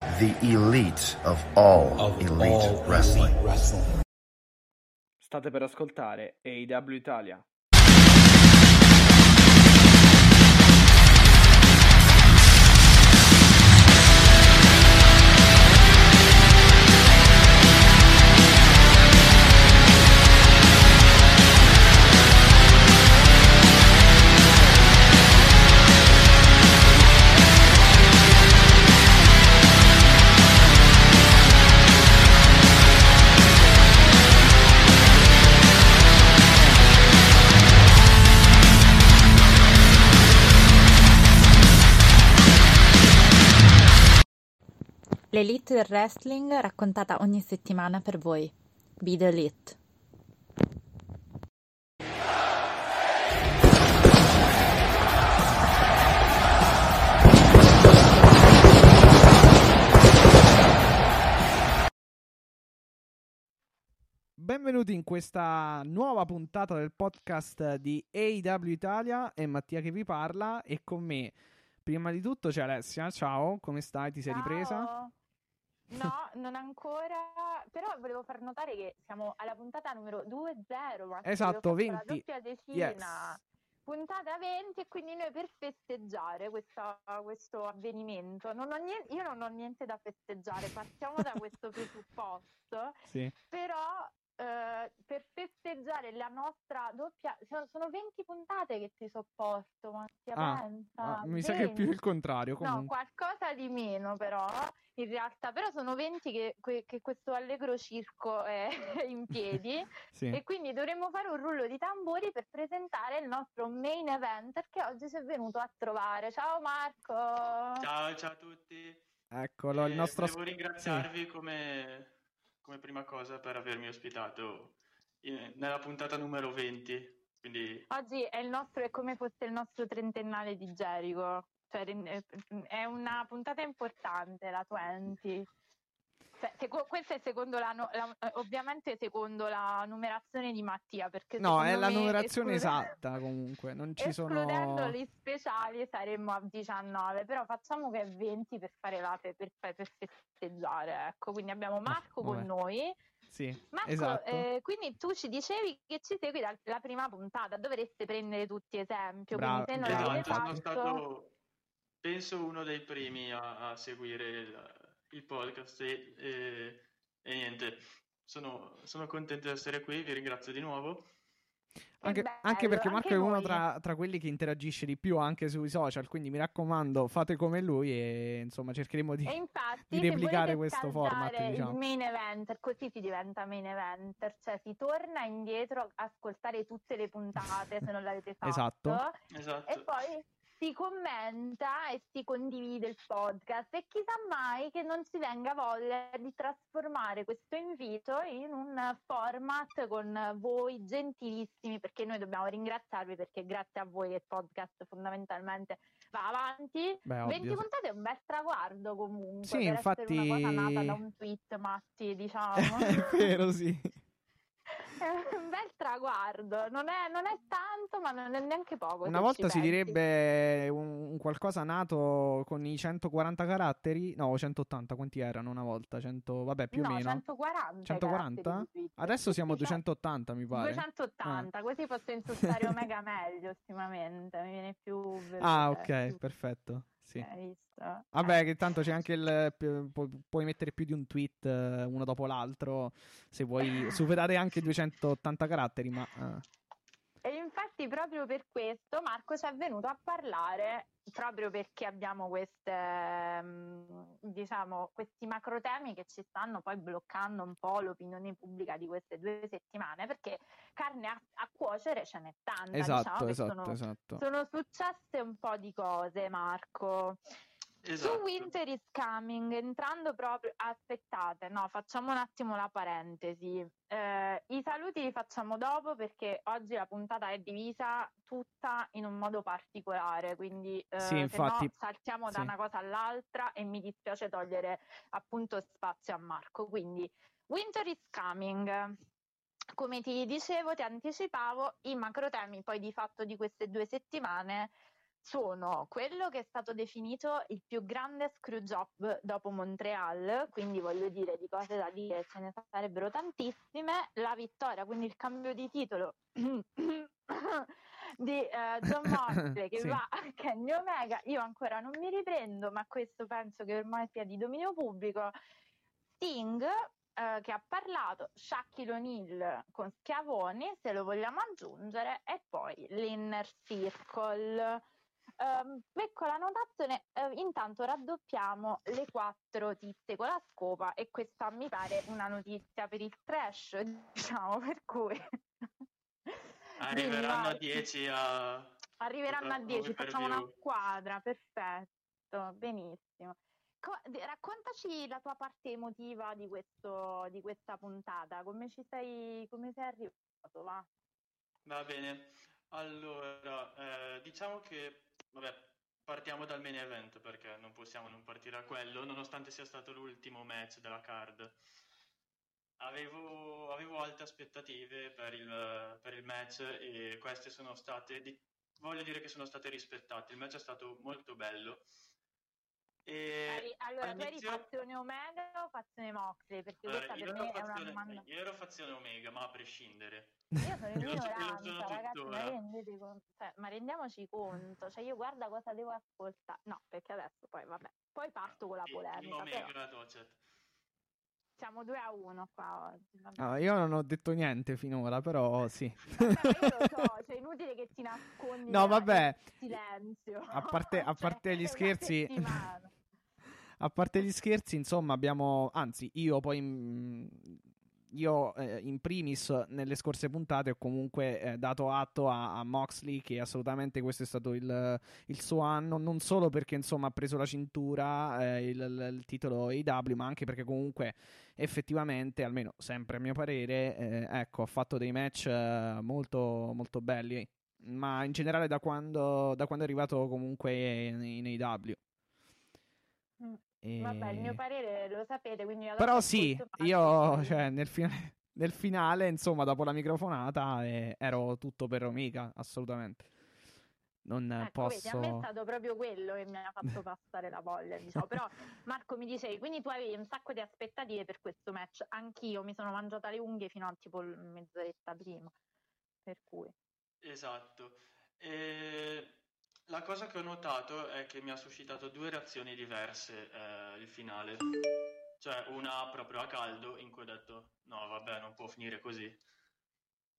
The elite of all of elite all wrestling. elite wrestling. State per ascoltare AEW Italia. L'elite del wrestling raccontata ogni settimana per voi. Be the elite. Benvenuti in questa nuova puntata del podcast di AW Italia. È Mattia che vi parla e con me, prima di tutto, c'è Alessia. Ciao, come stai? Ti sei ripresa? Ciao. No, non ancora, però volevo far notare che siamo alla puntata numero 2-0. ma Esatto, avevo fatto 20. La doppia decina. Yes. Puntata 20 e quindi noi per festeggiare questa- questo avvenimento, non ho niente- io non ho niente da festeggiare, partiamo da questo presupposto, Sì. però eh, per festeggiare la nostra doppia, sono, sono 20 puntate che ti sopporto, Mattia, Ah, pensa, Ah, mi sa che è più 20. il contrario. No, Comunque. qualcosa di meno però, in realtà, però sono 20 che, que- che questo allegro circo è in piedi Sì. e quindi dovremmo fare un rullo di tamburi per presentare il nostro main eventer che oggi ci è venuto a trovare. Ciao Marco! Ciao, ciao a tutti. Eccolo, il Eh, nostro. volevo ringraziarvi come, come prima cosa per avermi ospitato in- nella puntata numero 20. Quindi Oggi è nostro, è come fosse il nostro trentennale di Jericho, cioè è- è una puntata importante, la 20. Cioè, seco- questa è secondo la, la- eh, ovviamente secondo la numerazione di Mattia, perché No, è la me, numerazione esclude- esatta comunque. Non ci Escludendo sono. gli speciali saremmo a 19, però facciamo che è 20 per fare la per, per- per festeggiare, ecco. Quindi abbiamo Marco vabbè. con noi. Sì, Marco, esatto. eh, quindi tu ci dicevi che ci segui dalla prima puntata, dovreste prendere tutti esempio, Bravo, quindi se non esatto, sono fatto... stato, penso, uno dei primi a, a seguire il, il podcast e, e- e niente, sono, sono contento di essere qui, vi ringrazio di nuovo. Anche, bello, anche perché Marco anche è uno tra, tra quelli che interagisce di più anche sui social. Quindi mi raccomando, fate come lui e insomma cercheremo di. Infatti, di replicare questo format, diciamo. il main eventer, così si diventa main eventer, cioè si torna indietro a ascoltare tutte le puntate se non l'avete fatto. Esatto. Esatto. E poi si commenta e si condivide il podcast e chissà mai che non ci venga voglia di trasformare questo invito in un format con voi gentilissimi perché noi dobbiamo ringraziarvi perché grazie a voi il podcast fondamentalmente va avanti. Beh, 20 ovvio. puntate è un bel traguardo comunque Sì, per infatti- essere una cosa nata da un tweet Matti diciamo. è vero, sì. È un bel traguardo, non è, non è tanto ma non è neanche poco. Una volta si pensi. direbbe un, un qualcosa nato con i 140 caratteri. No, 180, quanti erano una volta? 100, vabbè, più o no, meno. 140. 140? caratteri di tweet. Adesso siamo a sì, cioè, 280, mi pare. 280, così posso insultare Omega meglio ultimamente, mi viene più veloce. Ah, ok, perfetto. Sì. hai visto? Vabbè, Eh. che tanto c'è anche il. pu- pu- puoi mettere più di un tweet eh, uno dopo l'altro. Se vuoi superare anche i 280 caratteri, ma. eh, E infatti proprio per questo Marco ci è venuto a parlare, proprio perché abbiamo queste, mm, diciamo, questi macro temi che ci stanno poi bloccando un po' l'opinione pubblica di queste due settimane, perché carne a, a cuocere ce n'è tanta, Esatto, diciamo esatto, sono, esatto. sono successe un po' di cose, Marco. Esatto. Su Winter is Coming, entrando proprio, aspettate, no, facciamo un attimo la parentesi. Eh, I saluti li facciamo dopo perché oggi la puntata è divisa tutta in un modo particolare, quindi eh, Sì, se no infatti, saltiamo da sì. una cosa all'altra e mi dispiace togliere appunto spazio a Marco. Quindi Winter is Coming. Come ti dicevo, ti anticipavo, i macro temi poi di fatto di queste due settimane sono quello che è stato definito il più grande screw job dopo Montreal, quindi voglio dire di cose da dire ce ne sarebbero tantissime, la vittoria, quindi il cambio di titolo di uh, John Moxley che Sì. va a Kenny Omega, io ancora non mi riprendo, ma questo penso che ormai sia di dominio pubblico. Sting eh, che ha parlato, Shaquille O'Neal con Schiavoni, se lo vogliamo aggiungere, e poi l'Inner Circle. Ehm, piccola notazione, eh, intanto raddoppiamo le quattro tizie con la scopa e questa mi pare una notizia per il trash, diciamo, per cui... Arriveranno a Dimmi, vai. 10 a... Arriveranno a Pay 10, per facciamo una squadra, perfetto, benissimo. Co- raccontaci la tua parte emotiva di, questo, di questa puntata, come ci sei, come sei arrivato, va? Va bene. Allora, eh, diciamo che, vabbè, partiamo dal main event perché non possiamo non partire a quello, nonostante sia stato l'ultimo match della card. Avevo, avevo alte aspettative per il, per il match e queste sono state, di- voglio dire che sono state rispettate. Il match è stato molto bello. E allora, tu eri all'inizio- fazione Omega o fazione Moxley? Perché allora, questa io, per ero me è una fazione, domanda. io ero fazione Omega, ma a prescindere. Io sono sono ragazzi, ma, rendete conto? Cioè, ma rendiamoci conto, cioè io guarda cosa devo ascoltare. No, perché adesso poi vabbè, poi parto con la polemica, Omega però siamo 2 a 1 qua oggi. vabbè. Ah, io non ho detto niente finora, però sì. Vabbè, ma io lo so, cioè è inutile che ti nascondi No, vabbè. nel silenzio. A parte- a Cioè, parte gli è una scherzi- settimana. A parte gli scherzi, insomma, abbiamo, anzi, io poi, mm, io eh, in primis nelle scorse puntate ho comunque eh, dato atto a, a Moxley che assolutamente questo è stato il, il suo anno, non solo perché insomma ha preso la cintura, eh, il, il- titolo AW, ma anche perché comunque effettivamente, almeno sempre a mio parere, eh, ecco, ha fatto dei match eh, molto, molto belli, ma in generale da quando, da quando è arrivato comunque in, in AW. Mm. Vabbè, il mio E- parere lo sapete, quindi io Però sì, io cioè, nel, fi- nel finale, insomma, dopo la microfonata, eh, ero tutto per Omega, assolutamente. Non Ecco, vedi, a me è posso... stato proprio quello che mi ha fatto passare la voglia, diciamo. Però Marco mi dicevi, quindi tu avevi un sacco di aspettative per questo match, anch'io mi sono mangiata le unghie fino a tipo mezz'oretta prima, per cui... Esatto. E la cosa che ho notato è che mi ha suscitato due reazioni diverse eh, il finale. Cioè una proprio a caldo in cui ho detto no vabbè non può finire così.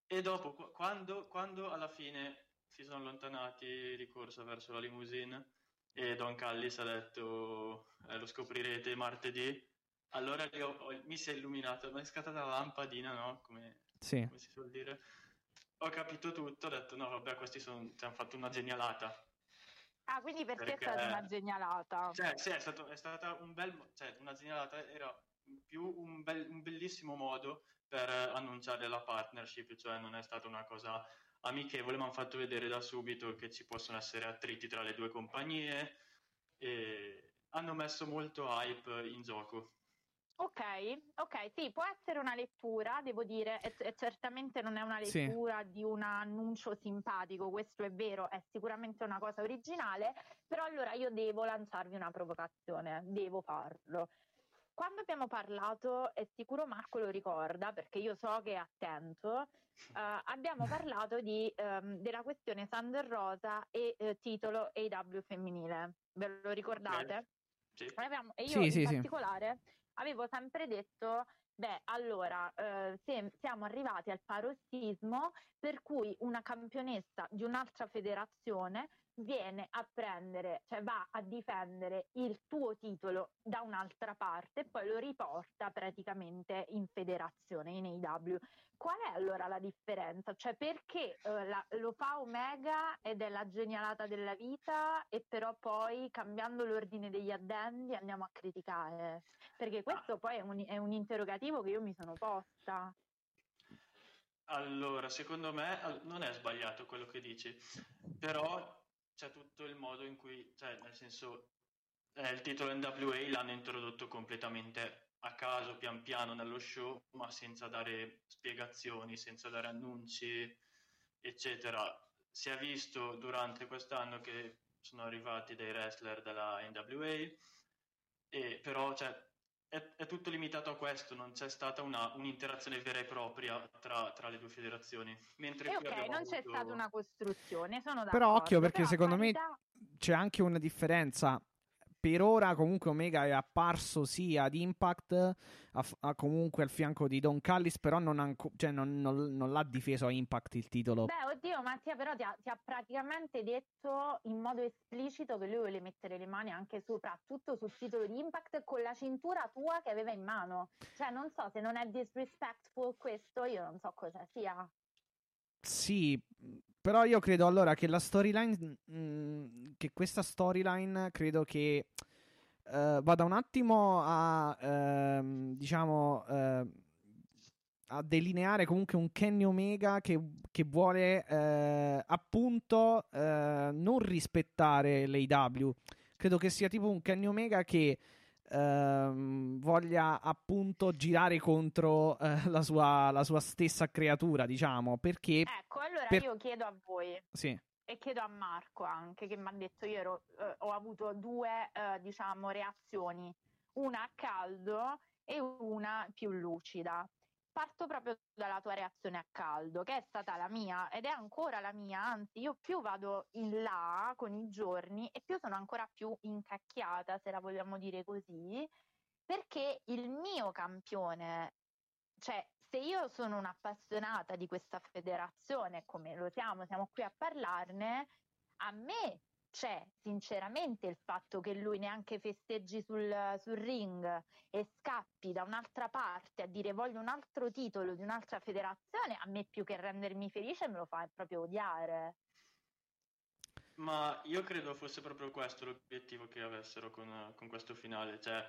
E dopo qu- quando, quando alla fine si sono allontanati di corsa verso la limousine e Don Callis ha detto eh, lo scoprirete martedì, allora lì ho- mi si è illuminato, mi è scattata la lampadina, no? Come, Sì, come si suol dire. Ho capito tutto, ho detto no vabbè questi sono, ci hanno fatto una genialata. Ah, quindi per te è Perché- stata una genialata. Cioè sì, è, stato, è stata un bel, cioè una genialata era più un, bel- un bellissimo modo per annunciare la partnership, cioè non è stata una cosa amichevole, ma hanno fatto vedere da subito che ci possono essere attriti tra le due compagnie e hanno messo molto hype in gioco. Ok, ok, sì, può essere una lettura, devo dire, e, e certamente non è una Sì. lettura di un annuncio simpatico, questo è vero, è sicuramente una cosa originale, però allora io devo lanciarvi una provocazione, devo farlo. Quando abbiamo parlato, e sicuro Marco lo ricorda perché io so che è attento, eh, abbiamo parlato di, ehm, della questione Sander Rosa e eh, titolo AW femminile. Ve lo ricordate? Sì. Abbiamo- e io Sì, in sì, sì. particolare avevo sempre detto, beh, allora eh, siamo arrivati al parossismo per cui una campionessa di un'altra federazione viene a prendere, cioè va a difendere il tuo titolo da un'altra parte e poi lo riporta praticamente in federazione, in AW. Qual è allora la differenza? Cioè perché eh, la- lo fa Omega ed è la genialata della vita e però poi cambiando l'ordine degli addendi andiamo a criticare? Perché questo poi è un, è un interrogativo che io mi sono posta. Allora, secondo me non è sbagliato quello che dici, però c'è tutto il modo in cui, cioè, nel senso, eh, il titolo NWA l'hanno introdotto completamente a caso, pian piano nello show, ma senza dare spiegazioni, senza dare annunci, eccetera. Si è visto durante quest'anno che sono arrivati dei wrestler della NWA, e però cioè, è, è, tutto limitato a questo, non c'è stata una, un'interazione vera e propria tra, tra le due federazioni. Mentre e ok, non avuto... c'è stata una costruzione, sono d'accordo. Però occhio perché però secondo parità... me c'è anche una differenza per ora comunque Omega è apparso sì ad Impact, a, a comunque al fianco di Don Callis, però non, anco, cioè non, non, non, l'ha difeso a Impact il titolo. Beh, oddio, Mattia però ti ha, ti ha, praticamente detto in modo esplicito che lui vuole mettere le mani anche soprattutto sul titolo di Impact con la cintura tua che aveva in mano. Cioè, non so se non è disrespectful questo, io non so cosa sia. Sì, però io credo allora che la storyline, mh, mm, che questa storyline credo che uh, vada un attimo a, uh, diciamo, uh, a delineare comunque un Kenny Omega che, che vuole eh, appunto non rispettare l'AW. Credo che sia tipo un Kenny Omega che ehm, voglia appunto girare contro eh, la, sua, la, sua, stessa creatura, diciamo, perché... Ecco, allora per... io chiedo a voi. Sì. E chiedo a Marco anche, che mi ha detto, io ero, eh, ho avuto due, eh, diciamo, reazioni, una a caldo e una più lucida parto proprio dalla tua reazione a caldo, che è stata la mia ed è ancora la mia, anzi io più vado in là con i giorni e più sono ancora più incacchiata, se la vogliamo dire così, perché il mio campione, cioè se io sono un'appassionata di questa federazione, come lo siamo, siamo qui a parlarne, a me c'è sinceramente il fatto che lui neanche festeggi sul, sul, ring e scappi da un'altra parte a dire voglio un altro titolo di un'altra federazione, a me più che rendermi felice me lo fa proprio odiare. Ma io credo fosse proprio questo l'obiettivo che avessero con, con questo finale, cioè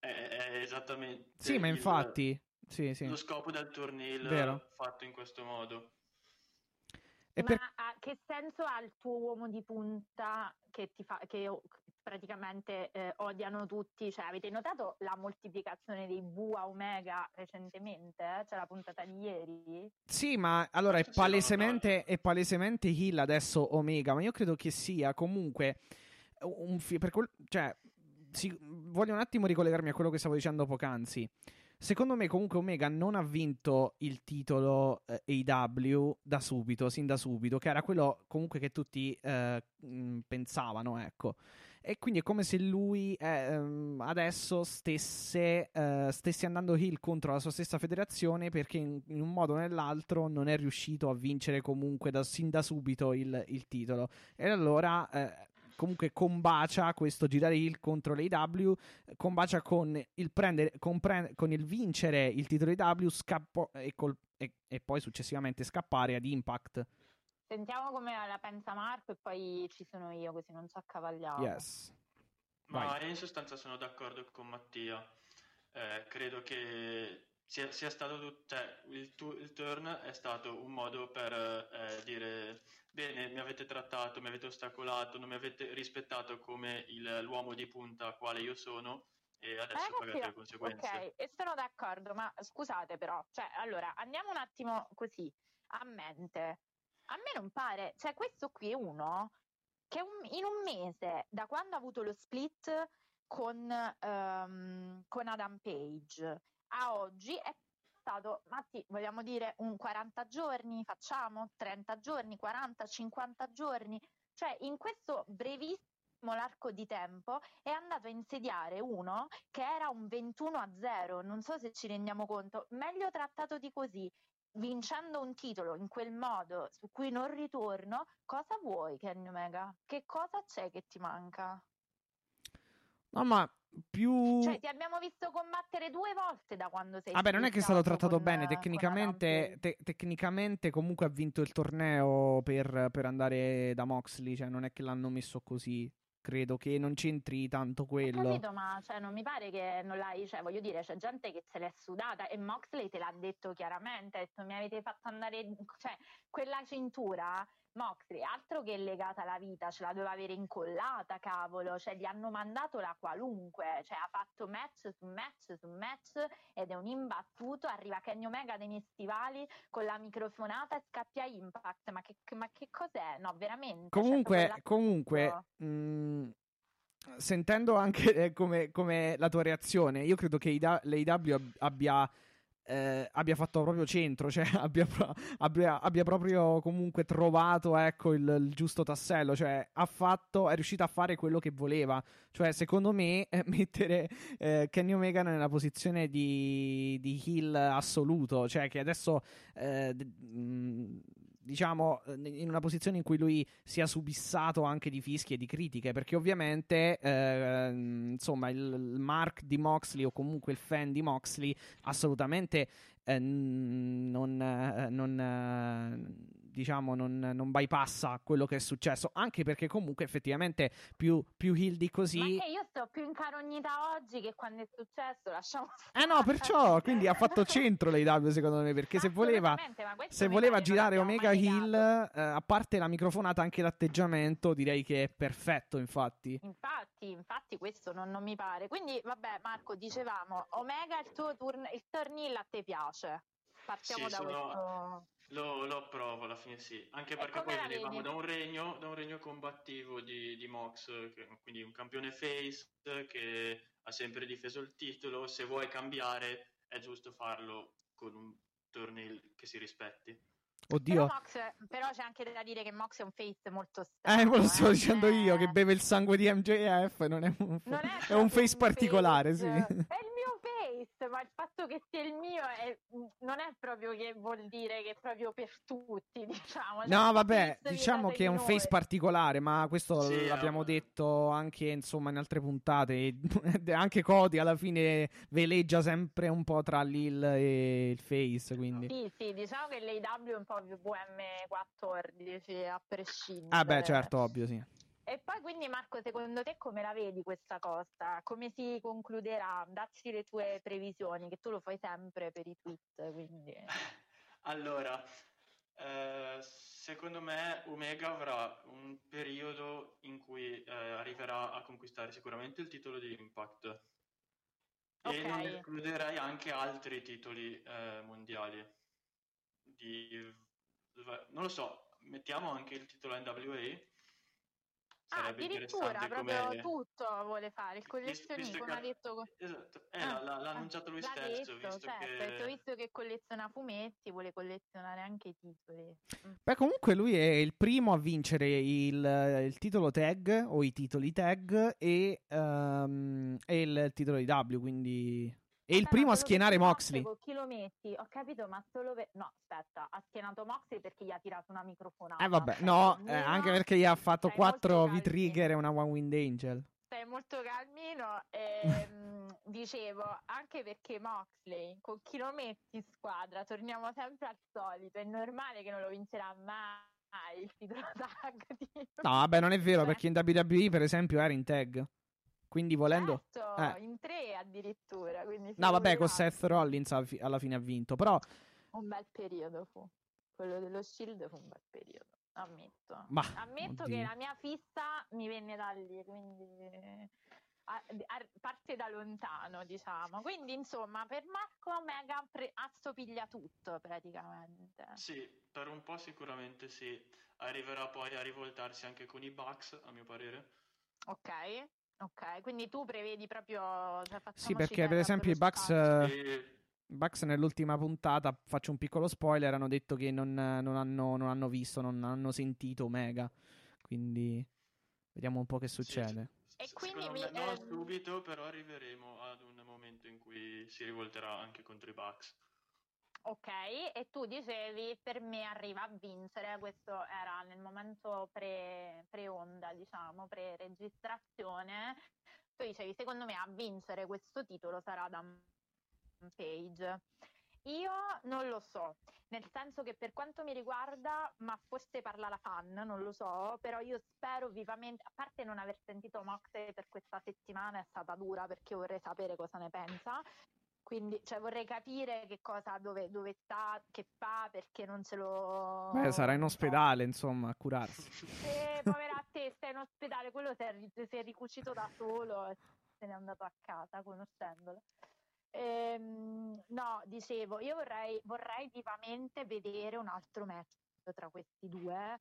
è, è esattamente... Sì, ma infatti... Sì, sì. Lo scopo del torneo fatto in questo modo. E Ma per... che senso ha il tuo uomo di punta che, ti fa, che praticamente eh, odiano tutti? Cioè, avete notato la moltiplicazione dei V a Omega recentemente? Eh? C'è la puntata di ieri? Sì, ma allora è palesemente, è palesemente Hill adesso Omega, ma io credo che sia comunque un fi- per quel- cioè, si- voglio un attimo ricollegarmi a quello che stavo dicendo poc'anzi. Secondo me, comunque, Omega non ha vinto il titolo eh, AW da subito, sin da subito, che era quello comunque che tutti eh, mh, pensavano, ecco. E quindi è come se lui eh, adesso stesse, eh, stesse andando heel contro la sua stessa federazione perché in, in, un modo o nell'altro non è riuscito a vincere comunque da, sin da subito il, il titolo. E allora eh, comunque combacia questo girare il contro l'AW, combacia con il, prendere, con, pre- con il vincere il titolo AW scappo- e, col- e, e poi successivamente scappare ad Impact. Sentiamo come la pensa Marco e poi ci sono io, così non so accavagliare. Yes. Ma in sostanza sono d'accordo con Mattia. Eh, credo che sia, sia stato cioè, il, tu, il, turn è stato un modo per eh, dire bene, mi avete trattato, mi avete ostacolato, non mi avete rispettato come il, l'uomo di punta quale io sono e adesso eh, pagate le conseguenze. Ok, e sono d'accordo, ma scusate però, cioè, allora, andiamo un attimo così, a mente. A me non pare, cioè questo qui è uno che un, in un mese, da quando ha avuto lo split con, um, con Adam Page a oggi è stato, Matti, vogliamo dire un 40 giorni, facciamo 30 giorni, 40, 50 giorni, cioè in questo brevissimo l'arco di tempo è andato a insediare uno che era un 21 a 0, non so se ci rendiamo conto, meglio trattato di così, vincendo un titolo in quel modo su cui non ritorno, cosa vuoi Kenny Omega? Che cosa c'è che ti manca? No, ma più... Cioè, ti abbiamo visto combattere due volte da quando sei Vabbè, non è che è stato trattato bene. Tecnicamente, te- tecnicamente, comunque ha vinto il torneo per, per, andare da Moxley. Cioè, non è che l'hanno messo così. Credo che non c'entri tanto quello. Ho capito, ma cioè, non mi pare che non l'hai. Cioè, voglio dire, c'è gente che se l'è sudata e Moxley te l'ha detto chiaramente. Ha detto mi avete fatto andare. Cioè, quella cintura Moxley, altro che legata alla vita, ce la doveva avere incollata, cavolo, cioè gli hanno mandato la qualunque, cioè ha fatto match su match su match ed è un imbattuto, arriva Kenny Omega dei miei stivali con la microfonata e scappia Impact, ma che, ma che cos'è? No, veramente. cioè, Comunque, proprio comunque, mh, sentendo anche eh, come, come la tua reazione, io credo che l'AEW abbia, eh, abbia fatto proprio centro, cioè abbia, abbia- abbia proprio comunque trovato ecco, il, il giusto tassello, cioè ha fatto, è riuscito a fare quello che voleva. Cioè, secondo me, eh, mettere eh, Kenny Omega nella posizione di, di heel assoluto, cioè che adesso eh, d- mh, diciamo in una posizione in cui lui sia subissato anche di fischi e di critiche perché ovviamente eh, insomma il, il mark di Moxley o comunque il fan di Moxley assolutamente eh, non, eh, non eh, diciamo non, non bypassa quello che è successo anche perché comunque effettivamente più, più heel di così Ma che io sto più incarognita oggi che quando è successo, lasciamo eh no perciò quindi ha fatto centro l'AEW secondo me perché se voleva se voleva girare Omega Hill, eh, a parte la microfonata, anche l'atteggiamento direi che è perfetto, infatti. Infatti, infatti questo non, non mi pare. Quindi, vabbè, Marco, dicevamo, Omega, il tuo turn, il turn hill a te piace. Partiamo Sì, da sono- questo. Lo, lo approvo alla fine sì, anche perché poi venivamo da un regno, da un regno combattivo di, di Mox, che- quindi un campione face che ha sempre difeso il titolo, se vuoi cambiare è giusto farlo con un torneo che si rispetti. Oddio. Però, Mox, però c'è anche da dire che Mox è un face molto Eh, strano. me lo sto eh. dicendo io che Eh, beve il sangue di MJF, non è un, non è, è un face particolare, sì. È il face, ma il fatto che sia il mio è- non è proprio che vuol dire che è proprio per tutti, diciamo. Cioè, No, un vabbè, diciamo che è un face particolare, ma questo Sì, l'abbiamo vabbè. detto anche insomma in altre puntate. anche Cody alla fine veleggia sempre un po' tra l'Hill e il face, quindi. Sì, sì, diciamo che l'AW è un po' più VM14 a prescindere. Ah, beh, certo, ovvio, sì. E poi quindi Marco, secondo te come la vedi questa cosa? Come si concluderà? Dacci le tue previsioni, che tu lo fai sempre per i tweet, quindi... Allora, eh, secondo me Omega avrà un periodo in cui eh, arriverà a conquistare sicuramente il titolo di Impact e non escluderei anche altri titoli eh, mondiali. Di, non lo so, mettiamo anche il titolo NWA. Ah, addirittura proprio come... tutto vuole fare, il collezionismo, come che- ha detto... Esatto, eh, Ah, l'ha, l'ha- ah, annunciato lui l'ha stesso, detto, visto certo, ha detto, che... visto che colleziona fumetti, vuole collezionare anche i titoli. Mm. Beh, comunque lui è il primo a vincere il, il titolo tag o i titoli tag e, ehm, e il titolo di W, quindi... E il primo a schienare Moxley. Con chi lo metti? Ho capito, ma solo per... No, aspetta, ha schienato Moxley perché gli ha tirato una microfonata. Eh vabbè, no, eh, anche perché gli ha fatto 4 calmi. V-Trigger e una One Wind Angel. Stai molto calmino. ehm, dicevo, anche perché Moxley, con chi lo metti in squadra, torniamo sempre al solito, è normale che non lo vincerà mai il titolo tag. team. No, vabbè, non è vero, Cioè, perché in WWE, per esempio, era in tag. Quindi volendo... certo, eh. in tre addirittura. Quindi No, vabbè, con. Seth Rollins alla fine ha vinto, però... Un bel periodo fu. Quello dello Shield fu un bel periodo, ammetto. Ma, Ammetto oddio. che la mia fissa mi venne da lì, quindi a- a- parte da lontano, diciamo. Quindi, insomma, per Marco Mega pre- assopiglia tutto praticamente. Sì, per un po' sicuramente sì. Arriverà poi a rivoltarsi anche con i Bucks, a mio parere. Ok, ok. Quindi tu prevedi proprio. Cioè, Sì, perché per esempio i Bucks... E I Bucks nell'ultima puntata, faccio un piccolo spoiler, hanno detto che non, non hanno, non hanno visto, non hanno sentito Omega. Quindi vediamo un po' che sì, succede. E s- quindi mi- me non ehm, subito, però arriveremo ad un momento in cui si rivolterà anche contro i Bucks. Ok, e tu dicevi per me arriva a vincere, questo era nel momento pre, pre-onda, diciamo, pre-registrazione. Tu dicevi, secondo me a vincere questo titolo sarà Adam Page. Io non lo so, nel senso che per quanto mi riguarda, ma forse parla la fan, non lo so, però io spero vivamente, a parte non aver sentito Moxley per questa settimana, è stata dura perché vorrei sapere cosa ne pensa, Quindi cioè, vorrei capire che cosa, dove, dove sta, che fa, perché non se lo... Beh, sarà in ospedale, insomma, a curarsi. Eh, povera a te, stai in ospedale, quello si è, si è ricucito da solo e se n'è andato a casa conoscendolo. Ehm, no, dicevo, io vorrei, vorrei vivamente vedere un altro match tra questi due.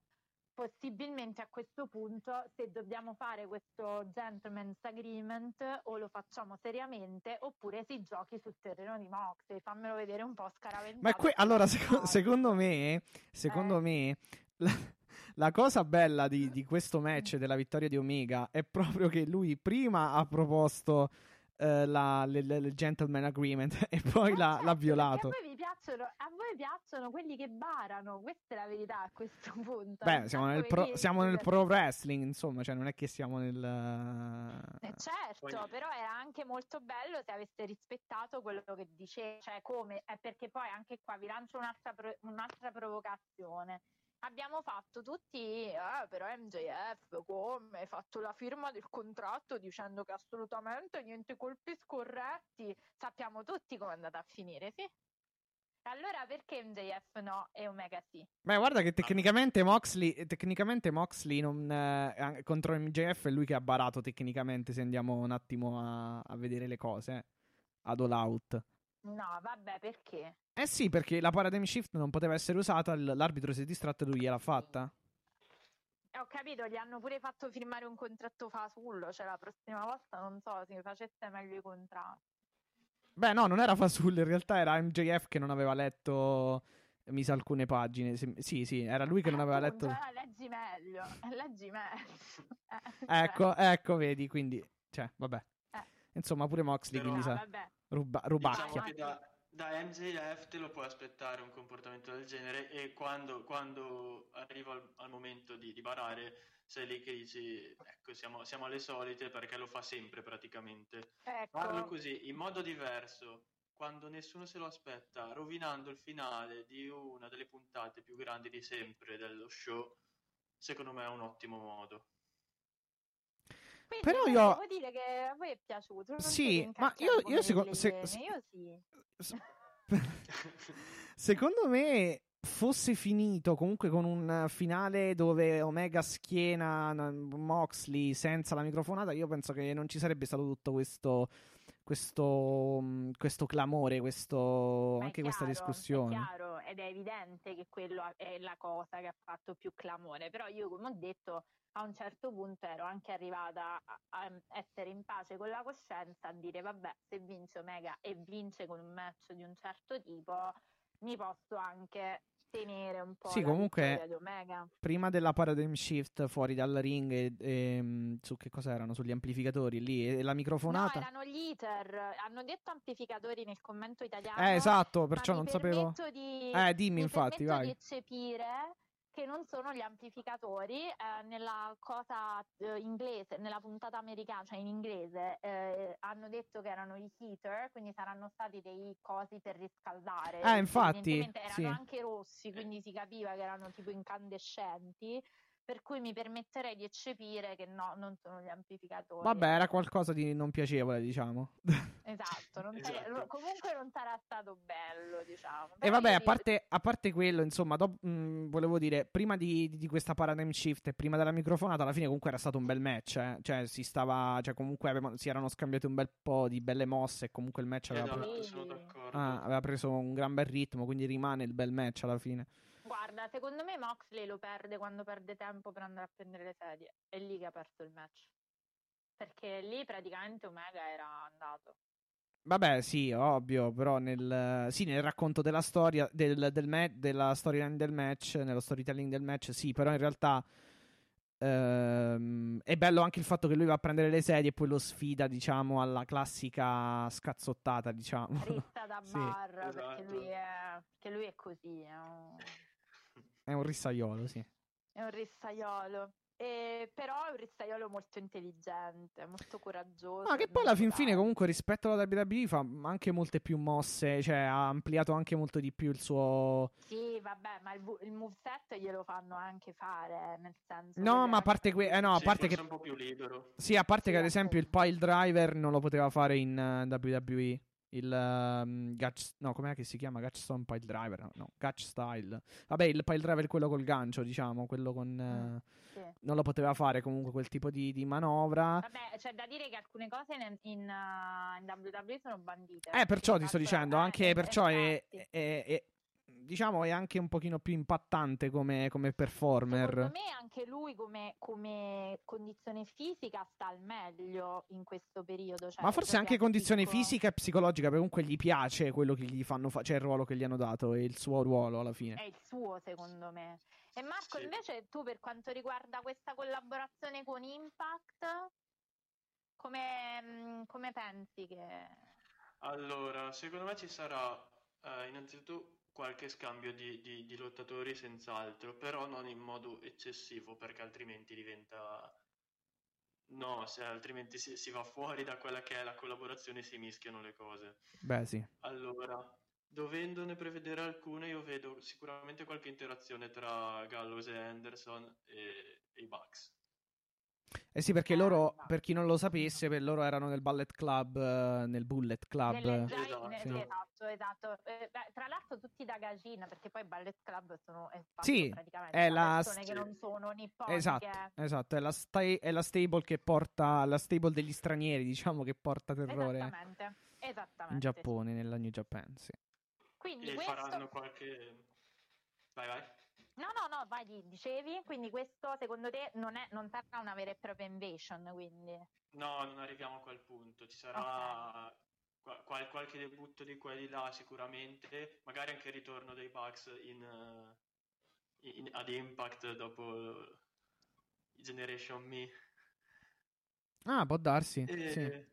Possibilmente a questo punto, se dobbiamo fare questo gentleman's agreement, o lo facciamo seriamente oppure si giochi sul terreno di Moxley. Fammelo vedere un po' scaraventato. Ma que- allora, seco- secondo me, secondo Eh. me, la, la cosa bella di, di questo match della vittoria di Omega è proprio che lui prima ha proposto eh, la, le- le- il gentleman agreement e poi Eh, l'ha, certo, l'ha violato. A voi, vi piacciono, a voi piacciono quelli che barano, questa è la verità a questo punto. Beh, siamo nel, pro, siamo nel per- pro wrestling, insomma, cioè non è che siamo nel... Eh, certo, Poi- però era anche molto bello se aveste rispettato quello che dice, cioè come, è perché poi anche qua vi lancio un'altra, pro- un'altra provocazione. Abbiamo fatto tutti, eh, però MJF come hai fatto la firma del contratto dicendo che assolutamente niente colpi scorretti. Sappiamo tutti come è andata a finire, sì? Allora perché MJF no e Omega sì? Beh, guarda che tecnicamente Moxley, tecnicamente Moxley non, eh, contro MJF è lui che ha barato tecnicamente, se andiamo un attimo a, a vedere le cose, eh, ad All Out. No, vabbè, perché? Eh sì, perché la paradigm shift non poteva essere usata, l- l'arbitro si è distratto e lui gliel'ha fatta. Eh, Ho capito, gli hanno pure fatto firmare un contratto fasullo, cioè la prossima volta non so se facesse meglio i contratti. Beh, no, non era Fasul, in realtà era MJF che non aveva letto, mi sa, alcune pagine. Sì, sì, era lui che non aveva Appunto, letto... eh, leggi meglio, eh, leggi meglio. Eh, Ecco, ecco, vedi, quindi, cioè, vabbè. Eh. Insomma, pure Moxley, Però- no, quindi sa, vabbè. Ruba- Diciamo rubacchia. che da, da MJF te lo puoi aspettare un comportamento del genere e quando, quando arriva al, al momento di, di barare sei lì che dici ecco siamo, siamo alle solite perché lo fa sempre praticamente. Farlo Ecco, così in modo diverso quando nessuno se lo aspetta rovinando il finale di una delle puntate più grandi di sempre dello show secondo me è un ottimo modo. Però io- devo dire che a voi è piaciuto. non Sì, ma io- io seco- delle se- se- Io sì. Secondo me fosse finito comunque con un finale dove Omega schiena Moxley senza la microfonata, io penso che non ci sarebbe stato tutto questo questo, mh, questo clamore, questo, anche questa chiaro, discussione. È chiaro ed è evidente che quello è la cosa che ha fatto più clamore, però io come ho detto a un certo punto ero anche arrivata a, a essere in pace con la coscienza, a dire vabbè se vince Omega e vince con un match di un certo tipo mi posso anche tenere un po' Sì, comunque-. Prima della paradigm shift fuori dal ring, e, e, mh, su che cosa erano? Sugli amplificatori lì e la No, microfonata. erano gli ITER, hanno detto amplificatori nel commento italiano. eh, esatto, perciò non sapevo. Di, Eh, dimmi mi infatti, vai. di eccepire che non sono gli amplificatori eh, nella cosa eh, inglese, nella puntata americana, cioè in inglese, eh, hanno detto che erano i heater, quindi saranno stati dei cosi per riscaldare. Eh, infatti, Evidentemente erano sì. anche rossi, quindi si capiva che erano tipo incandescenti. Per cui mi permetterei di eccepire che no, non sono gli amplificatori. Vabbè, era qualcosa di non piacevole, diciamo. Esatto, non Esatto. sarà- comunque non sarà stato bello, diciamo. E Però vabbè, io a parte, a parte quello, insomma, dop- mh, volevo dire, prima di, di questa paradigm shift e prima della microfonata, alla fine comunque era stato un bel match, eh. Cioè, si stava, cioè comunque avevano- si erano scambiati un bel po' di belle mosse e comunque il match aveva, pre- Esatto, d'accordo. ah, aveva preso un gran bel ritmo, quindi rimane il bel match alla fine. Guarda, secondo me Moxley lo perde quando perde tempo per andare a prendere le sedie. È lì che ha perso il match. Perché lì praticamente Omega era andato. Vabbè, sì, ovvio, però nel, sì, nel racconto della storia, del, del ma- della storyline del match, nello storytelling del match, sì, però in realtà ehm, è bello anche il fatto che lui va a prendere le sedie e poi lo sfida, diciamo, alla classica scazzottata, diciamo. Rissa da Sì. bar, perché Esatto. lui è, perché lui è così, è un, È un rissaiolo, sì. è un rissaiolo. E, però è un rissaiolo molto intelligente, molto coraggioso. Ma che e poi alla fin fine, comunque, rispetto alla WWE fa anche molte più mosse, cioè ha ampliato anche molto di più il suo... Sì, vabbè, ma il, il moveset glielo fanno anche fare, nel senso... No, ma a parte, que- eh, no, a Sì, parte che... un po' più libero. Sì, a parte Sì, che ad esempio il pile driver non lo poteva fare in eh, WWE. Il um, Gatch, no, com'è che si chiama? Gatchstone Pile Driver? No, no, Gatch Style. Vabbè, il Pile Driver è quello col gancio, diciamo, quello con... Mm, eh, sì. non lo poteva fare comunque quel tipo di, di manovra. Vabbè, c'è da dire che alcune cose in, in, uh, in WWE sono bandite. Eh, perciò ti sto dicendo, eh, anche perciò è, è- è- diciamo, è anche un pochino più impattante come, come performer. Secondo me anche lui come, come condizione fisica sta al meglio in questo periodo. cioè Ma forse anche condizione fisico. fisica e psicologica, perché comunque gli piace quello che gli fanno fare, cioè il ruolo che gli hanno dato e il suo ruolo alla fine. È il suo, secondo me. E Marco, Sì. invece, tu per quanto riguarda questa collaborazione con Impact, come, mh, come pensi che... Allora, secondo me ci sarà eh, innanzitutto qualche scambio di, di- di lottatori senz'altro, però non in modo eccessivo perché altrimenti diventa... No, se altrimenti si, si va fuori da quella che è la collaborazione e si mischiano le cose. Beh, sì. Allora, dovendone prevedere alcune, io vedo sicuramente qualche interazione tra Gallows e Anderson e, e i Bucks. Eh sì, perché Eh, loro, per chi non lo sapesse, per loro erano nel Ballet Club, eh, nel Bullet Club. Nelle Esatto. ne- Sì. esatto, esatto. Eh, beh, tra l'altro tutti da Gagin, perché poi Ballet Club sono è Sì, praticamente è la persone st- che non sono nipponiche. Esatto, esatto, è la, sta- è la stable che porta, la stable degli stranieri, diciamo, che porta terrore Esattamente, esattamente. in Giappone, nella New Japan, sì. Quindi E questo... faranno qualche... Vai, vai. No, no, no, vai, di- dicevi, quindi questo secondo te non, è, non sarà una vera e propria invasion, quindi... No, non arriviamo a quel punto. Ci sarà qua- qual- qualche debutto di qua e di là sicuramente, magari anche il ritorno dei Bucks in, eh, in- ad Impact dopo Generation Me. Ah, può darsi, E, sì.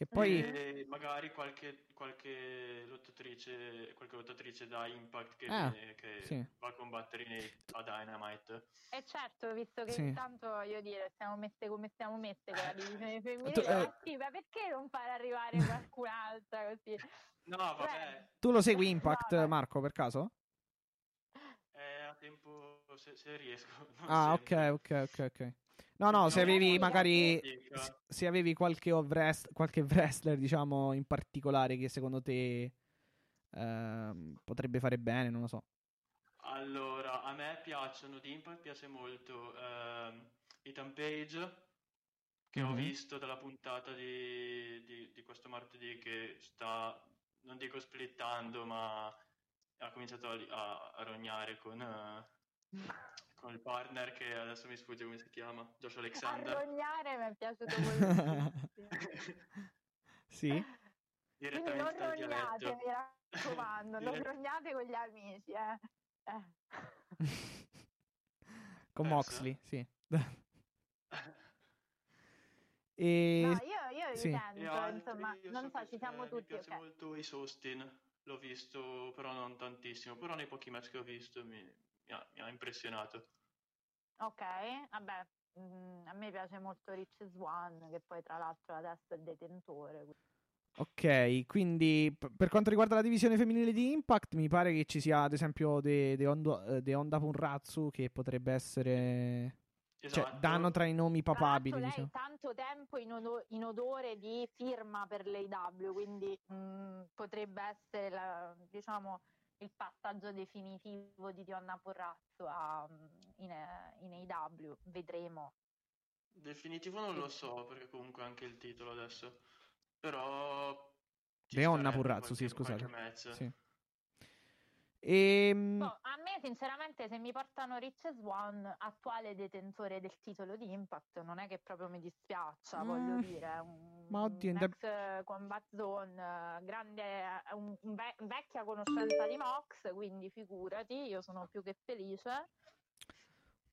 Che poi... e magari qualche, qualche lottatrice, qualche lottatrice da Impact che, Ah, viene- che sì. va a combattere in- a Dynamite. E certo, visto che Sì. intanto, voglio dire, siamo messe come stiamo messe con la divisione femminile, Tu- eh. ma sì, ma perché non far arrivare qualcun'altra così? No, vabbè, Tu lo segui Impact, No. Marco, per caso? è a tempo se, se riesco. Ah, ok, ok, ok, ok. No, no, se avevi magari... Dica. se- avevi qualche, wrest- qualche wrestler, diciamo, in particolare che secondo te ehm, potrebbe fare bene, non lo so. Allora, a me piacciono di Impact, piace molto ehm, Ethan Page, che ho Mhm. visto dalla puntata di, di- di questo martedì che sta, non dico splittando, ma ha cominciato a, a- a rognare con, eh, con il partner che adesso mi sfugge come si chiama, Josh Alexander. Arrognare mi è piaciuto moltissimo. sì? Quindi direttamente non rognate, dialetto. mi raccomando, non Dire- rognate con gli amici, eh. Eh. Con? Moxley, sì. e... No, io, io sì. E altri, insomma, io non so so, ci siamo eh, tutti, Mi piace ok. molto Ace Austin, l'ho visto, però non tantissimo. Però nei pochi match che ho visto mi, mi ha, mi ha impressionato. Ok, vabbè, mm, a me piace molto Rich Swan, che poi tra l'altro adesso è detentore. quindi- Ok, quindi p- per quanto riguarda la divisione femminile di Impact, mi pare che ci sia ad esempio De, De, Hondo- eh, De Honda Punratsu che potrebbe essere... Cioè, Esatto. danno tra i nomi Tra papabili, diciamo. lei tanto tempo in, odo- in odore di firma per l'AW, quindi mm, potrebbe essere la- diciamo, il passaggio definitivo di Dionna Porrazzo a, mm, in, eh, in AW, vedremo. Definitivo non lo so, perché comunque anche il titolo adesso. Però... starebbe Purrazzo, sì, scusate. Sì. Ehm, Boh, a me sinceramente se mi portano Rich Swan, attuale detentore del titolo di Impact, non è che proprio mi dispiaccia, Mm, voglio dire, è un, ma oddio, un ex eh, combat zone, grande, un, ve- vecchia conoscenza di Mox, quindi figurati, io sono più che felice.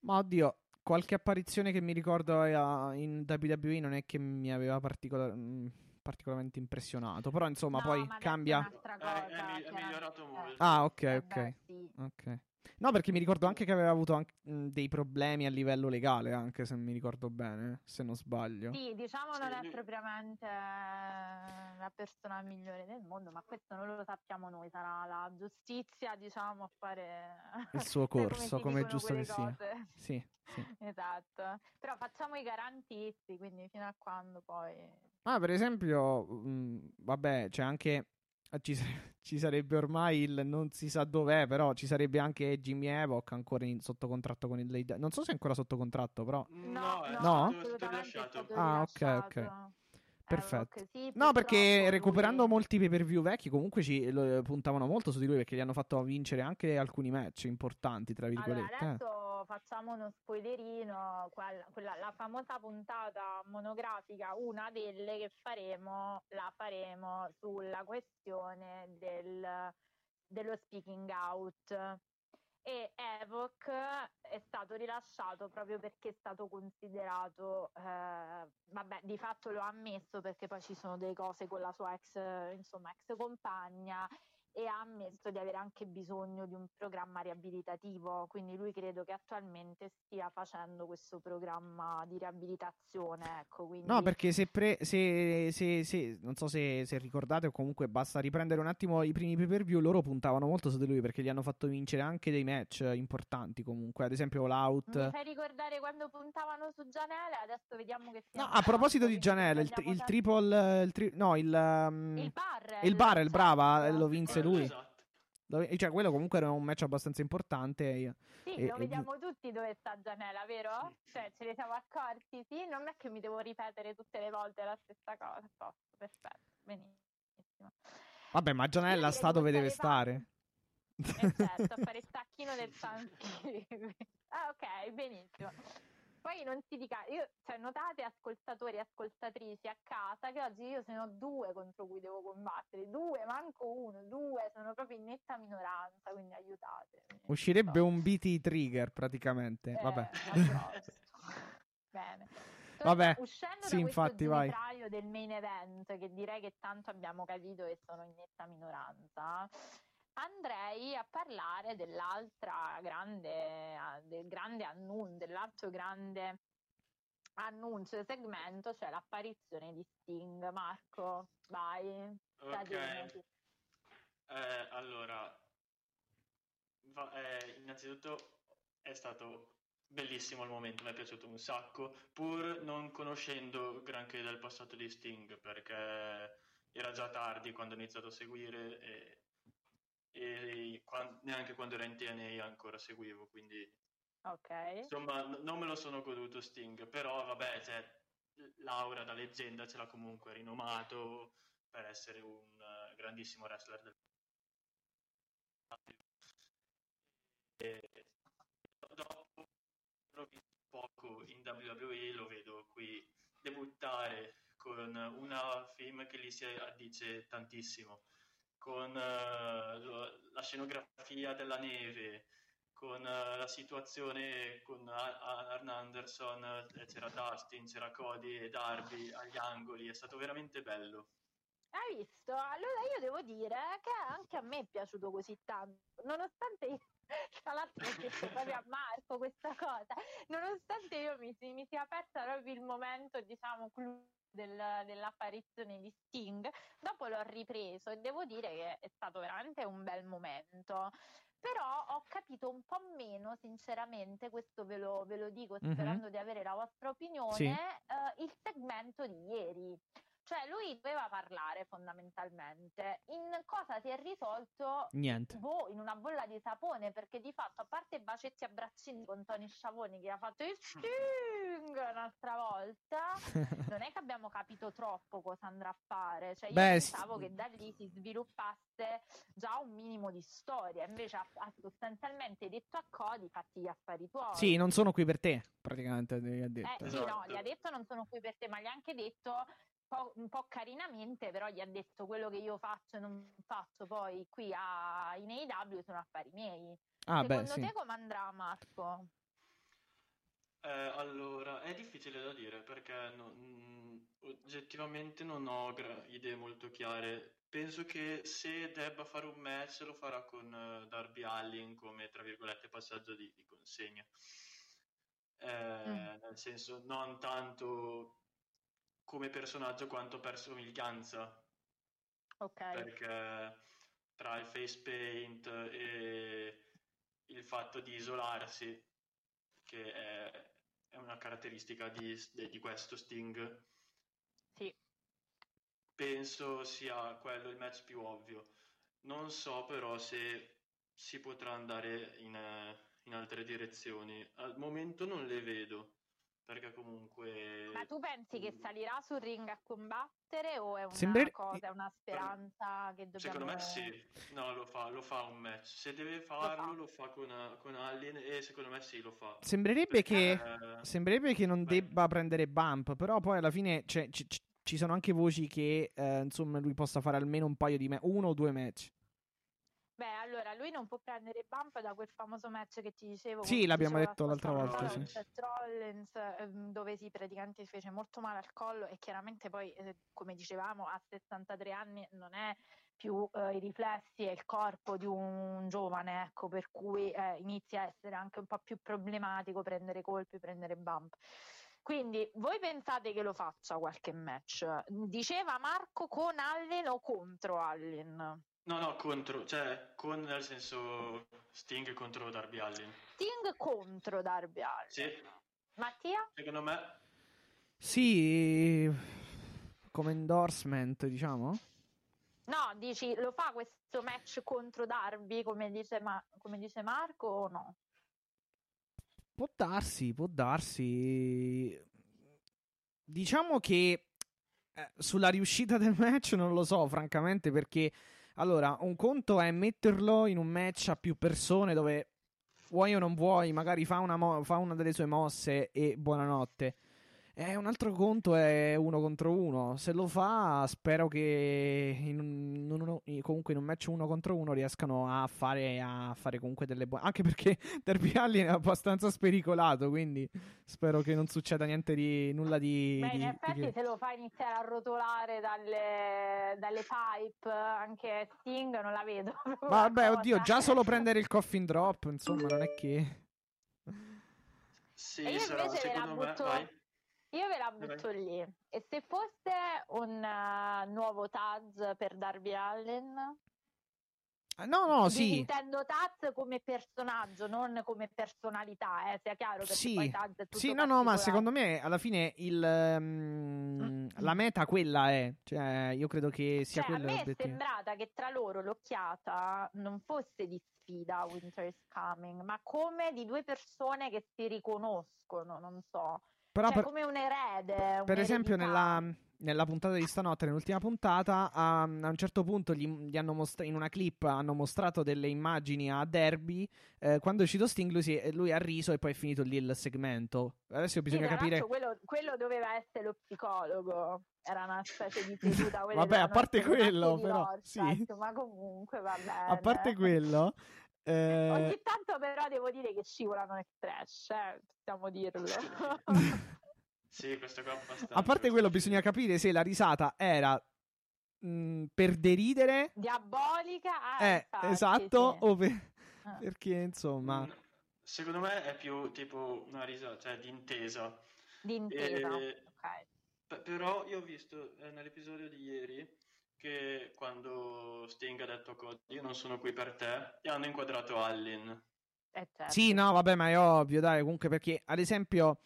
Ma oddio, qualche apparizione che mi ricordo eh, in WWE non è che mi aveva particola- mm, particolarmente impressionato. Però insomma, No, poi cambia. È un'altra Eh, cosa, è, mi- è chiaramente. migliorato molto. Ah, ok, Eh ok. beh, sì. Ok. No, perché mi ricordo anche che aveva avuto anche, mh, dei problemi a livello legale, anche se mi ricordo bene, se non sbaglio. Sì, diciamo non Sì, è lui- propriamente eh, la persona migliore del mondo, ma questo non lo sappiamo noi, sarà la giustizia, diciamo, a fare Il suo come corso, si come è giusto che sia. Sì, sì. Esatto, però facciamo i garantisti, quindi fino a quando poi Ma per esempio, mh, vabbè, c'è anche. Ci, sare- ci sarebbe ormai il non si sa dov'è, però ci sarebbe anche Jimmy Evoc ancora in- sotto contratto con il Lady. Non so se è ancora sotto contratto, però. No, è No? stato- Ah, ok, ok. rilasciato. Perfetto. Evoc, sì, No, perché recuperando lui- molti pay per view vecchi, comunque ci lo- puntavano molto su di lui perché gli hanno fatto vincere anche alcuni match importanti, tra Allora, virgolette. eh. adesso facciamo uno spoilerino, quella, quella- la famosa puntata monografica, una delle che faremo, la faremo sulla questione del, dello speaking out. E Evoc è stato rilasciato proprio perché è stato considerato, eh, vabbè, di fatto lo ha ammesso perché poi ci sono delle cose con la sua ex, insomma, ex compagna e ha ammesso di avere anche bisogno di un programma riabilitativo, quindi lui credo che attualmente stia facendo questo programma di riabilitazione, ecco, quindi No, perché se, pre- se, se- se- non so se, se ricordate o comunque basta riprendere un attimo i primi pay per view, loro puntavano molto su di lui perché gli hanno fatto vincere anche dei match importanti comunque, ad esempio l'out. mi fai ricordare quando puntavano su Gianele, adesso vediamo che No, a proposito di Gianella, il, il triple, il tri- no, il, um, il barrel, il barrel, brava, certo. lo vinse Quello, lui. esatto. Lo- cioè quello comunque era un match abbastanza importante. e- Sì, E- lo e- vediamo tutti dove sta Gianella, vero? Cioè, ce ne siamo accorti, sì? Non è che mi devo ripetere tutte le volte la stessa cosa. Posto, perfetto, benissimo. Vabbè, ma Gianella Io sta dove deve stare. Certo, a fare il tacchino del Thanksgiving. Ah, ok, benissimo. Poi non si dica, io, cioè, notate ascoltatori e ascoltatrici a casa che oggi io sono due contro cui devo combattere, due, manco uno, due, sono proprio in netta minoranza, quindi aiutate. Uscirebbe un BT trigger praticamente. Eh, Vabbè. Bene. Vabbè, uscendo sì, da infatti, questo vai. del main event, che direi che tanto abbiamo capito che sono in netta minoranza, andrei a parlare dell'altra grande, del grande annuncio, dell'altro grande annuncio segmento, cioè l'apparizione di Sting. Marco, vai. Ok. Eh, allora, va- eh, innanzitutto è stato bellissimo il momento, mi è piaciuto un sacco, pur non conoscendo granché del passato di Sting, perché era già tardi quando ho iniziato a seguire e, e quan- neanche quando era in TNA ancora seguivo, quindi Ok. insomma n- non me lo sono goduto Sting, però vabbè, cioè, l'aura da leggenda ce l'ha comunque rinomato per essere un eh, grandissimo wrestler del e dopo l'ho visto poco in WWE, lo vedo qui debuttare con una film che gli si addice tantissimo, con lo- la scenografia della neve, con eh, la situazione con Arn Anderson, eh, c'era Dustin, c'era Cody e Darby agli angoli, è stato veramente bello. Hai visto? Allora io devo dire che anche a me è piaciuto così tanto, nonostante io, tra l'altro ho proprio a Marco questa cosa, nonostante io mi, mi sia aperta proprio il momento, diciamo, clou del- dell'apparizione di Sting, dopo l'ho ripreso e devo dire che è stato veramente un bel momento. Però ho capito un po' meno, sinceramente, questo ve lo, ve lo dico Mhm. sperando di avere la vostra opinione, Sì. eh, il segmento di ieri. Cioè, lui doveva parlare fondamentalmente. In cosa si è risolto? Niente. Boh, in una bolla di sapone, perché di fatto, a parte bacetti a braccini con Tony Sciavoni che ha fatto il Sting un'altra volta, non è che abbiamo capito troppo cosa andrà a fare. Cioè, io Beh, pensavo s- che da lì si sviluppasse già un minimo di storia, invece ha, ha sostanzialmente detto a Cody fatti gli affari tuoi. Sì, non sono qui per te, praticamente gli ha detto. Eh, sì, no, Esatto. gli ha detto non sono qui per te, ma gli ha anche detto po- un po' carinamente, però gli ha detto quello che io faccio e non faccio poi qui a, in AEW sono affari miei. ah, Secondo beh, sì. te come andrà Marco? Eh, allora, è difficile da dire perché no- mm, oggettivamente non ho gra- idee molto chiare. Penso che se debba fare un match lo farà con eh, Darby Allin come, tra virgolette, passaggio di, di consegna. Eh, Mm. Nel senso, non tanto come personaggio quanto per somiglianza, Ok. perché tra il face paint e il fatto di isolarsi, che è, è una caratteristica di, di questo Sting, Sì. penso sia quello il match più ovvio. Non so però se si potrà andare in, in altre direzioni. Al momento non le vedo, perché comunque... Ma tu pensi che salirà sul ring a combattere o è una Sembra- cosa, è una speranza che dobbiamo... Secondo me sì, no, lo fa, lo fa un match. Se deve farlo, lo fa, con, con Allin e secondo me sì, lo fa. Sembrerebbe che, Eh, sembrerebbe che non Vai. debba prendere bump, però poi alla fine cioè, ci, ci- ci sono anche voci che eh, insomma lui possa fare almeno un paio di match, uno o due match. Beh, allora lui non può prendere bump da quel famoso match che ti dicevo. Sì, l'abbiamo detto l'altra volta, con sì. Seth Rollins, ehm, dove si praticamente fece molto male al collo e chiaramente poi, eh, come dicevamo, a 63 anni non è più eh, i riflessi e il corpo di un giovane, ecco, per cui eh, inizia a essere anche un po' più problematico prendere colpi, prendere bump. Quindi voi pensate che lo faccia qualche match? Diceva Marco con Allen o contro Allen? No, no, contro, cioè con nel senso Sting contro Darby Allin. Sting contro Darby Allin. Sì, Mattia? secondo me Sì, come endorsement, diciamo. No, dici lo fa questo match contro Darby come dice, Ma- come dice Marco o no? Può darsi, può darsi. Diciamo che eh, sulla riuscita del match non lo so, francamente, perché allora, un conto è metterlo in un match a più persone dove vuoi o non vuoi, magari fa una, mo- fa una delle sue mosse e buonanotte. E un altro conto è uno contro uno. Se lo fa, spero che in un- in uno- comunque in un match uno contro uno riescano a fare, a fare comunque delle buone. Anche perché Derby Allin è abbastanza spericolato. Quindi spero che non succeda niente di nulla di. Beh, di- in di effetti che- se lo fa iniziare a rotolare dalle, dalle pipe, anche Sting non la vedo. vabbè, oddio, già solo prendere il coffin drop, insomma, non è che. sì, E io sarà, invece ve la me, butto- vai. Io ve la butto lì. E se fosse un eh, nuovo Taz per Darby Allen? Ah, No, no, sì. Intendo Taz come personaggio, non come personalità, eh, sia chiaro, Sì. poi Taz è tutto Sì, no, no, ma secondo me alla fine il, ehm, la meta quella è. Cioè, io credo che sia Cioè, a quello me è sembrata che tra loro l'occhiata non fosse di sfida Winter is Coming, ma come di due persone che si riconoscono, non so. Però cioè, per, come un erede. per esempio nella, nella puntata di stanotte, nell'ultima puntata, a, a un certo punto gli, gli hanno mostra- in una clip hanno mostrato delle immagini a Derby. eh, quando è uscito Sting, lui, lui ha riso e poi è finito lì il segmento. Adesso Sì, bisogna tra capire. Quello, quello doveva essere lo psicologo, era una specie di seduta. Vabbè, a parte quello, però, sì. Ma comunque va bene. A parte quello, eh, Ogni tanto però devo dire che scivolano nel trash, eh, possiamo dirlo. Sì, questo qua è abbastanza. a parte quello, bisogna capire se la risata era mh, per deridere, Diabolica, ah, eh, infatti, esatto, sì. o per- Ah. perché insomma. Mm, Secondo me è più tipo una risa, cioè di intesa. di intesa. Eh, ok. P- però io ho visto eh, nell'episodio di ieri che quando Sting ha detto Cody io non sono qui per te, e hanno inquadrato Allin. Eh, certo. Sì, no, vabbè, ma è ovvio, dai, comunque perché, ad esempio,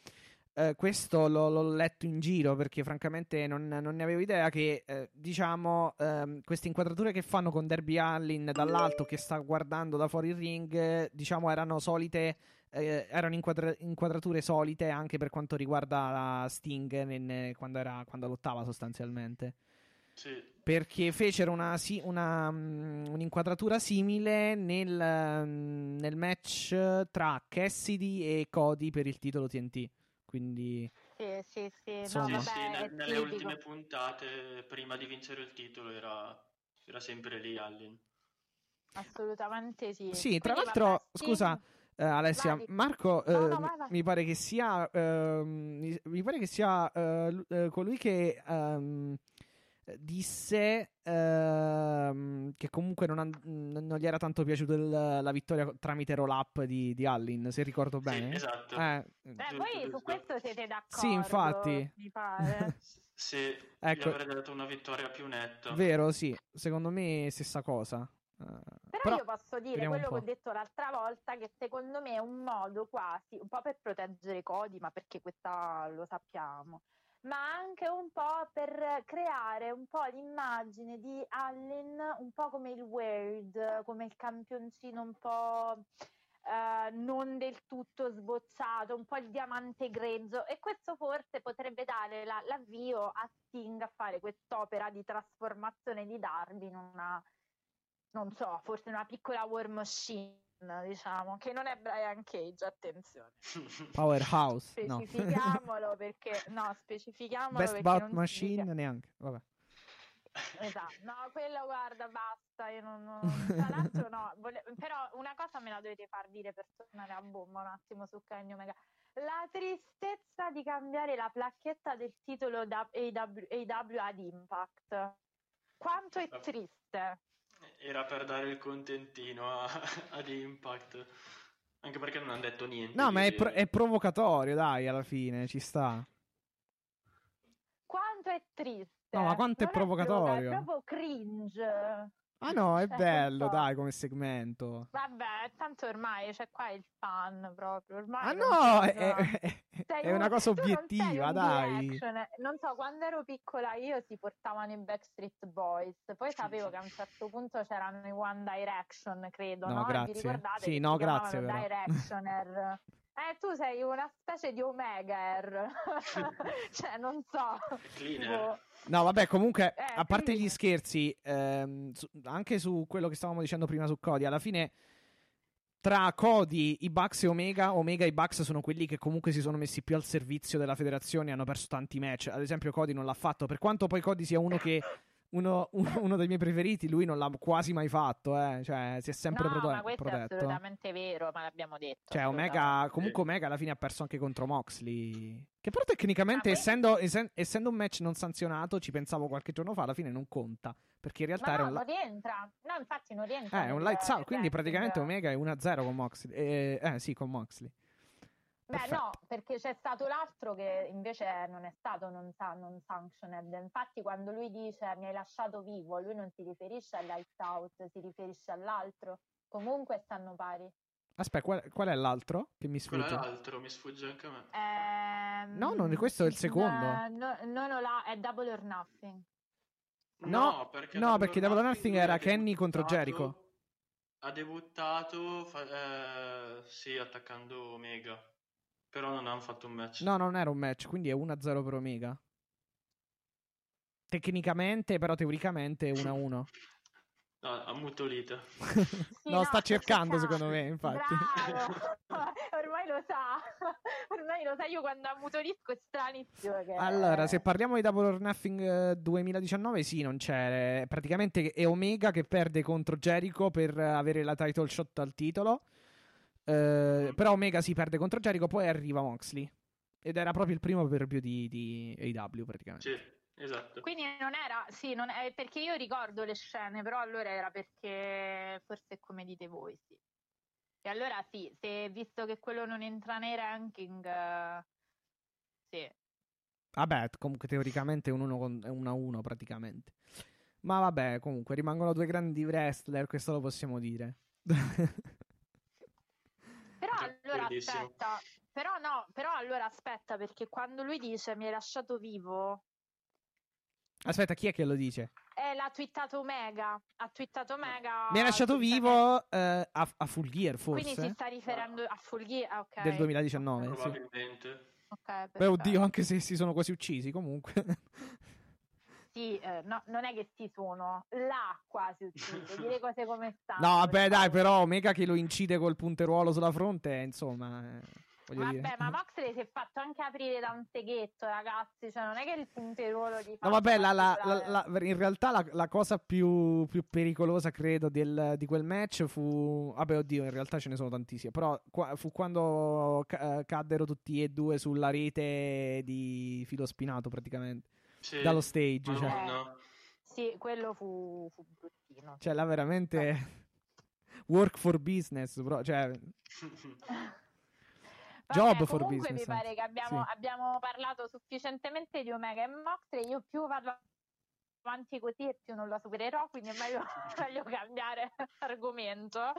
eh, questo l'ho, l'ho letto in giro perché francamente non, non ne avevo idea che, eh, diciamo, ehm, queste inquadrature che fanno con Derby Allin dall'alto che sta guardando da fuori il ring, eh, diciamo, erano solite, eh, erano inquadra- inquadrature solite anche per quanto riguarda Sting nel- quando, era, quando lottava sostanzialmente. Sì, Perché fecero una, una, mm, un'inquadratura simile nel, mm, nel match tra Cassidy e Cody per il titolo TNT. Quindi, Sì, sì, sì, no, Insomma. sì, sì, è nel- nelle tipico. ultime puntate, prima di vincere il titolo, era, era sempre lì Allin. Assolutamente sì. sì, tra Quindi, l'altro, vabbè, sì, scusa, eh, Alessia, Vai. Marco, No, eh, no, vai, vai. mi pare che sia, ehm, mi, mi pare che sia eh, eh, colui che ehm, disse ehm, che comunque non, han- non gli era tanto piaciuta il- la vittoria tramite roll up di, di Allin, se ricordo bene. Sì, esatto. Eh, Eh, Giusto, voi su questo siete d'accordo? Sì, infatti. Mi pare. Sì, Ecco. gli avrei dato una vittoria più netta. Vero, sì, secondo me stessa cosa. Eh, Però, però- io posso dire quello che ho detto l'altra volta, che secondo me è un modo quasi, un po' per proteggere Cody, ma perché questa lo sappiamo, ma anche un po' per creare un po' l'immagine di Allen un po' come il Word, come il campioncino un po' eh, non del tutto sbocciato, un po' il diamante grezzo. E questo forse potrebbe dare la, l'avvio a Sting a fare quest'opera di trasformazione di Darby in una, non so, forse una piccola war machine diciamo, che non è Brian Cage, attenzione. Powerhouse, no. Specifichiamolo perché, no, specifichiamolo Best perché Machine significa- neanche. Vabbè. Esatto, no, quello guarda, basta, io non, non- tra l'altro no, vole- però una cosa me la dovete far dire per tornare a bomba un attimo su Kenny Omega. La tristezza di cambiare la placchetta del titolo da AW, AW ad Impact. Quanto è triste. Era per dare il contentino a- ad Impact. Anche perché non hanno detto niente. No, ma è, di- pro- è provocatorio, dai, alla fine, ci sta. Quanto è triste. No, ma quanto è provocatorio. provoca- È proprio cringe. Ah no, è Cioè, bello, dai, come segmento. Vabbè, tanto ormai c'è qua il fan proprio. Ormai Ah no, è, è- Sei è un- una cosa obiettiva, un dai. Non so, quando ero piccola io si portavano i Backstreet Boys, poi sapevo che a un certo punto c'erano i One Direction, credo, No, no? Vi grazie. ricordate Sì, che no, grazie, però. Directioner. Eh, tu sei una specie di Omega cioè, non so. Tipo- No, vabbè, comunque, Eh, a parte quindi- gli scherzi, ehm, su- anche su quello che stavamo dicendo prima su Cody, alla fine tra Cody, i Bucks e Omega, Omega e i Bucks sono quelli che comunque si sono messi più al servizio della federazione e hanno perso tanti match. Ad esempio, Cody non l'ha fatto, per quanto poi Cody sia uno che uno, uno- dei miei preferiti, lui non l'ha quasi mai fatto, eh. Cioè, si è sempre no, prote- ma questo è protetto. assolutamente vero, ma l'abbiamo detto. Cioè, Omega, comunque Omega alla fine ha perso anche contro Moxley. Che però tecnicamente, Ah, essendo, essen- essendo un match non sanzionato, ci pensavo qualche giorno fa, alla fine non conta. Perché in realtà no, un, non rientra. No, infatti non rientra. eh, è un lights out. Quindi praticamente Omega è 1-0 con Moxley. Eh, eh, sì, con Moxley. Beh, no, perché c'è stato l'altro che invece non è stato non, sa- non sanctioned. Infatti, quando lui dice mi hai lasciato vivo, lui non si riferisce al lights out, si riferisce all'altro. Comunque stanno pari. Aspetta, qual, qual è l'altro che mi Quello è sfugge? l'altro, mi sfugge anche a me. Ehm, No, non- questo è il secondo. eh, No, no, no, là, è double or nothing. No, perché no, perché Double or Nothing era Kenny contro Jericho. Ha debuttato fa- eh, sì, attaccando Omega. Però non hanno fatto un match. No, non era un match, quindi è 1-0 per Omega. Tecnicamente, però teoricamente è 1-1. No, ammutolita. Sì, no, sta cercando cercando. secondo me, infatti. Bravo! Ormai lo sa. Ormai lo sa io quando ammutolisco è stranissimo che... Allora, se parliamo di Double or Nothing eh, 2019, sì, non c'è. Praticamente è Omega che perde contro Jericho per eh, avere la title shot al titolo. Eh, però Omega si perde contro Jericho, poi arriva Moxley. Ed era proprio il primo per più di, di AW, praticamente. Sì, esatto. Quindi non era, sì, non è, perché io ricordo le scene, però allora era perché forse come dite voi, sì. E allora sì, se visto che quello non entra nei ranking, eh, sì. Vabbè, comunque teoricamente è un 1 con- è un a 1 praticamente. Ma vabbè, comunque rimangono due grandi wrestler, questo lo possiamo dire. Però allora D'accordissimo. aspetta, però no, però allora aspetta, perché quando lui dice mi hai lasciato vivo, Aspetta, chi è che lo dice? eh, l'ha twittato Omega, ha twittato Omega. Mi ha lasciato vivo eh, a, a Full Gear, Quindi si forse? sta riferendo a Full Gear, ah, ok. Del 2019, sì. Probabilmente. Ok, Beh, perfetto. oddio, anche se si sono quasi uccisi, comunque. Sì, eh, no, non è che si sono là quasi uccisi, dire cose come stanno. no, vabbè, dai, però Omega che lo incide col punteruolo sulla fronte, insomma, eh, Vabbè, dire. ma Moxley si è fatto anche aprire da un seghetto, ragazzi. Cioè, non è che il punteruolo di No, vabbè, la- la- la- la- in realtà la, la cosa più, più pericolosa, credo, del- di quel match fu... Vabbè, oddio, in realtà ce ne sono tantissime, però qua- fu quando ca- eh, caddero tutti e due sulla rete di filo spinato, praticamente, Sì. dallo stage. Cioè, Madonna. Sì, quello fu, fu bruttino. cioè là veramente... Work for business, bro. Cioè, Vabbè, Job for comunque business, mi pare che abbiamo, Sì. abbiamo parlato sufficientemente di Omega e Moxley. Io più vado avanti così e più non la supererò, quindi è meglio, meglio cambiare argomento.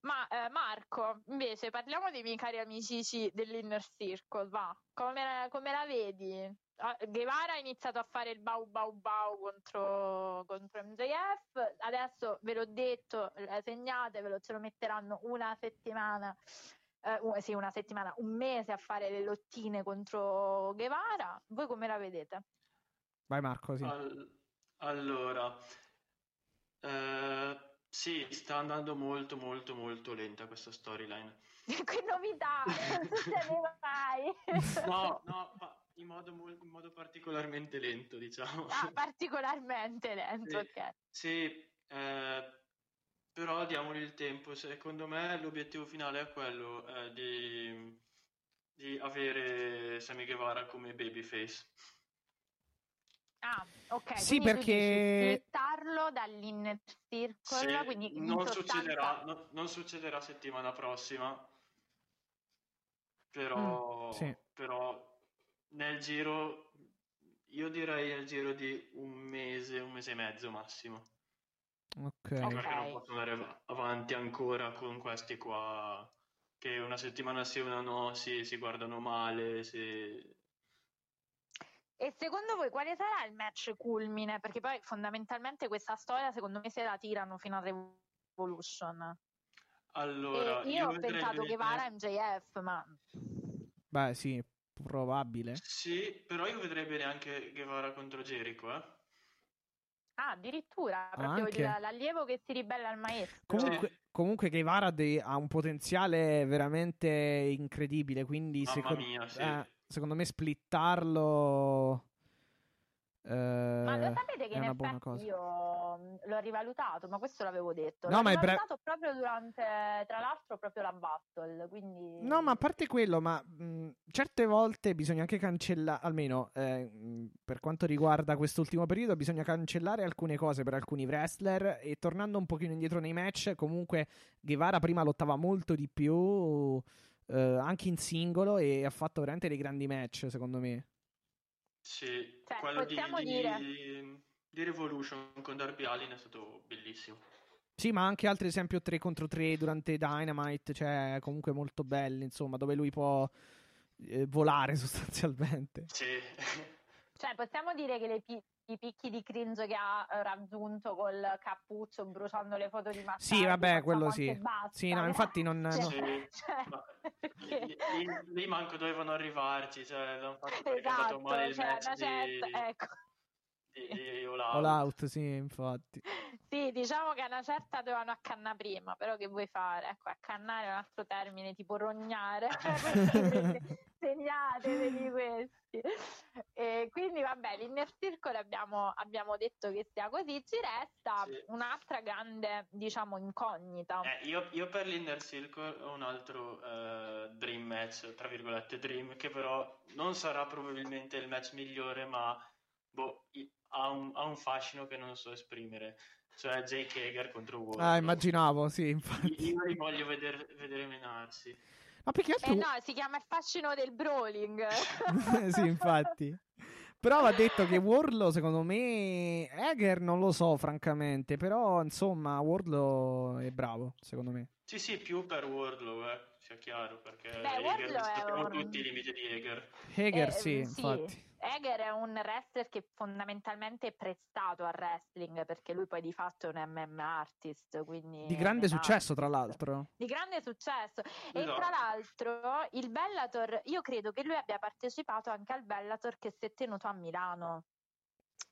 Ma eh, Marco, invece, parliamo dei miei cari amici dell'Inner Circle, va. Come, come la vedi? Ah, Guevara ha iniziato a fare il bau bau bau contro, contro MJF, adesso ve l'ho detto, eh, segnatevelo, ce lo metteranno una settimana, eh, sì, una settimana, un mese a fare le lottine contro Guevara. Voi come la vedete? Vai Marco, sì. Al- allora, eh, sì, sta andando molto molto molto lenta questa storyline. che novità, non succedeva mai. No, no, ma in modo, in modo particolarmente lento, diciamo. Ah, particolarmente lento, Sì. ok. Sì, eh, però diamogli il tempo. Secondo me l'obiettivo finale è quello eh, di, di avere Sammy Guevara come babyface. Ah, ok. Sì, perché- dici splittarlo dall'inner circle, Sì, quindi in non, sostanza- succederà, no- non succederà settimana prossima, però, Mm, sì. però nel giro, io direi nel giro di un mese, un mese e mezzo massimo. Ok. Ok. Perché non posso andare av- avanti ancora con questi qua che una settimana sì, una no, si, si guardano male, si... E secondo voi quale sarà il match culmine? Perché poi fondamentalmente questa storia secondo me se la tirano fino a Revolution. Allora, e io, ho pensato che Vara MJF, ma Beh, sì, probabile. Sì, però io vedrei bene anche Guevara contro Jericho, eh. ah, addirittura proprio Anche. il- l'allievo che si ribella al maestro. Comunque, comunque Guevara ha dei- ha un potenziale veramente incredibile, quindi Mamma secondo, mia, sì. eh, secondo me splittarlo eh, Ma lo sapete che è in una buona cosa. io mh, l'ho rivalutato, ma questo l'avevo detto. No, l'ho ma è bra- rivalutato proprio durante, tra l'altro, proprio la battle, quindi... No, ma a parte quello, ma mh, certe volte bisogna anche cancellare, almeno eh, mh, per quanto riguarda quest'ultimo periodo, bisogna cancellare alcune cose per alcuni wrestler e tornando un pochino indietro nei match, comunque Guevara prima lottava molto di più eh, anche in singolo e ha fatto veramente dei grandi match, secondo me. Sì, Cioè, quello di, possiamo di- dire- di Revolution con Darby Allin è stato bellissimo. Sì, ma anche altri esempio 3 contro 3 durante Dynamite, cioè comunque molto belli, insomma, dove lui può eh, volare sostanzialmente. Sì, Cioè, possiamo dire che le pi- i picchi di cringe che ha eh, raggiunto col cappuccio bruciando le foto di Matteo. Sì, vabbè, quello sì. Sì, no, eh. infatti non... no. Sì. Cioè, ma perché- lì, lì- manco dovevano arrivarci, cioè, l'hanno fatto perché è andato Esatto, male il cioè, match di, certa, ecco. di, di All Out. All out, sì, infatti. Sì, diciamo che a una certa dovevano accannare prima, però che vuoi fare? Ecco, accannare è un altro termine, tipo rognare. Segnatevi questi. E quindi vabbè, l'inner circle abbiamo, abbiamo detto che sia così, ci resta Sì. un'altra grande, diciamo, incognita. Eh, io, io per l'Inner Circle ho un altro eh, dream match, tra virgolette dream, che però non sarà probabilmente il match migliore, ma boh, i- ha, un, ha un fascino che non so esprimere, cioè Jake Hager contro Wardlow. Ah, immaginavo, sì, infatti. Io li voglio vedere, vedere menarsi. Ma più che altro... Eh no, si chiama il fascino del brawling. sì, infatti. Però va detto che Wardlow, secondo me, Hager non lo so, francamente, però insomma, Wardlow è bravo, secondo me. Sì, sì, più per Wardlow, eh, sia chiaro, perché Beh, Hager, sappiamo un- tutti i limiti di Hager. Hager Eh, sì, infatti. Eger è un wrestler che fondamentalmente è prestato al wrestling perché lui poi di fatto è un MM artist, quindi Di grande successo, tra artist. l'altro. Di grande successo. E Esatto. tra l'altro il Bellator, io credo che lui abbia partecipato anche al Bellator che si è tenuto a Milano.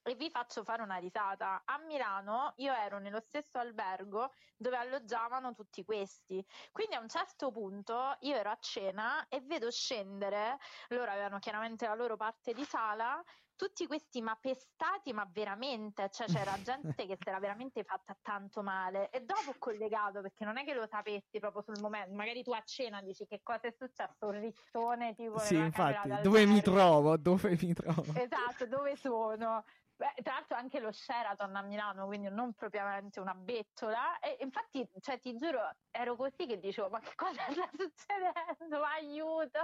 E vi faccio fare una risata. A Milano io ero nello stesso albergo dove alloggiavano tutti questi. Quindi a un certo punto io ero a cena e vedo scendere, loro avevano chiaramente la loro parte di sala, tutti questi ma pestati, ma veramente, cioè c'era gente che si era veramente fatta tanto male. E dopo ho collegato, perché non è che lo sapessi proprio sul momento, magari tu a cena dici che cosa è successo, un rizzone tipo Sì, infatti, dove mi trovo? Dove mi trovo? Esatto, dove sono? Beh, tra l'altro anche lo Sheraton a Milano, quindi non propriamente una bettola. E infatti, cioè, ti giuro, ero così che dicevo: Ma che cosa sta succedendo? Aiuto!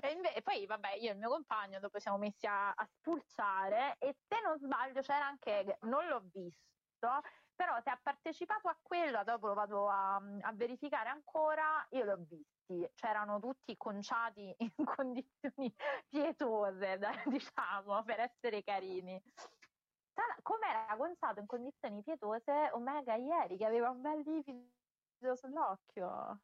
E, inve- e poi, vabbè, io e il mio compagno dopo siamo messi a, a spulciare. E se non sbaglio, c'era anche, non l'ho visto, Però se ha partecipato a quella, dopo lo vado a, a verificare ancora, io l'ho visti, c'erano tutti conciati in condizioni pietose, diciamo, per essere carini. Tra l'al- Come era conciato in condizioni pietose Omega ieri, che aveva un bel livido sull'occhio.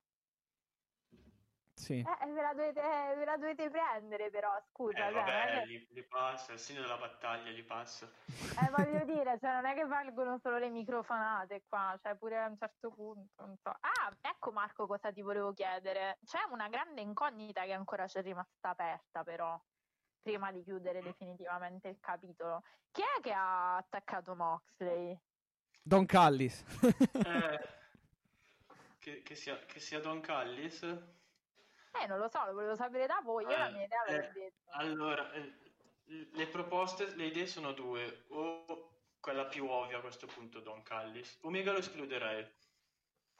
Sì. Eh, ve la dovete, ve la dovete prendere però, scusa. Eh, cioè, vabbè, gli, gli passa, il segno della battaglia gli passa. eh, voglio dire, cioè, non è che valgono solo le microfonate qua, cioè pure a un certo punto. Non so. Ah, ecco Marco cosa ti volevo chiedere. C'è una grande incognita che ancora c'è rimasta aperta però, prima di chiudere definitivamente il capitolo. Chi è che ha attaccato Moxley? Don Callis. Eh, che, che sia, che sia Don Callis? Eh, non lo so, lo volevo sapere da voi, io la Eh, mia idea l'avevo eh, detto. Allora, eh, le proposte, le idee sono due, o quella più ovvia a questo punto, Don Callis. Omega lo escluderei.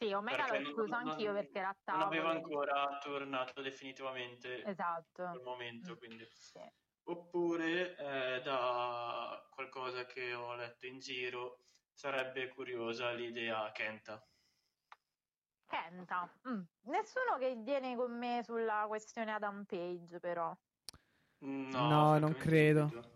Sì, Omega l'ho escluso non- anch'io perché era Non aveva ancora tornato definitivamente Esatto. quel momento, quindi. Sì. Oppure eh, da qualcosa che ho letto in giro sarebbe curiosa l'idea Kenta. Kenta. Mm. Nessuno che viene con me sulla questione Adam Page, però. No, No, non credo. dubito.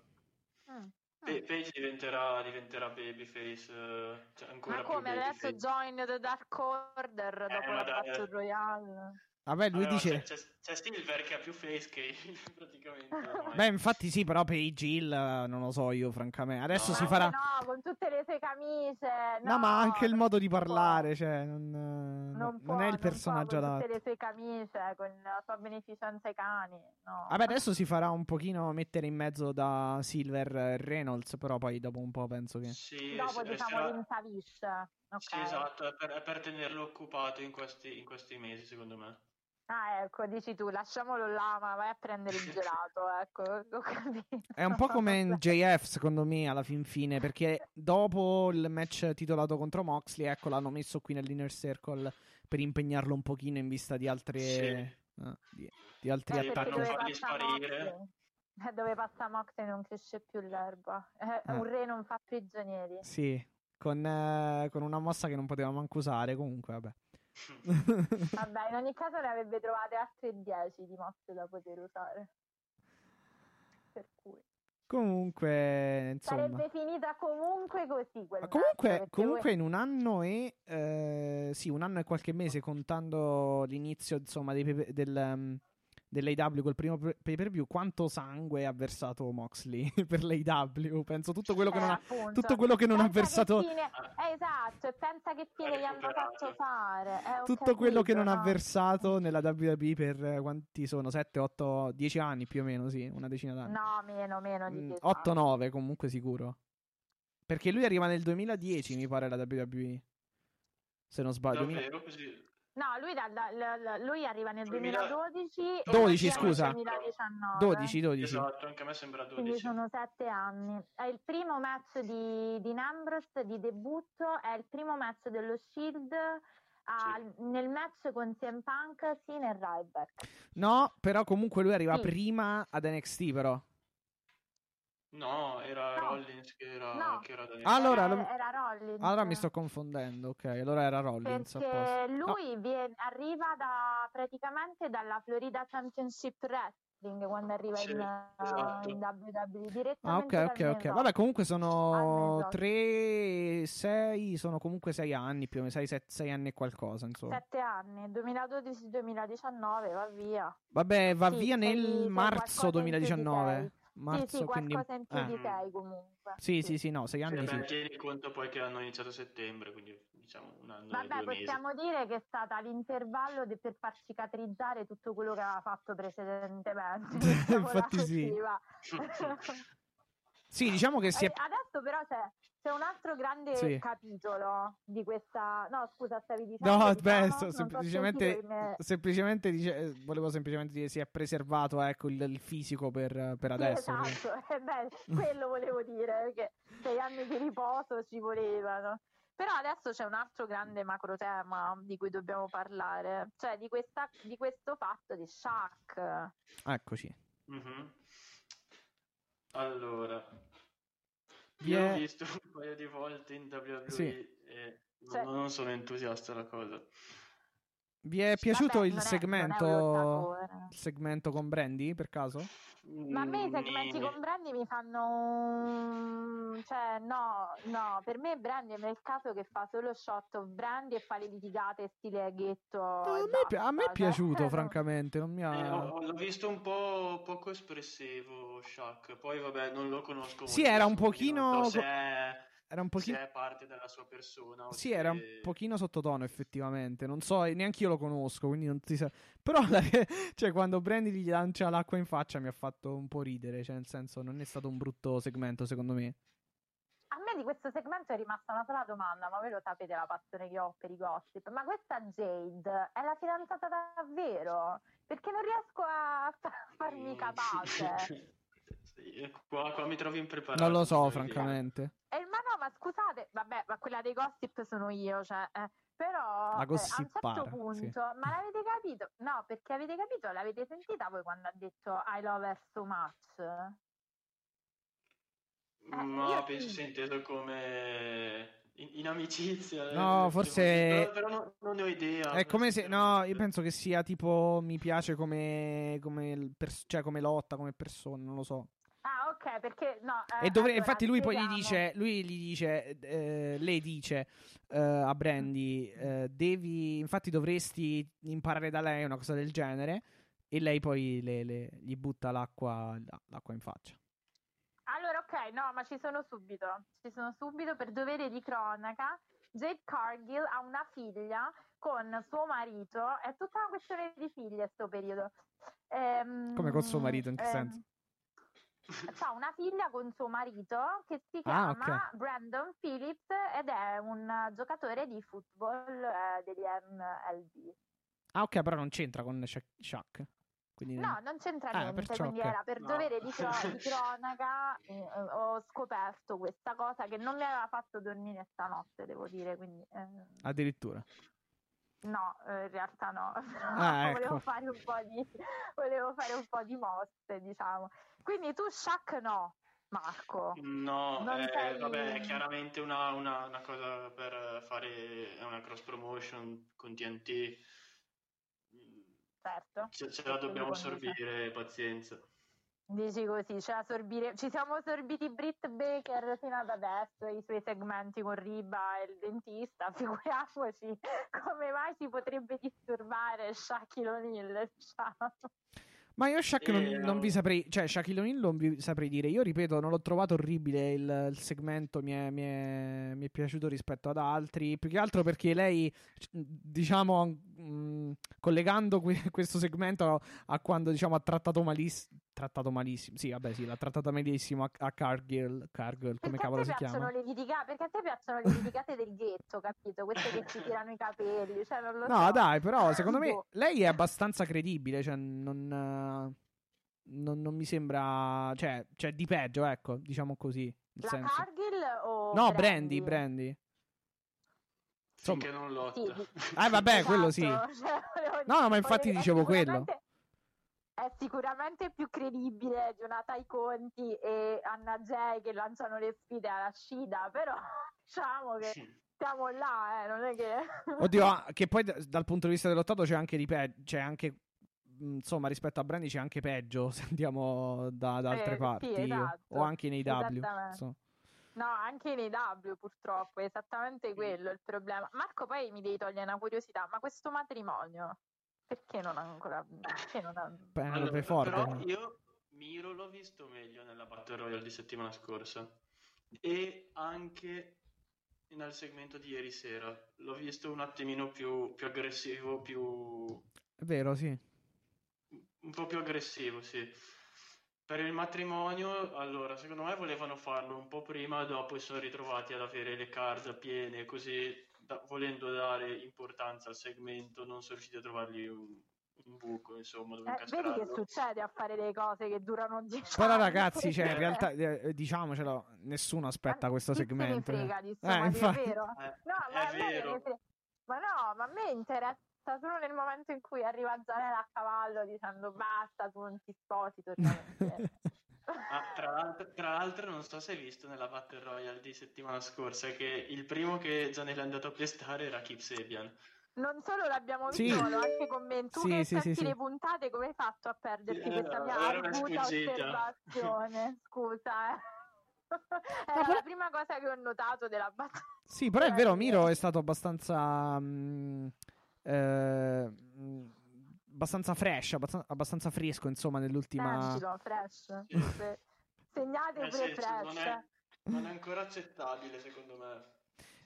Mm. Pe- Page diventerà, diventerà babyface, eh, cioè ancora Ma come adesso join the Dark Order dopo ma la Battle eh. Royale? Vabbè, lui Allora, dice... c'è, c'è- Silver che ha più face che il, praticamente. Beh, infatti sì, però Page Hill eh, non lo so io, francamente. Adesso No. si farà... No, con tutte le sue camicie. No, no, ma anche il modo di può. parlare, cioè, non, eh, Non, non può, è il non personaggio può, con adatto. tutte le sue camicie, con la sua beneficenza ai cani. No. Vabbè, adesso si farà un pochino mettere in mezzo da Silver e Reynolds, però poi dopo un po' penso che... Sì, Dopo se- diciamo sarà- l'insavish. Ok. Sì, esatto, è per, è per tenerlo occupato in questi, in questi mesi, secondo me. Ah, ecco, dici tu, lasciamolo là, ma vai a prendere il gelato, ecco, ho capito. È un po' come in JF, secondo me, alla fin fine, perché dopo il match titolato contro Moxley, ecco, l'hanno messo qui nell'Inner Circle per impegnarlo un pochino in vista di altre... Sì. eh, di, di altri Eh, non attacchi. dove farli passa sparire. Moxley, dove passa Moxley non cresce più l'erba. Eh, Eh. Un re non fa prigionieri. Sì, con, eh, con una mossa che non poteva manco usare, comunque, vabbè. Vabbè, in ogni caso ne avrebbe trovate altre 10 di mosse da poter usare. Per cui comunque, insomma... sarebbe finita comunque così quel Ma match, Comunque, comunque voi- in un anno e eh, sì, un anno e qualche mese contando l'inizio insomma dei del, um, dell'AW col primo pay per view, quanto sangue ha versato Moxley per l'AW? Penso tutto quello che Eh, non ha appunto. tutto quello che non ha versato che fine- eh, esatto, e pensa che fine gli hanno fatto fare. eh, tutto quello che capito, non ha versato nella WWE per eh, quanti sono? 7, 8, 10 anni più o meno, sì, una decina d'anni. No, meno, meno di 10 8, anni. 9 comunque sicuro. Perché lui arriva nel 2010, mi pare la WWE. Se non sbaglio, 2000 Davvero così? No, lui, da- da- lui arriva nel 2000 2012 e 12, io nel scusa. 2019. 12, 12. Esatto, anche a me sembra 12. Quindi sono sette anni. È il primo match di, di Ambrose di debutto, è il primo match dello Shield. ah, Nel match con CM Punk, sì, nel Ryback. No, però comunque lui arriva Sì. prima ad NXT, però. No, era No. Rollins che era, No. che era da Allora, era, era Rollins. Allora mi sto confondendo, ok. Allora era Rollins. Perché lui vie- arriva da, praticamente dalla Florida Championship Wrestling quando arriva Sì, in, esatto. in WWE Ah, direttamente ok, ok, ok. main Vabbè, comunque sono main 3, 6, sono comunque 6 anni più o meno, 6, anni e qualcosa, insomma. Sette anni, 2012-2019, va via. Vabbè, va Sì, via nel marzo qualcosa in più di 2019. Sei. Marzo, sì, sì, quindi... qualcosa in più eh. di sei comunque. Sì, sì, sì, no, 6 Sì, anni sì. tieni conto poi che hanno iniziato a settembre, quindi diciamo un anno e Vabbè, due mesi. possiamo dire che è stata l'intervallo de- per far cicatrizzare tutto quello che aveva fatto precedentemente. Infatti sì. Sì, diciamo che si è... Eh, Adesso però c'è, c'è un altro grande Sì. capitolo di questa... No, scusa, stavi dicendo... No, diciamo? beh, so- semplicemente, me- semplicemente dice- eh, volevo semplicemente dire si è preservato ecco, il, il fisico per, per Sì, adesso. esatto, eh, beh, quello volevo dire, perché sei anni di riposo ci volevano. Però adesso c'è un altro grande macro tema di cui dobbiamo parlare, cioè di, questa, di questo fatto di Shaq. Eccoci. Mhm. Allora, Io è- l'ho visto un paio di volte in WWE Sì. e non- Cioè- non sono entusiasta della cosa. Vi è piaciuto Vabbè, il non è- è segmento il segmento con Brandy per caso? Ma a me i segmenti Mm, con Brandy mi fanno. Cioè, no, no, per me Brandy è nel caso che fa solo shot of Brandy e fa le litigate stile ghetto. No, a, me, pi- a me è basta, cioè, piaciuto, no. francamente. Non mi ha... Eh, ho- ho- l'ho visto un po' poco espressivo Shaq, poi vabbè non lo conosco Sì, molto, era un pochino so se è, Era un se pochino. è parte della sua persona o Sì, se- era un pochino sottotono, effettivamente. Non so, neanche io lo conosco, quindi non ti sa. Però, la- cioè, quando Brandy gli lancia l'acqua in faccia mi ha fatto un po' ridere. Cioè, nel senso, non è stato un brutto segmento, secondo me. A me di questo segmento è rimasta una sola domanda, ma voi lo sapete la passione che ho per i gossip. Ma questa Jade è la fidanzata davvero? Perché non riesco a fa- farmi capace. Sì, qua, qua mi trovi impreparato. Non lo so, francamente. Eh, ma no, ma scusate, vabbè, ma quella dei gossip sono io, cioè, eh, però eh, a un certo punto, sì. ma l'avete capito? No, perché avete capito, l'avete sentita voi quando ha detto I love her so much? Eh, Ma io penso sì. sia inteso come in, in amicizia. eh, No, se- forse- Però, però non, non ne ho idea. È come se. No, io penso che sia tipo. Mi piace come. come il pers- cioè, come lotta, come persona, non lo so. Ok, perché no. eh, E dovre- allora, infatti lui poi gli spieghiamo. dice, lui gli dice, eh, lei dice eh, a Brandy, eh, devi, infatti dovresti imparare da lei una cosa del genere e lei poi le- le- gli butta l'acqua, l'acqua in faccia. Allora, ok, no, ma ci sono subito. Ci sono subito per dovere di cronaca. Jade Cargill ha una figlia con suo marito. È tutta una questione di figlie a sto periodo. Ehm, Come con suo marito, in che ehm, senso? Ha una figlia con suo marito che si Ah, chiama ok. Brandon Phillips ed è un giocatore di football eh, degli MLB. Ah ok, però non c'entra con Sha- Shaq. Quindi No, non c'entra Ah, niente, perciò, quindi ok. era per No. dovere di, cro- di cronaca eh, ho scoperto questa cosa che non mi aveva fatto dormire stanotte, devo dire, quindi eh, addirittura. no, eh, in realtà no, Ah, ecco. volevo, fare un po di, volevo fare un po' di mosse, diciamo. Quindi tu Shaq no, Marco. No, eh, sei- vabbè, è chiaramente una, una- una cosa per fare una cross promotion con TNT. Certo. Ce, ce la dobbiamo si condice. sorbire, pazienza. Dici così, ce la sorbire- ci siamo sorbiti Britt Baker fino ad adesso, i suoi segmenti con Riba e il dentista, figuriamoci come mai si potrebbe disturbare Shaquille O'Neal, diciamo. Ma io Shaq non, Eh, non vi no. saprei, cioè Shaquille O'Neal non vi saprei dire. Io ripeto, non l'ho trovato orribile il, il segmento, mi è, mi, è, mi è piaciuto rispetto ad altri. Più che altro perché lei, diciamo, mh, collegando que- questo segmento a quando diciamo ha trattato malissimo, trattato malissimo, sì, vabbè, sì, l'ha trattata malissimo a, a Cargill, Cargill, come Perché cavolo a si chiama? le litiga- perché a te piacciono le litigate del ghetto, capito? Queste che si tirano i capelli, cioè No, so. dai, però secondo me Boh. lei è abbastanza credibile, cioè non, non, non mi sembra, cioè, cioè di peggio, ecco, diciamo così. La senso. Cargill o No, Brandy, Brandy? Brandy. Insomma- Finché non lotta. Sì. Ah, vabbè, quello sì. Esatto, cioè, No, no, ma infatti dicevo quello. È sicuramente più credibile di una Tai Conti e Anna Jay che lanciano le sfide alla Scida, però diciamo che siamo là, eh, non è che... Oddio, ah, che poi d- dal punto di vista dell'ottato c'è anche di peggio, c'è anche mh, insomma, rispetto a Brandy c'è anche peggio se andiamo da, da altre Eh, sì, parti esatto. o anche nei W. Insomma. No, anche nei W purtroppo, è esattamente quello il problema. Marco, poi mi devi togliere una curiosità, ma questo matrimonio, perché non ha ancora... Perché non ha... Penelope Allora, però io Miro l'ho visto meglio nella Battle Royale di settimana scorsa e anche nel segmento di ieri sera l'ho visto un attimino più, più aggressivo, più È vero, sì. un po' più aggressivo, sì. Per il matrimonio, allora, secondo me volevano farlo un po' prima, dopo si sono ritrovati ad avere le card piene, così da- volendo dare importanza al segmento, non sono riusciti a trovargli un, un buco, insomma, dove Eh, vedi che succede a fare delle cose che durano 10 Però anni? ragazzi, cioè, in realtà, eh, diciamocelo, nessuno aspetta Ma questo se ne segmento. frega di sto Eh, infatti. è vero? Eh, No, ma è vero. ne frega- Ma no, ma a me interessa solo nel momento in cui arriva Zanella a cavallo dicendo basta, tu non ti sposi, torniamo. Ah, tra, l'altro, tra l'altro non so se hai visto nella Battle Royale di settimana scorsa che il primo che Gianelli è andato a pestare era Kip Sabian. Non solo l'abbiamo Sì. visto, ma l'ho anche commentato. Tu Sì, che sì, sì, le sì. puntate, come hai fatto a perderti Sì, questa mia era una arguta osservazione? Scusa, eh. Era però- la prima cosa che ho notato della battaglia. Sì, però è vero, Miro è stato abbastanza. mm, eh, abbastanza fresh, abbastanza, abbastanza fresco, insomma, nell'ultima. Sentilo, fresh. Sì. Se- Segnate Eh pure sì, fresh. non, è, non è ancora accettabile secondo me.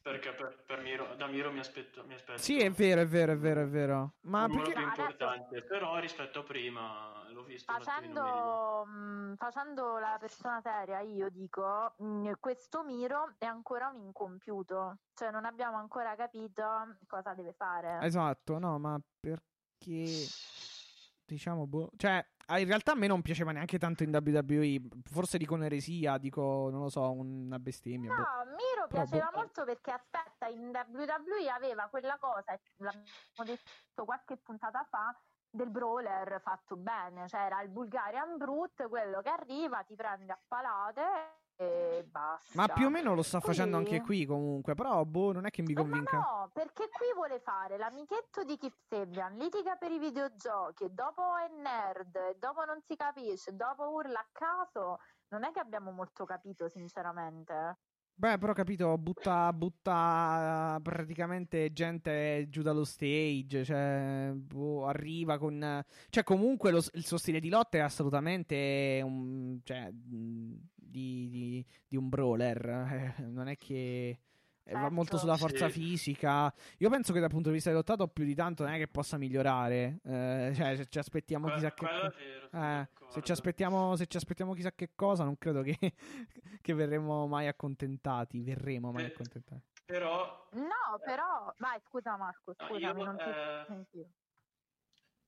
Perché per, per Miro, da Miro mi aspetto, mi aspetto Sì, è vero, è vero, è vero, è vero. Ma un perché. più Adesso- importante. Però rispetto a prima l'ho visto. Facendo, mh, facendo la persona seria, io dico, mh, questo Miro è ancora un incompiuto, cioè non abbiamo ancora capito cosa deve fare. Esatto, no, ma perché. Diciamo, boh. Cioè, ah, in realtà a me non piaceva neanche tanto in WWE. Forse dico un'eresia, dico, non lo so, una bestemmia. boh. No, Miro Però, piaceva boh. molto perché aspetta, in WWE aveva quella cosa, l'abbiamo detto qualche puntata fa, del brawler fatto bene, cioè era il Bulgarian Brute, quello che arriva, ti prende a palate e basta. Ma più o meno lo sta facendo Qui- anche qui comunque. Però, boh, non è che mi Eh, ma convinca. no, perché qui vuole fare l'amichetto di Kip Sabian, litiga per i videogiochi, e dopo è nerd, e dopo non si capisce, dopo urla a caso. Non è che abbiamo molto capito, sinceramente. Beh, però capito, butta, butta praticamente gente giù dallo stage, cioè, boh, arriva con... Cioè, comunque lo- il suo stile di lotta è assolutamente un, cioè, di, di- di un brawler, non è che... eh, Va molto sulla forza Sì. fisica. Io penso che dal punto di vista del lottato più di tanto non è che possa migliorare. Eh, cioè, se ci aspettiamo Que- chissà che... quello sono Eh, se ci, aspettiamo, se ci aspettiamo chissà che cosa, non credo che, che verremo mai accontentati. Verremo mai Eh, accontentati. Però No, però... Vai, scusa Marco, No, scusami, io, non ti eh, sentivo.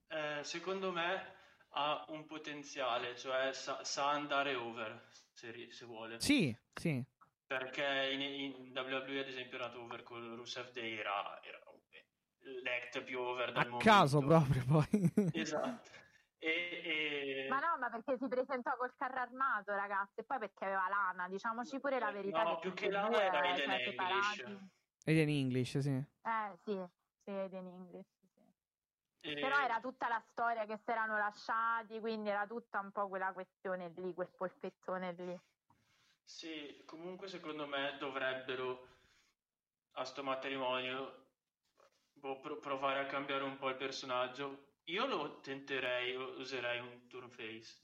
eh, secondo me ha un potenziale, cioè sa, sa andare over se, se vuole. Sì, sì. Perché in, in WWE ad esempio era over con Rusev Day, era, era l'act più over del A momento. caso proprio poi. Esatto. E, e- Ma no, ma perché si presentò col carro armato, ragazzi, e poi perché aveva lana, diciamoci pure la verità. No, che più che lana era cioè, Eden English. separati. Ed è in English, sì. Eh, sì, sì, Eden English, sì. e- Però era tutta la storia che si erano lasciati, quindi era tutta un po' quella questione lì, quel polpettone lì. Sì, comunque secondo me dovrebbero a sto matrimonio boh, pro- provare a cambiare un po' il personaggio. Io lo tenterei, userei un turn face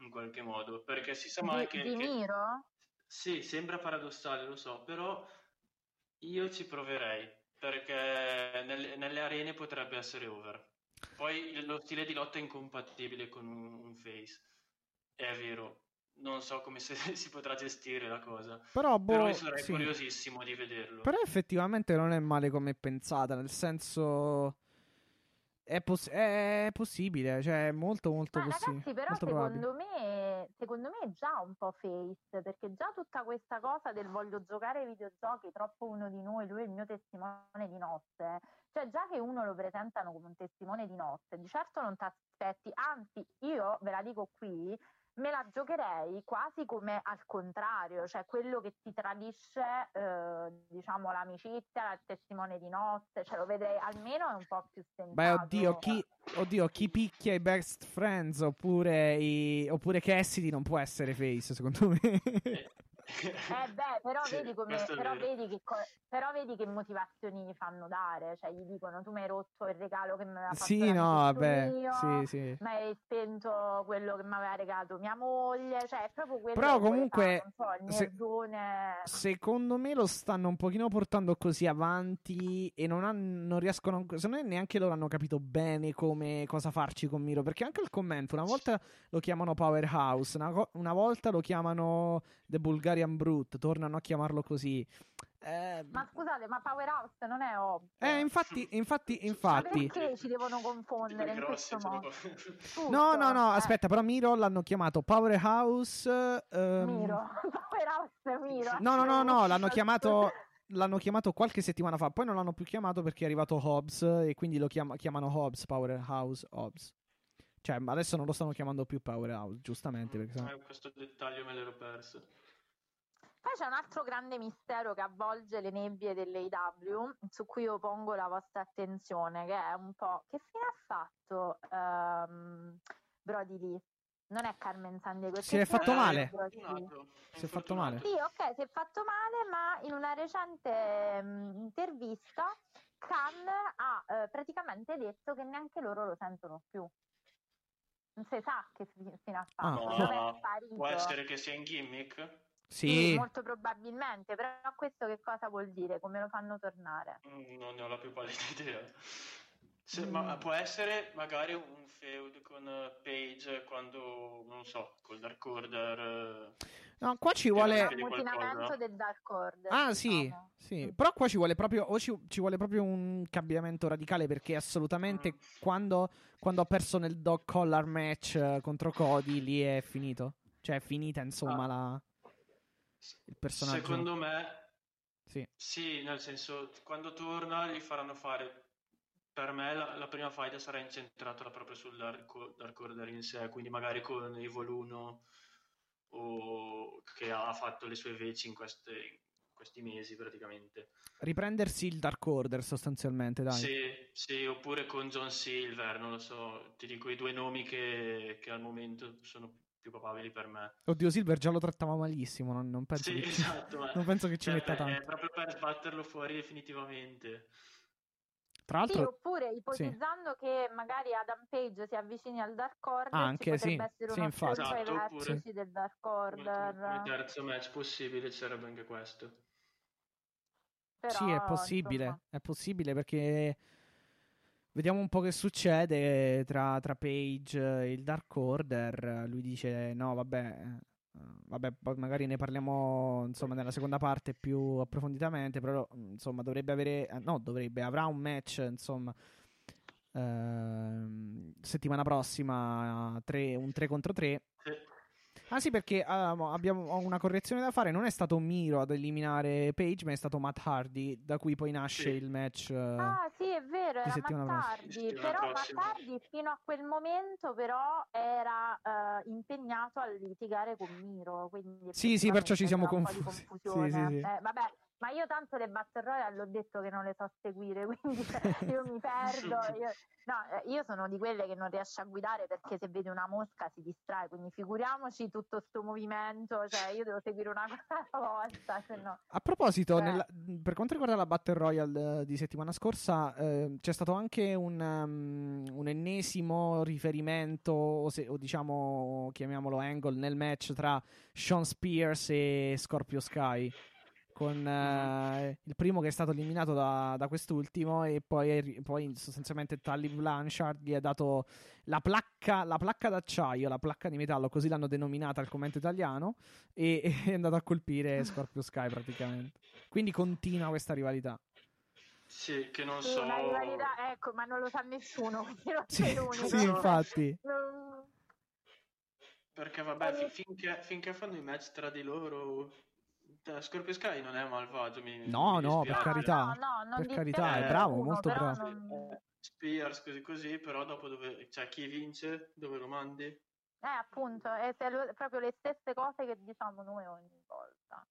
in qualche modo, perché si sa mai Di, che, di che- Miro? Sì, sembra paradossale, lo so, però io ci proverei, perché nelle, nelle arene potrebbe essere over. Poi lo stile di lotta è incompatibile con un, un face, è vero, non so come se, si potrà gestire la cosa, Però, boh, però io sarei sì. curiosissimo di vederlo. Però effettivamente non è male come è pensata, nel senso... È, poss- è possibile, cioè è molto molto Ma possibile. ragazzi, però secondo me, secondo me è già un po' face, perché già tutta questa cosa del voglio giocare ai videogiochi, troppo uno di noi, lui è il mio testimone di notte, cioè già che uno lo presentano come un testimone di notte, di certo non ti aspetti, anzi io ve la dico qui, me la giocherei quasi come al contrario, cioè quello che ti tradisce, eh, diciamo, l'amicizia, il testimone di notte, cioè lo vedrei almeno è un po' più sensato. Beh, oddio, chi, oddio, chi picchia i best friends oppure, i, oppure Cassidy non può essere face, secondo me. Eh, Eh beh, però, sì, vedi come, però, vedi che, però vedi che motivazioni gli fanno dare, cioè gli dicono tu mi hai rotto il regalo che mi aveva fatto sì, no, vabbè, mio, sì, sì. mi hai spento quello che mi aveva regalato mia moglie, cioè è proprio quello Però che comunque, fare, so, se-. Secondo me lo stanno un pochino portando così avanti e non, han- non riescono, secondo me neanche loro hanno capito bene come, cosa farci con Miro, perché anche il commento, una volta lo chiamano Powerhouse, una, una volta lo chiamano The Bulgarian Brute, tornano a chiamarlo così. Eh, Ma scusate, ma Powerhouse non è ovvio. eh, infatti, infatti, Ma infatti. perché ci devono confondere in questo modo? Tutto, No, no, no, eh. aspetta, però Miro l'hanno chiamato Powerhouse. ehm, Miro, Powerhouse Miro. No, no, no, no, l'hanno chiamato, l'hanno chiamato qualche settimana fa, poi non l'hanno più chiamato perché è arrivato Hobbs e quindi lo chiama- chiamano Hobbs, Powerhouse Hobbs. Cioè, adesso non lo stanno chiamando più Powerhouse, giustamente. Perché sennò... Eh, questo dettaglio me l'ero perso. Poi c'è un altro grande mistero che avvolge le nebbie dell'AW, su cui io pongo la vostra attenzione, che è un po' che fine ha fatto ehm, Brody Lee? Non è Carmen Sandiego. Si è fatto male. Si è fatto male. Sì, ok, si è fatto male, ma in una recente mh, intervista Khan ha eh, praticamente detto che neanche loro lo sentono più. Non si sa che fi- fine ha Ah. fatto. No, può essere che sia in gimmick? Sì, molto probabilmente, però questo che cosa vuol dire? Come lo fanno tornare? Mm, Non ne ho la più pallida idea. Se- Mm. Ma può essere magari un feud con eh, Page quando, non so, col Dark Order. eh, no, qua ci Sì, vuole. Un mutinamento del Dark Order. Ah, sì, diciamo. sì. Mm. Però qua ci vuole proprio, o ci, ci vuole proprio un cambiamento radicale perché assolutamente Mm. quando, quando ha perso nel dog collar match eh, contro Cody, lì è finito. Cioè, è finita, insomma, Ah. la, il personaggio. Secondo me, Sì. sì, nel senso, quando torna gli faranno fare. Per me la, la prima fight sarà incentrata proprio sul Dark, Dark Order in sé, quindi magari con Evil 1 o che ha fatto le sue veci in, queste- in questi mesi praticamente. Riprendersi il Dark Order sostanzialmente, dai. Sì, sì, oppure con John Silver, non lo so, ti dico i due nomi che, che al momento sono più papabili per me. Oddio, Silver già lo trattava malissimo, non, non penso, Sì, che ci, esatto, ma- non penso che ci cioè, metta È tanto. proprio per sbatterlo fuori definitivamente. Tra Sì, l'altro, oppure ipotizzando che magari Adam Page si avvicini al Dark Order, Anche, ci potrebbe sì, essere sì, ai Esatto, oppure- vertici del Dark Order. come terzo match possibile ci sarebbe anche questo. Però, sì, è possibile, insomma, è possibile perché vediamo un po' che succede tra, tra Page e il Dark Order. Lui dice no, vabbè, eh, vabbè, magari ne parliamo insomma nella seconda parte più approfonditamente, però insomma dovrebbe avere, eh, no, dovrebbe, avrà un match insomma ehm, settimana prossima, tre- un 3 contro 3. Sì. Ah sì, perché mo- abbiamo ho una correzione da fare. Non è stato Miro ad eliminare Page, ma è stato Matt Hardy, da cui poi nasce Sì. il match. eh, Ah sì, è vero, di era settimana Mattardi, prossima. però prossima. Mattardi fino a quel momento però era eh, impegnato a litigare con Miro, quindi Sì, sì, perciò ci siamo confusi. Sì, sì, sì. Eh, vabbè, ma io tanto le Battle Royale l'ho detto che non le so seguire, quindi io mi perdo. Io, no, eh, io sono di quelle che non riesce a guidare perché se vede una mosca si distrae, quindi figuriamoci tutto sto movimento, cioè io devo seguire una cosa alla volta, no. A proposito, Eh. nella- per quanto riguarda la Battle Royale eh, di settimana scorsa, eh, c'è stato anche un, um, un ennesimo riferimento, o, se- o diciamo, chiamiamolo angle, nel match tra Sean Spears e Scorpio Sky. Con eh, il primo che è stato eliminato da, da quest'ultimo, e poi, poi sostanzialmente Tully Blanchard gli ha dato la placca, la placca d'acciaio, la placca di metallo, così l'hanno denominata al commento italiano, e, e è andato a colpire Scorpio Sky praticamente. Quindi continua questa rivalità. Sì, che non Sì, so. una rivalità, ecco, ma non lo sa nessuno, Sì, sì, infatti. Perché vabbè, fi- finché, finché fanno i match tra di loro, Scorpio Sky non è malvagio. Mi, No, mi no, per carità. No, no, Per carità, è bravo, nessuno, molto bravo. non- Spears così così, però dopo dove, cioè chi vince, dove lo mandi? Eh, appunto, è proprio le stesse cose che diciamo noi ogni volta.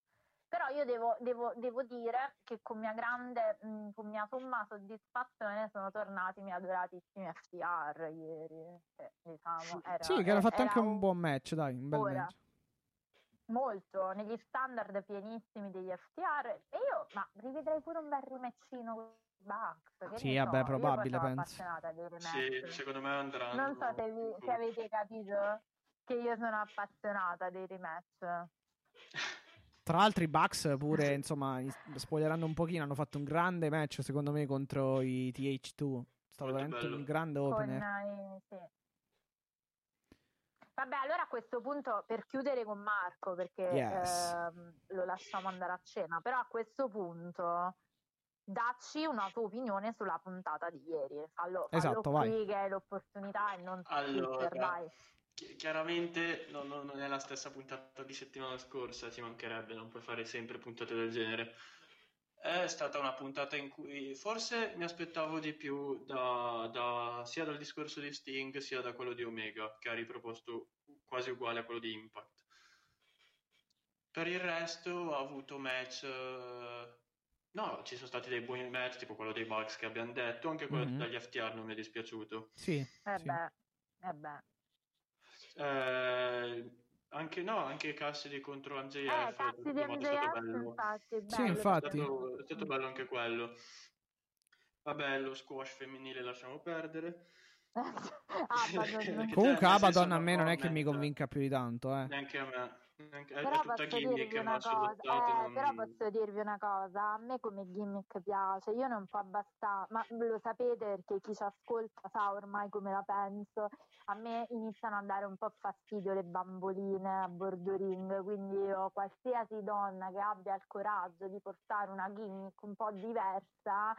Però io devo, devo- devo dire che con mia grande, mh, con mia somma soddisfazione sono tornati i miei adoratissimi FTR ieri. che, diciamo, era- Sì, che hanno fatto era anche un buon match, dai, un bel Ora, match. Molto negli standard pienissimi degli FTR e io ma rivedrei pure un bel rimatchino con i Bucks Sì, vabbè, so, probabile, penso. Sì, secondo me andranno. non so se, vi- se avete capito che io sono appassionata dei rematch Tra l'altro i Bucks pure, insomma, spoilerando un pochino, hanno fatto un grande match secondo me contro i TH2. È stato Molto veramente bello. un grande con opener. i- sì. Vabbè, allora a questo punto per chiudere con Marco, perché Yes. ehm, lo lasciamo andare a cena, però a questo punto dacci una tua opinione sulla puntata di ieri. Fallo, fallo Esatto, vai. qui che hai l'opportunità e non Allora, Twitter, vai. chi- chiaramente no- no- non è la stessa puntata di settimana scorsa, ci mancherebbe, non puoi fare sempre puntate del genere. È stata una puntata in cui forse mi aspettavo di più da, da- sia dal discorso di Sting sia da quello di Omega, che ha riproposto quasi uguale a quello di Impact. Per il resto ha avuto match... eh, No, ci sono stati dei buoni match, tipo quello dei Bucks che abbiamo detto, anche quello Mhm. degli FTR non mi è dispiaciuto. Sì, Eh sì. beh, eh beh. Eh, anche, no, anche Cassidy contro MJF, Eh, trovato, è stato MJF, bello. infatti, è Sì, bello, È infatti. stato, è stato bello anche quello. Vabbè, lo squash femminile lasciamo perdere. Ah, Comunque Abaddon a me non è che mi convinca più di tanto, eh. Neanche a me. Però posso dirvi una cosa, eh, non... però posso dirvi una cosa, a me come gimmick piace, io non può bastare, ma lo sapete perché chi ci ascolta sa ormai come la penso, a me iniziano a dare un po' fastidio le bamboline a bordo ring, quindi io qualsiasi donna che abbia il coraggio di portare una gimmick un po' diversa,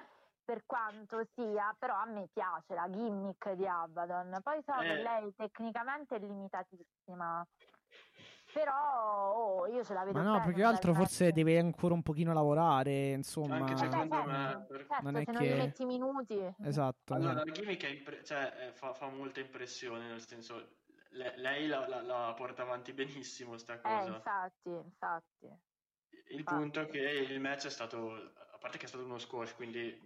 per quanto sia, però a me piace la gimmick di Abaddon, poi so che Eh. lei tecnicamente è limitatissima. Però oh, io ce la vedo Ma no, bene più che un altro forse match. deve ancora un pochino lavorare, insomma. Anche Eh, secondo certo, me, certo, non è se non che- gli metti i minuti. Esatto. Allora, gimmick è impre- cioè, eh, fa, fa molta impressione, nel senso, le- lei la, la- la porta avanti benissimo sta Eh, cosa. infatti, infatti. Il infatti. punto è che il match è stato, a parte che è stato uno squash, quindi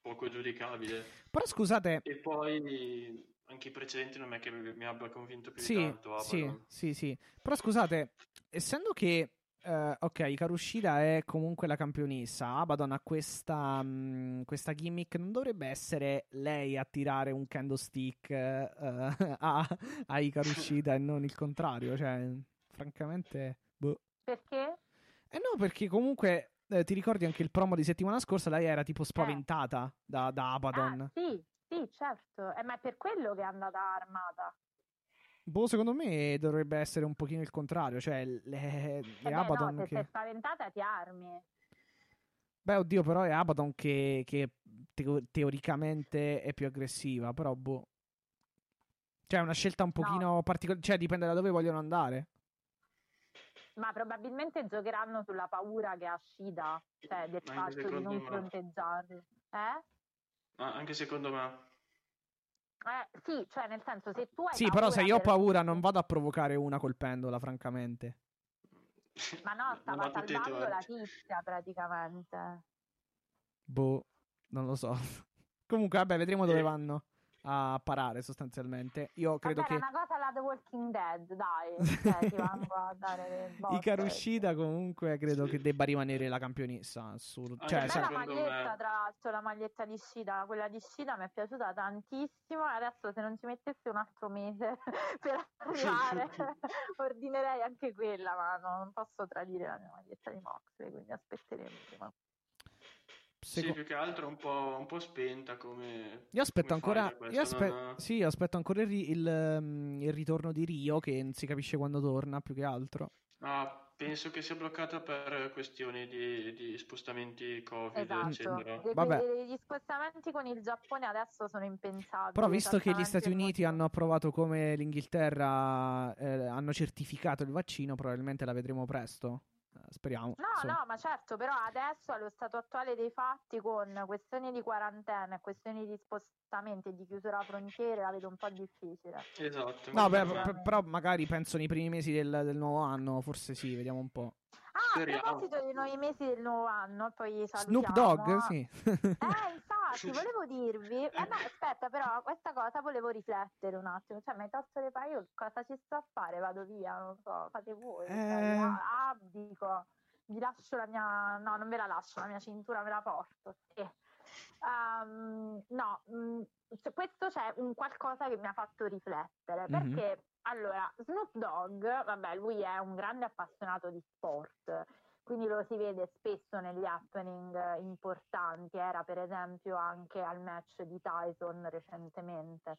poco giudicabile, Però scusate, e poi anche i precedenti non è che mi abbia convinto più di sì, tanto. sì, Abaddon. sì, sì. Però scusate, essendo che eh, ok, Karushida è comunque la campionessa, Abaddon ha questa, mh, questa gimmick, non dovrebbe essere lei a tirare un candlestick eh, a, a Ikarushida e non il contrario, cioè, francamente, boh. Perché? Eh no, perché comunque eh, ti ricordi anche il promo di settimana scorsa, lei era tipo spaventata da, da Abaddon. Ah, sì, sì, certo. Eh, ma è per quello che è andata armata. Boh, secondo me dovrebbe essere un pochino il contrario, cioè le, le beh, Abaddon no, se che... sei spaventata ti armi. Beh, oddio, però è Abaddon che, che teo- teoricamente è più aggressiva, però boh. Cioè è una scelta un pochino particolare, cioè dipende da dove vogliono andare. Ma probabilmente giocheranno sulla paura che ha Shida, cioè del Anche fatto di non me. fronteggiarli. Eh? Ah, anche secondo me. Eh, sì, cioè nel senso se tu hai Sì, però se io ho per- paura non vado a provocare una colpendola, francamente. Ma no, stava potuto salvando la tizia praticamente. Boh, non lo so. Comunque, vabbè, vedremo dove Eh. vanno a parare sostanzialmente. Io credo Vabbè, che una cosa alla The Walking Dead, dai. Cioè, a dare. Ikarushida comunque credo Sì. che debba rimanere la campionessa. Assurdo. Anche Cioè, sa- secondo maglietta, me- tra l'altro, la maglietta di Scida, quella di Scida mi è piaciuta tantissimo. Adesso, se non ci mettesse un altro mese per arrivare, ordinerei anche quella, ma no, non posso tradire la mia maglietta di Moxley, quindi aspetteremo prima. Sì, seco- più che altro un po', un po' spenta come... Io aspetto come ancora. Io aspe- Non- Sì, aspetto ancora il, il, ehm, il ritorno di Rio, che non si capisce quando torna, più che altro. Ah, penso che sia bloccata per questioni di, di spostamenti Covid, Esatto. eccetera. Vabbè. Gli spostamenti con il Giappone adesso sono impensabili. Però visto che gli Stati Uniti hanno approvato come l'Inghilterra eh, hanno certificato il vaccino, probabilmente la vedremo presto. Speriamo. No, insomma. no, ma certo, però adesso allo stato attuale dei fatti con questioni di quarantena e questioni di spostamenti e di chiusura frontiere la vedo un po' difficile. Esatto. No, beh, quindi- p- però magari penso nei primi mesi del, del nuovo anno, forse sì, vediamo un po'. Ah, Speriamo. a proposito dei nuovi mesi del nuovo anno, poi Snoop salutiamo. Dogg, sì. Eh, infatti, volevo dirvi, eh, no, aspetta, però questa cosa volevo riflettere un attimo, cioè mi tolto le paio, cosa ci sto a fare? Vado via, non so, fate voi. cioè, Eh. ah, abdico, vi lascio la mia, no, non ve la lascio, la mia cintura me la porto. sì. Ehm, no, mh, cioè, questo c'è un qualcosa che mi ha fatto riflettere, Mhm. perché allora Snoop Dogg, vabbè, lui è un grande appassionato di sport, quindi lo si vede spesso negli happening eh, importanti, era per esempio anche al match di Tyson recentemente.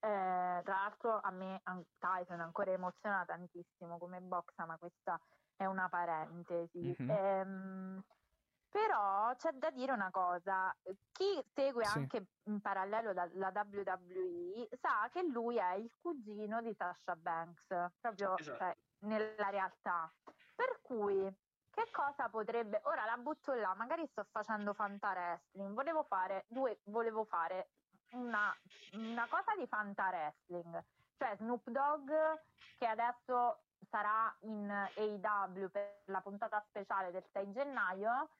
Eh, tra l'altro a me Tyson ancora emoziona tantissimo come boxa, ma questa è una parentesi. Mhm. Ehm, però c'è da dire una cosa, chi segue Sì. anche in parallelo da- la WWE sa che lui è il cugino di Sasha Banks, proprio Esatto. cioè, nella realtà. Per cui che cosa potrebbe... Ora la butto là, magari sto facendo Fanta Wrestling, volevo fare, due, volevo fare una, una cosa di Fanta Wrestling, cioè Snoop Dogg che adesso sarà in AEW per la puntata speciale del 6 gennaio.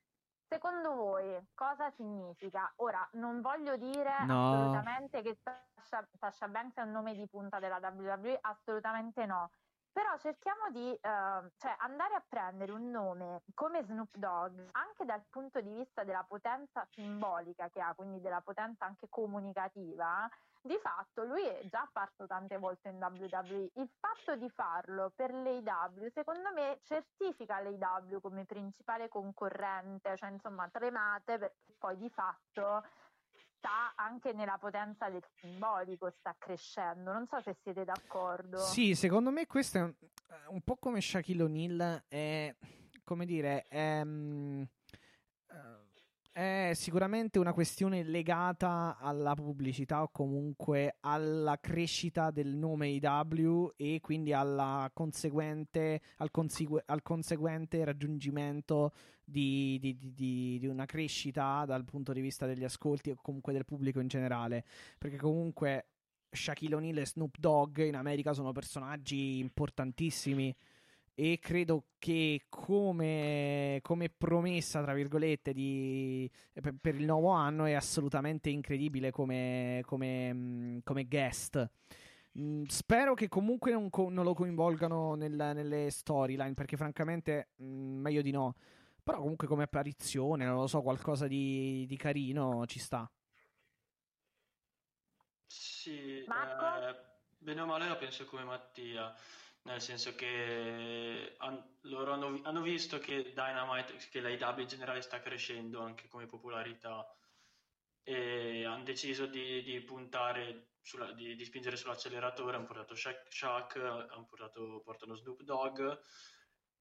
Secondo voi cosa significa? Ora, non voglio dire No. assolutamente che Sasha, Sasha Banks è un nome di punta della WWE, assolutamente no. Però cerchiamo di eh, cioè andare a prendere un nome come Snoop Dogg, anche dal punto di vista della potenza simbolica che ha, quindi della potenza anche comunicativa, di fatto lui è già apparso tante volte in WWE. Il fatto di farlo per l'AW, secondo me, certifica l'AW come principale concorrente, cioè insomma tremate perché poi di fatto sta anche nella potenza del simbolico, sta crescendo. Non so se siete d'accordo. Sì, secondo me questo è un, un po' come Shaquille O'Neal, è come dire, è, mm, eh, è sicuramente una questione legata alla pubblicità o comunque alla crescita del nome IW e quindi conseguente, al, consegue- al conseguente raggiungimento di, di- di- di- di una crescita dal punto di vista degli ascolti o comunque del pubblico in generale. Perché comunque Shaquille O'Neal e Snoop Dogg in America sono personaggi importantissimi e credo che come, come promessa, tra virgolette, di, per, per il nuovo anno è assolutamente incredibile come, come, mh, come guest. Mm, Spero che comunque non, co- non lo coinvolgano nel- nelle storyline, perché francamente mm, meglio di no. Però comunque come apparizione, non lo so, qualcosa di, di carino ci sta. Sì, eh, bene o male la penso come Mattia, nel senso che han- loro hanno, hanno visto che Dynamite, che la in generale sta crescendo anche come popolarità e hanno deciso di, di puntare, sulla- di, di spingere sull'acceleratore, hanno portato Shaq, Shaq, hanno portato, portano Snoop Dogg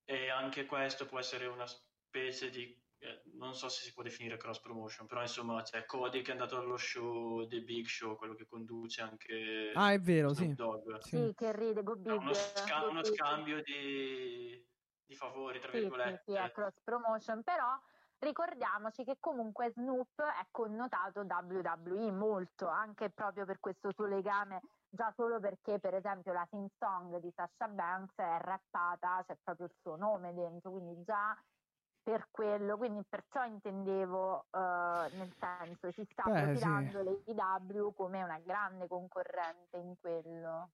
e anche questo può essere una specie di eh, non so se si può definire cross promotion, però insomma c'è Cody che è andato allo show The Big Show, quello che conduce anche Ah, è vero, sì. Sì. Sì, che ride, go big. Uno, sca- go uno scambio di, di favori, tra Sì, sì, virgolette. sì, è cross promotion, però ricordiamoci che comunque Snoop è connotato WWE molto, anche proprio per questo suo legame, già solo perché per esempio la theme song di Sasha Banks è rappata, c'è proprio il suo nome dentro, quindi già per quello, quindi perciò intendevo eh, nel senso si sta Beh, sì. profilando l'AEW come una grande concorrente in quello.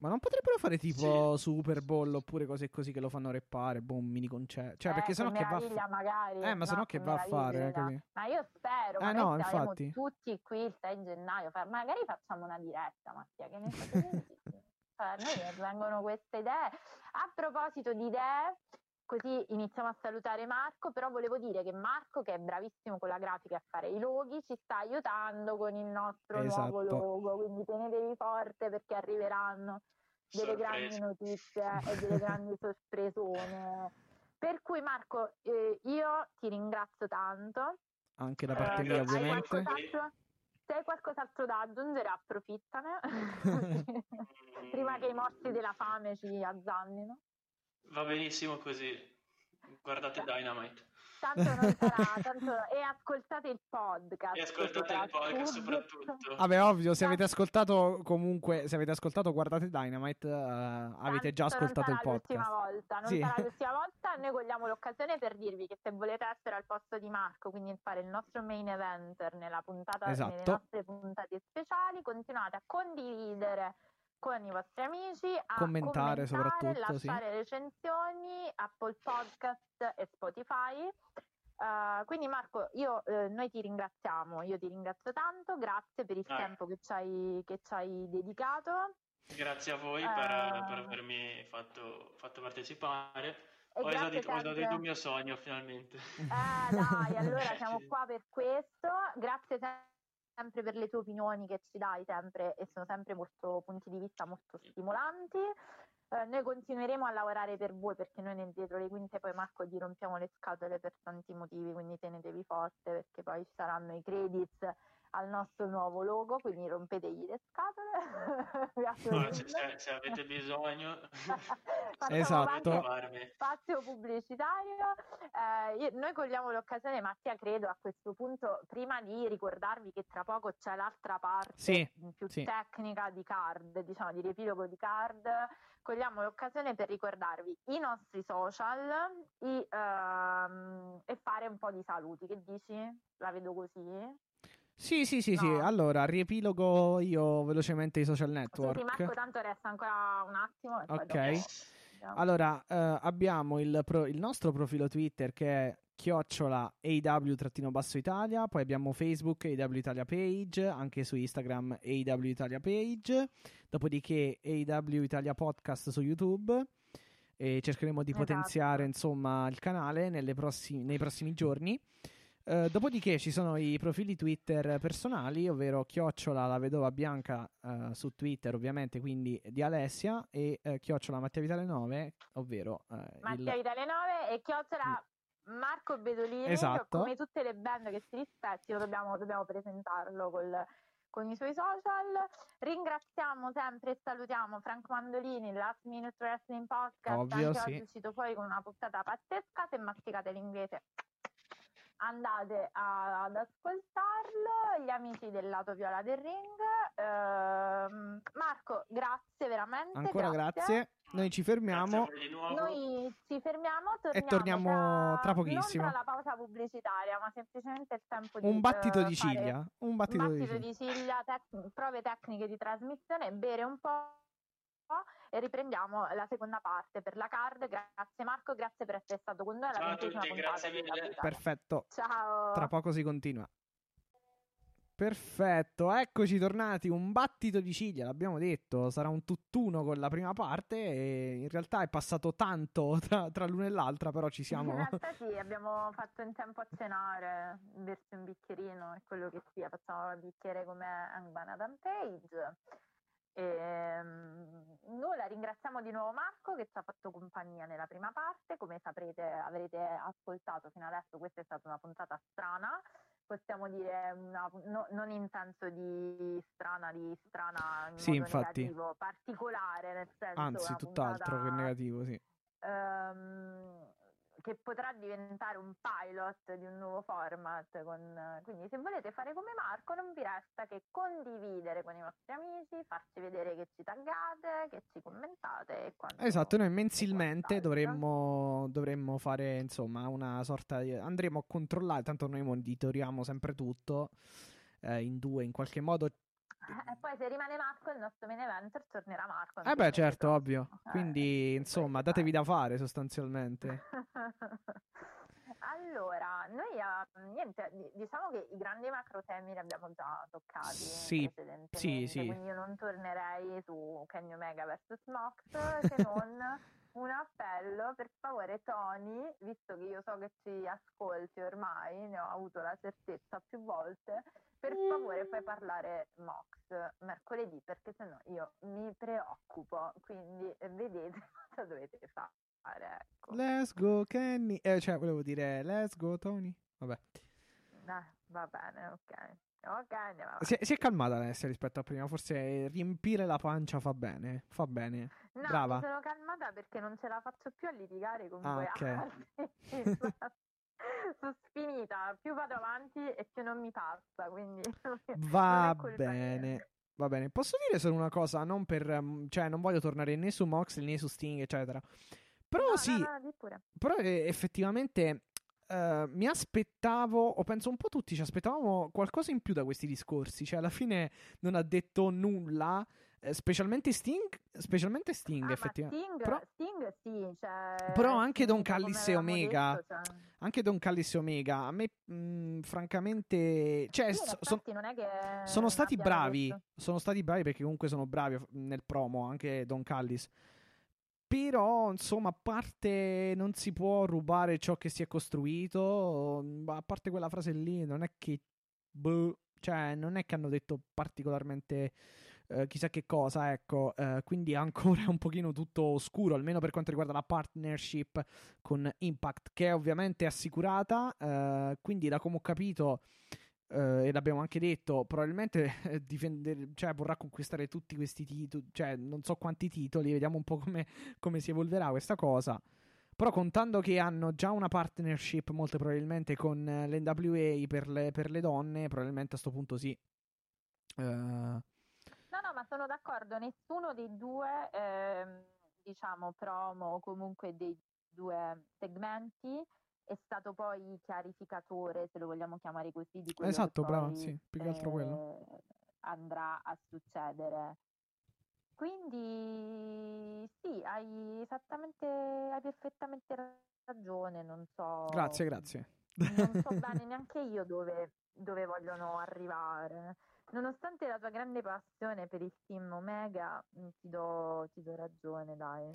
Ma non potrebbero fare tipo Super Bowl oppure cose così che lo fanno reppare, boh, un mini concerto. Cioè, Eh, perché sennò che va a fa- magari, Eh, ma sennò no, che va a fare, eh? Ma io spero, Eh, no, infatti. tutti qui il 6 gennaio, fa- magari facciamo una diretta, Mattia, che ne dicendo? Cioè, a noi vengono queste idee. A proposito di idee, così iniziamo a salutare Marco, però volevo dire che Marco, che è bravissimo con la grafica a fare i loghi, ci sta aiutando con il nostro nuovo Esatto. logo, quindi tenetevi forte perché arriveranno delle grandi Sorprese. notizie e delle grandi sorpresone. Per cui Marco, eh, io ti ringrazio tanto. Anche da Eh, parte mia, grazie. Hai ovviamente. se hai qualcos'altro da aggiungere, approfittane. Prima che i morti della fame ci azzannino. Va benissimo così. Guardate Dynamite. Tanto non sarà, tanto... e ascoltate il podcast. E ascoltate il podcast soprattutto. Vabbè, ovvio, se avete ascoltato comunque, se avete ascoltato Guardate Dynamite, eh, avete già ascoltato il non sarà l'ultima podcast. volta, non Sì. sarà l'ultima volta. Noi cogliamo l'occasione per dirvi che se volete essere al posto di Marco, quindi fare il nostro main eventer nella puntata, nelle Esatto. nostre puntate speciali, continuate a condividere con i vostri amici, a Commentare soprattutto, sì. lasciare recensioni, Apple Podcast e Spotify. Uh, quindi Marco, io, eh, noi ti ringraziamo, io ti ringrazio tanto, grazie per il Ah. tempo che ci hai, che ci hai dedicato. Grazie a voi Eh. per, per avermi fatto, fatto partecipare. Ho esaudito, ho sempre- esaudito il mio sogno finalmente. Eh dai, allora siamo Sì. qua per questo. Grazie se- sempre per le tue opinioni che ci dai sempre e sono sempre molto punti di vista molto stimolanti. Eh, noi continueremo a lavorare per voi perché noi nel dietro le quinte poi Marco gli rompiamo le scatole per tanti motivi, quindi tenetevi forte perché poi ci saranno i credits al nostro nuovo logo, quindi rompetegli le scatole. no, se, se, se, avete bisogno, esatto. Spazio pubblicitario. Eh, io, noi cogliamo l'occasione, Mattia, credo a questo punto, prima di ricordarvi che tra poco c'è l'altra parte sì, più sì. tecnica di card, diciamo di riepilogo di card cogliamo l'occasione per ricordarvi i nostri social i, uh, e fare un po' di saluti. Che dici? La vedo così? Sì, sì, sì, no. sì. Allora, riepilogo io velocemente i social network. Sì, Marco, tanto resta ancora un attimo. ok. Allora, uh, abbiamo il, pro- il, nostro profilo Twitter che è chiocciola AW Italia, poi abbiamo Facebook AW Italia Page, anche su Instagram AW Italia Page, dopodiché AW Italia Podcast su YouTube e cercheremo di esatto. potenziare insomma il canale prossimi, nei prossimi giorni. Uh, dopodiché ci sono i profili Twitter personali, ovvero chiocciola la vedova bianca uh, su Twitter, ovviamente, quindi di Alessia, e uh, chiocciola Mattia Vitale 9, ovvero Mattia il... Vitale 9 e chiocciola Marco Bedolini, esatto. come tutte le band che si rispettino, dobbiamo, dobbiamo presentarlo col, con i suoi social. Ringraziamo sempre e salutiamo Franco Mandolini, Last Minute Wrestling Podcast, Ovvio, anche sì. oggi è uscito fuori con una puntata pazzesca, se masticate l'inglese andate a, ad ascoltarlo, gli amici del lato viola del ring. Uh, Marco, grazie veramente. Ancora grazie. grazie. Noi ci fermiamo. Noi ci fermiamo torniamo e torniamo tra, tra pochissimo. Non tra la pausa pubblicitaria, ma semplicemente il tempo di un battito uh, di ciglia. Un battito, un battito di ciglia, di ciglia tec- prove tecniche di trasmissione, bere un po' e riprendiamo la seconda parte per la card. Grazie Marco, grazie per essere stato con noi alla Ciao tutti, grazie mille. Perfetto. Ciao. Tra poco si continua. Perfetto, eccoci tornati. Un battito di ciglia, l'abbiamo detto, sarà un tutt'uno con la prima parte. E in realtà è passato tanto tra, tra l'una e l'altra, però ci siamo. In realtà sì, abbiamo fatto in tempo a cenare, bersi un bicchierino e quello che sia. Facciamo il bicchiere come Angbana Page. E, ehm, nulla, ringraziamo di nuovo Marco che ci ha fatto compagnia nella prima parte. Come saprete, avrete ascoltato fino adesso, questa è stata una puntata strana. Possiamo dire una, no, non in senso di strana, di strana in sì, infatti. negativo, particolare nel senso. Anzi, tutt'altro puntata, che negativo, sì. Um, che potrà diventare un pilot di un nuovo format. Con... Quindi, se volete fare come Marco, non vi resta che condividere con i vostri amici, farci vedere che ci taggate, che ci commentate. E. Esatto, noi mensilmente dovremmo, dovremmo fare insomma una sorta di. andremo a controllare, tanto noi monitoriamo sempre tutto. Eh, in due in qualche modo e poi se rimane Marco il nostro main eventer tornerà Marco. Eh beh certo, ovvio. Eh, Quindi insomma datevi da fare sostanzialmente. allora, noi uh, niente, diciamo che i grandi macro temi li abbiamo già toccati sì, sì, sì. quindi io non tornerei su Kenny Omega vs Mox se non un appello per favore Tony, visto che io so che ci ascolti ormai, ne ho avuto la certezza più volte, per favore fai parlare Mox mercoledì perché sennò io mi preoccupo, quindi vedete cosa dovete fare. Ecco. Let's go Kenny, eh, cioè volevo dire let's go Tony, vabbè. Ah, va bene, ok. Ok, andiamo si è, si è, calmata Alessia rispetto a prima. Forse riempire la pancia fa bene. Fa bene. No, Brava. mi sono calmata perché non ce la faccio più a litigare con ah, voi ok. sono sfinita. Più vado avanti e più non mi passa. Quindi va bene. Va bene. Posso dire solo una cosa? Non per. Mm, cioè, non voglio tornare né su Moxley né su Sting, eccetera. Però no, sì. No, no, però eh, effettivamente Uh, mi aspettavo, o penso un po' tutti ci aspettavamo qualcosa in più da questi discorsi. Cioè, alla fine non ha detto nulla. Eh, specialmente Sting, specialmente Sting, ah, effettivamente. Sting, però, Sting sì, cioè, però anche Sting, Don Callis e Omega. Detto, cioè... Anche Don Callis e Omega. A me, mh, francamente, cioè, sì, so, son, sono stati bravi. Detto. Sono stati bravi perché comunque sono bravi nel promo. Anche Don Callis. Però, insomma, a parte non si può rubare ciò che si è costruito, a parte quella frase lì, non è che. Boh, cioè, non è che hanno detto particolarmente eh, chissà che cosa, ecco. Eh, quindi ancora un pochino tutto oscuro, almeno per quanto riguarda la partnership con Impact, che è ovviamente assicurata. Eh, quindi, da come ho capito, eh, e l'abbiamo anche detto, probabilmente eh, difender- cioè, vorrà conquistare tutti questi titoli, cioè non so quanti titoli, vediamo un po' come, come si evolverà questa cosa. Però contando che hanno già una partnership molto probabilmente con eh, l'NWA per le, per le donne, probabilmente a questo punto sì. Eh, No, no, ma sono d'accordo, nessuno dei due, ehm, diciamo, promo o comunque dei due segmenti è stato poi chiarificatore, se lo vogliamo chiamare così, di quello esatto, che brava, sì, più che altro quello. eh, andrà a succedere. Quindi sì, hai esattamente, hai perfettamente ragione, non so. Grazie, grazie. Non so bene neanche io dove, dove vogliono arrivare. Nonostante la tua grande passione per il team Omega, mm, ti do, ti do ragione, dai.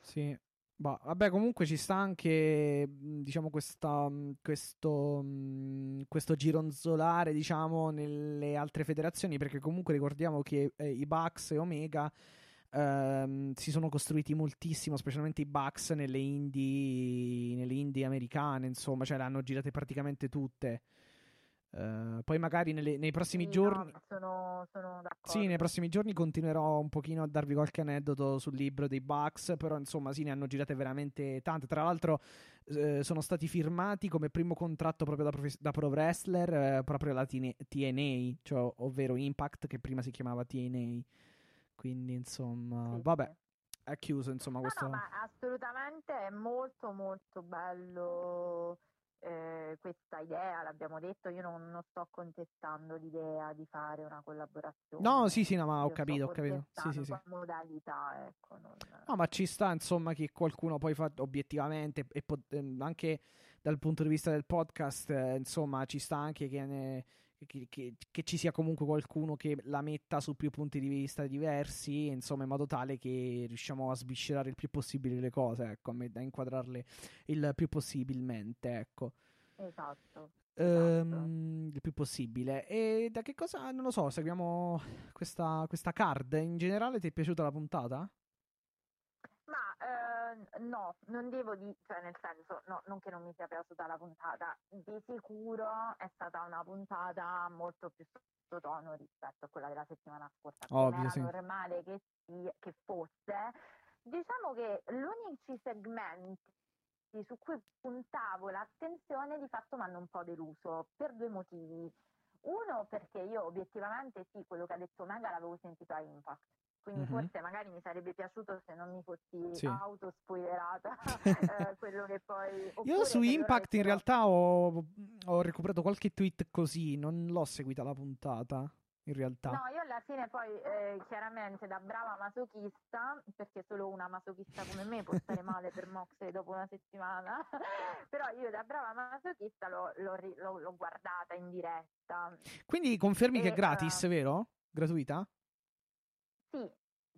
Sì. Bah, vabbè, comunque ci sta anche, mh, diciamo, questa, mh, questo, questo gironzolare, diciamo, nelle altre federazioni, perché comunque ricordiamo che eh, i Bucks e Omega ehm, si sono costruiti moltissimo, specialmente i Bucks nelle indie, nelle indie americane, insomma, cioè le hanno girate praticamente tutte. Eh, poi magari nelle- nei prossimi Sì, giorni... no, sono, sono d'accordo. Sì, nei prossimi giorni continuerò un pochino a darvi qualche aneddoto sul libro dei Bucks, però insomma sì, ne hanno girate veramente tante. Tra l'altro eh, sono stati firmati come primo contratto proprio da, profe- da pro wrestler eh, proprio la TN- TNA, cioè, ovvero Impact che prima si chiamava TNA. Quindi insomma, Sì, vabbè, è chiuso insomma No, questo... no, ma assolutamente è molto molto bello eh, questa idea, l'abbiamo detto, io non, non sto contestando l'idea di fare una collaborazione. No, sì, sì, no, ma ho capito, ho capito. Sì, sì, sì. modalità, ecco, non... No, ma ci sta, insomma, che qualcuno poi fa obiettivamente, e po- ehm, anche dal punto di vista del podcast, eh, insomma, ci sta anche che, ne- che- che- che ci sia comunque qualcuno che la metta su più punti di vista diversi, insomma, in modo tale che riusciamo a sviscerare il più possibile le cose, ecco, a, inquadrarle il più possibilmente, ecco. Esatto. Ehm, il più possibile. E da che cosa, non lo so, seguiamo questa, questa card. In generale ti è piaciuta la puntata? Ma eh, no, non devo dire, cioè nel senso, no, non che non mi sia piaciuta la puntata, di sicuro è stata una puntata molto più sottotono rispetto a quella della settimana scorsa. Ovvio, era sì. normale che, si- che fosse. Diciamo che gli unici segmenti su cui puntavo l'attenzione di fatto mi hanno un po' deluso per due motivi. Uno perché io obiettivamente sì, quello che ha detto Mega l'avevo sentito a Impact. Quindi Mhm. forse magari mi sarebbe piaciuto se non mi fossi Sì. autospoilerata eh, quello che poi... Io su Impact in realtà ho, ho recuperato qualche tweet così, non l'ho seguita la puntata, in realtà. No, io alla fine poi eh, chiaramente da brava masochista, perché solo una masochista come me può stare male per Moxley dopo una settimana, però io da brava masochista l'ho, l'ho l'ho- l'ho guardata in diretta. Quindi confermi che E, è gratis, eh, vero? Gratuita? Sì,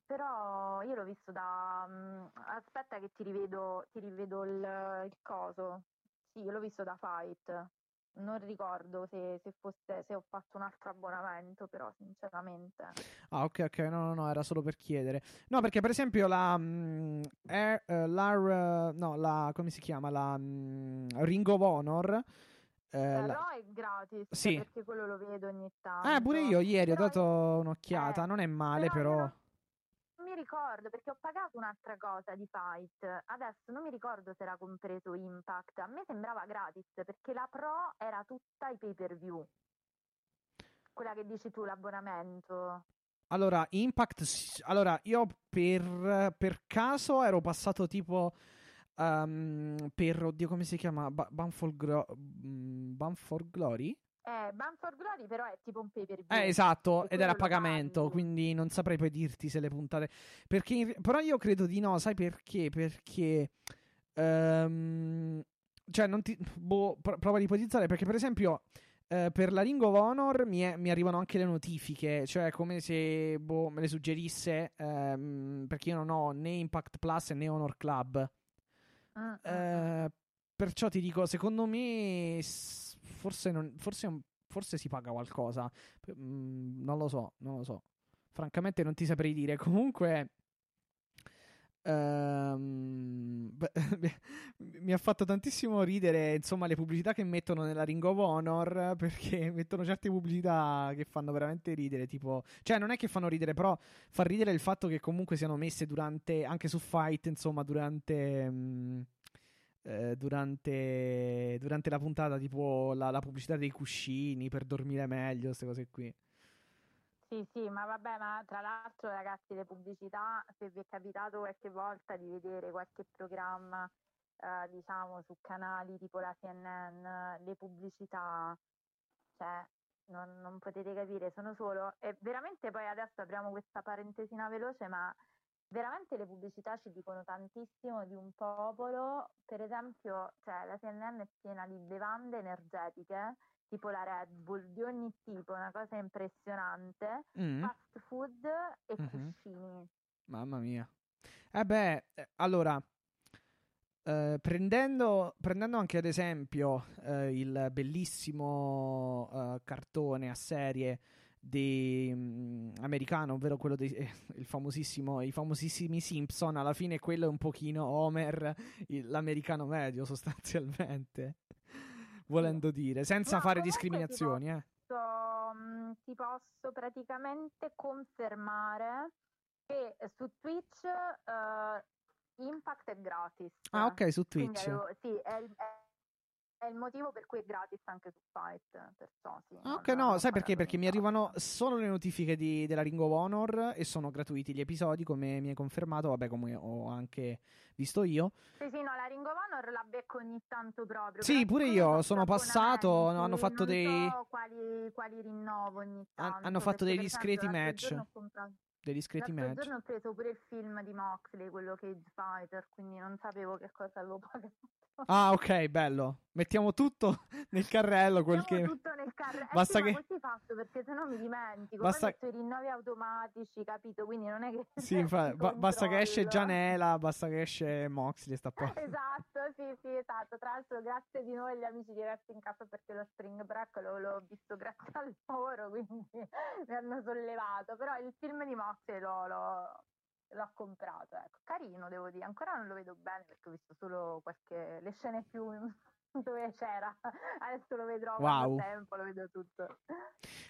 però io l'ho visto da... mm, aspetta che ti rivedo, ti rivedo il, il coso. Sì, io l'ho visto da Fight. Non ricordo se, se fosse, se ho fatto un altro abbonamento, però sinceramente... Ah, ok, ok, no, no, no, era solo per chiedere. No, perché per esempio la... mm, Air- eh, la no, la... come si chiama? La mm, Ring of Honor... eh, Eh, la- è gratis, Sì. perché quello lo vedo ogni tanto. Eh, pure io ieri ho Però dato io- un'occhiata, eh, non è male però però... non- mi ricordo perché ho pagato un'altra cosa di Fight. Adesso non mi ricordo se era compreso Impact. A me sembrava gratis perché la Pro era tutta i pay per view. Quella che dici tu, l'abbonamento. Allora, Impact. Allora, io per, per caso ero passato tipo. Ehm, per. Oddio, come si chiama? Ba- Glo- mm, Bound for Glory? Eh, Bound for Glory però è tipo un pay per view. Eh, esatto, ed era a pagamento, paghi. quindi non saprei poi dirti se le puntate. Perché però io credo di no, sai perché? Perché. ehm, cioè, non ti. Boh, pro- prova ad ipotizzare, perché per esempio. eh, per la Ring of Honor mi, è- mi arrivano anche le notifiche, cioè come se boh, me le suggerisse, ehm, perché io non ho né Impact Plus né Honor Club. Mm, mm. Eh, perciò ti dico, secondo me forse, non- forse, forse si paga qualcosa. Mm, non lo so, non lo so. Francamente non ti saprei dire. Comunque, Ehm, mi ha fatto tantissimo ridere, insomma, le pubblicità che mettono nella Ring of Honor, perché mettono certe pubblicità che fanno veramente ridere, tipo, cioè non è che fanno ridere, però fa ridere il fatto che comunque siano messe durante, anche su Fight, insomma, durante... mh, eh, durante, durante la puntata, tipo la, la pubblicità dei cuscini per dormire meglio, queste cose qui. Sì, sì, ma vabbè, ma tra l'altro ragazzi le pubblicità, se vi è capitato qualche volta di vedere qualche programma, eh, diciamo, su canali tipo la CNN, le pubblicità, cioè, non, non potete capire, sono solo... E veramente poi adesso apriamo questa parentesina veloce, ma veramente le pubblicità ci dicono tantissimo di un popolo. Per esempio, cioè, la CNN è piena di bevande energetiche tipo la Red Bull di ogni tipo, una cosa impressionante, Mm, fast food e Mhm. cuscini. mamma mia. Eh beh, eh, allora, eh, prendendo, prendendo anche ad esempio eh, il bellissimo eh, cartone a serie di, mm, americano, ovvero quello dei eh, famosissimo, i famosissimi Simpson, alla fine quello è un pochino Homer, il- l'americano medio sostanzialmente, volendo dire, senza No, fare comunque ti discriminazioni, eh. posso, mm, ti posso praticamente confermare che su Twitch eh, Impact è gratis. Ah, ok, su Quindi Twitch. avevo- sì, è è- è il motivo per cui è gratis anche su Fight, perciò sì. Ah, Ok, no, sai perché? Perché mi arrivano solo le notifiche di- della Ring of Honor e sono gratuiti gli episodi, come mi hai confermato, vabbè, come ho anche visto io. Sì, sì, no, la Ring of Honor la becco ogni tanto proprio. Sì, pure io sono passato, hanno fatto dei- so quali, quali rinnovo ogni tanto. hanno fatto dei discreti match. ho comprato- Dei discreti L'altro match. giorno ho preso pure il film di Moxley, quello Cage Fighter, quindi non sapevo che cosa avevo pagato. Ah, ok, bello. Mettiamo tutto nel carrello, quel Mettiamo che... tutto nel carrello. Basta eh sì, che- così faccio perché sennò mi dimentico. Basta- Poi i rinnovi automatici, capito? Quindi non è che Sì, ti ba- basta che esce. Gianela, basta che esce Moxley, sta posto. Esatto, sì, sì, esatto. Tra l'altro, grazie di noi, gli amici di Wrestling Cup, perché lo Spring Break lo- l'ho visto grazie a loro, quindi mi hanno sollevato. Però il film di Moxley l'ho, l'ho- l'ho comprato, ecco. Carino, devo dire. Ancora non lo vedo bene perché ho visto solo qualche... le scene più dove c'era. Adesso lo vedrò Wow. tempo, lo vedo tutto.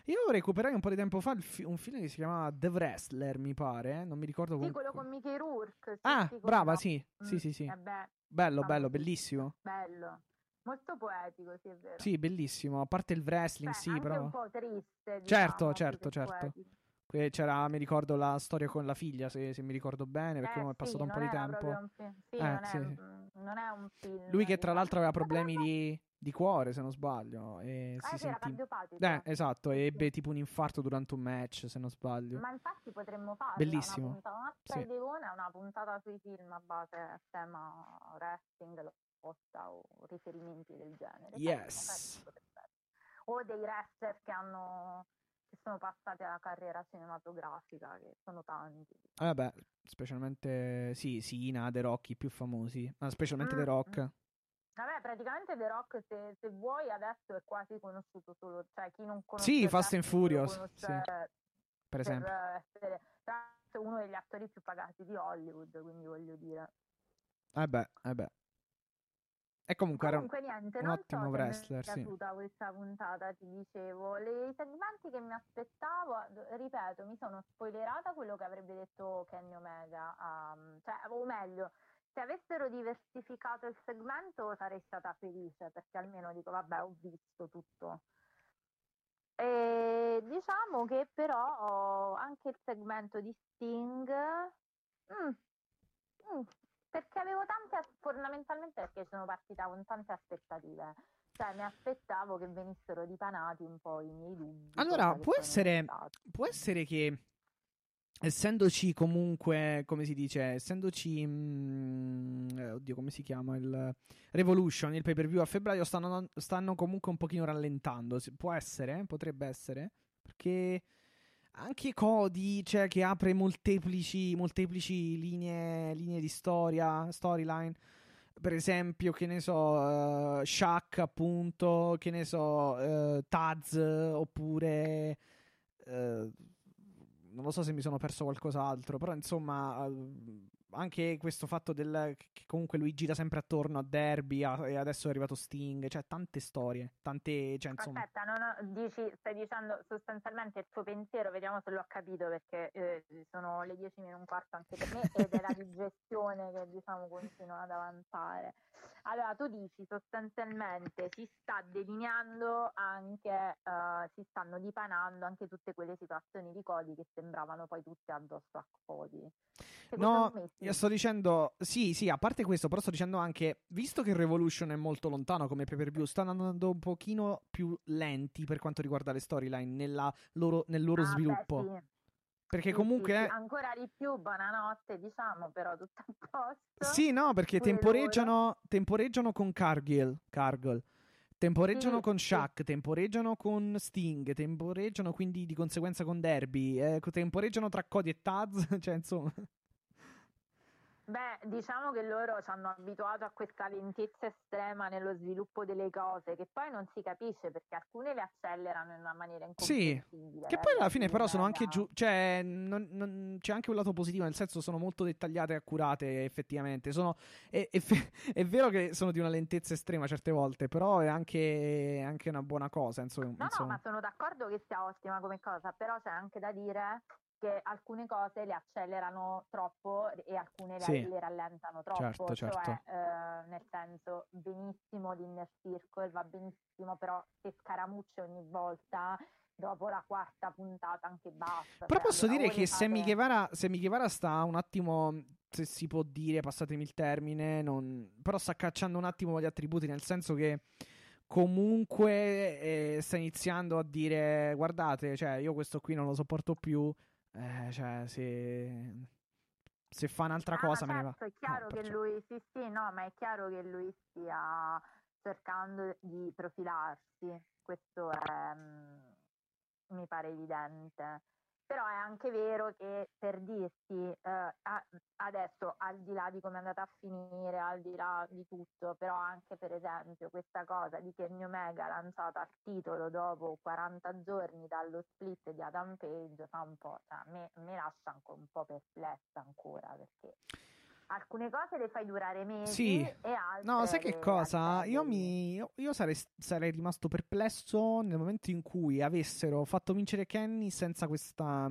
Io recuperai un po' di tempo fa fi- un film che si chiamava The Wrestler, mi pare, eh, non mi ricordo Sì, con- quello con Mickey Rourke. sì, Ah, sì, come brava, no. sì, sì, Mm, sì, sì. eh beh, Bello, bello, bellissimo. bello. Molto poetico, sì, è vero. Sì, bellissimo. A parte il wrestling, Cioè, sì, però. un po' triste. Certo, diciamo, certo, che certo. poetico. C'era, mi ricordo la storia con la figlia, se, se mi ricordo bene, perché Eh, è sì, passato un po' di tempo. un film- sì, Eh, non, sì, è, sì. mm, non è un film. Lui che tra diciamo. l'altro aveva problemi di, di cuore, se non sbaglio. E Eh, si sì, era sentì... Eh, esatto, Sì, sì. ebbe tipo un infarto durante un match, se non sbaglio. Ma infatti potremmo fare Bellissimo. una puntata, una Sì. Devona, una puntata sui film a base a tema wrestling, lotta o riferimenti del genere. Yes. essere. O dei wrestler che hanno che sono passati alla carriera cinematografica, che sono tanti. Eh, Vabbè, specialmente, sì, Sina, The Rock, i più famosi. Ma specialmente Mm, The Rock. mm. Vabbè, praticamente The Rock, se, se vuoi, adesso è quasi conosciuto solo, cioè chi non conosce Sì, Fast and Furious, conosce sì, per per esempio. essere tra l'altro, uno degli attori più pagati di Hollywood, quindi voglio dire. Eh beh, eh beh. E comunque era un... Comunque niente, un non ottimo so wrestler, sì. mi è piaciuta questa puntata, ti dicevo. Le, I segmenti che mi aspettavo, ripeto, mi sono spoilerata quello che avrebbe detto Kenny Omega, um, cioè, o meglio, se avessero diversificato il segmento sarei stata felice, perché almeno dico, vabbè, ho visto tutto. E diciamo che però anche il segmento di Sting, mm, mm, perché avevo tante, fondamentalmente perché sono partita con tante aspettative. Cioè, mi aspettavo che venissero dipanati un po' i miei dubbi. Allora, può essere-. Può essere che, essendoci comunque, come si dice, essendoci, mm, eh, oddio, come si chiama, il Revolution, il pay per view a febbraio, stanno, stanno comunque un pochino rallentando. Può essere, potrebbe essere, perché anche Cody, cioè, che apre molteplici, molteplici linee, linee di storia, storyline. Per esempio, che ne so, eh, Shaq, appunto, che ne so, eh, Taz, oppure eh, non lo so se mi sono perso qualcos'altro, però insomma, eh, anche questo fatto del, che comunque lui gira sempre attorno a Derby a- e adesso è arrivato Sting, cioè tante storie, tante, cioè insomma... Aspetta, non ho- dici, stai dicendo sostanzialmente il tuo pensiero, vediamo se l'ho capito perché eh, sono le 10 meno un quarto anche per me ed è la digestione che diciamo continua ad avanzare. Allora, tu dici sostanzialmente si sta delineando anche, eh, si stanno dipanando anche tutte quelle situazioni di Cody che sembravano poi tutte addosso a Cody. No, io sto dicendo, sì, sì, a parte questo, però sto dicendo anche, visto che Revolution è molto lontano come pay per view, stanno andando un pochino più lenti per quanto riguarda le storyline nella loro- nel loro Ah, beh, sviluppo. sì. Perché comunque... sì, sì, ancora di più, buonanotte, diciamo, però tutto a posto. Sì, no, perché temporeggiano, temporeggiano con Cargill, Cargill. Temporeggiano Sì, con. Shaq, temporeggiano con Sting, temporeggiano quindi di conseguenza con Derby, eh, temporeggiano tra Cody e Taz, cioè insomma. Beh, diciamo che loro ci hanno abituato a questa lentezza estrema nello sviluppo delle cose, che poi non si capisce perché alcune le accelerano in una maniera Sì, incomprensibile. Che eh, poi alla per fine però sono anche giù, cioè non- non- c'è anche un lato positivo, nel senso sono molto dettagliate e accurate effettivamente. Sono, è, è è vero che sono di una lentezza estrema certe volte, però è anche, anche una buona cosa. Insomma, No, no, insomma. ma sono d'accordo che sia ottima come cosa, però c'è anche da dire che alcune cose le accelerano troppo e alcune le, Sì. le rallentano troppo. Certo, certo. Cioè, eh, nel senso, benissimo l'Inner Circle, va benissimo, però se scaramucce ogni volta, dopo la quarta puntata anche basta. Però cioè, posso dire che le Sammy fate- Guevara, Sammy Guevara sta un attimo, se si può dire, passatemi il termine, non- però sta cacciando un attimo gli attributi, nel senso che comunque eh, sta iniziando a dire, guardate, cioè io questo qui non lo sopporto più, eh, cioè se, se fa un'altra Ah, cosa ma me ne va. certo, è chiaro Eh, che perciò. lui, sì, sì, no, ma è chiaro che lui stia cercando di profilarsi, questo è, mm, mi pare evidente. Però è anche vero che per dirti eh, adesso, al di là di come è andata a finire, al di là di tutto, però anche per esempio questa cosa di Kenny Omega lanciata al titolo dopo 40 giorni dallo split di Adam Page fa un po', cioè, me, me lascia anche un po' perplessa ancora perché alcune cose le fai durare mesi Sì. e altre No, sai che cosa? Io, mi, io, io sarei, sarei rimasto perplesso nel momento in cui avessero fatto vincere Kenny senza questa,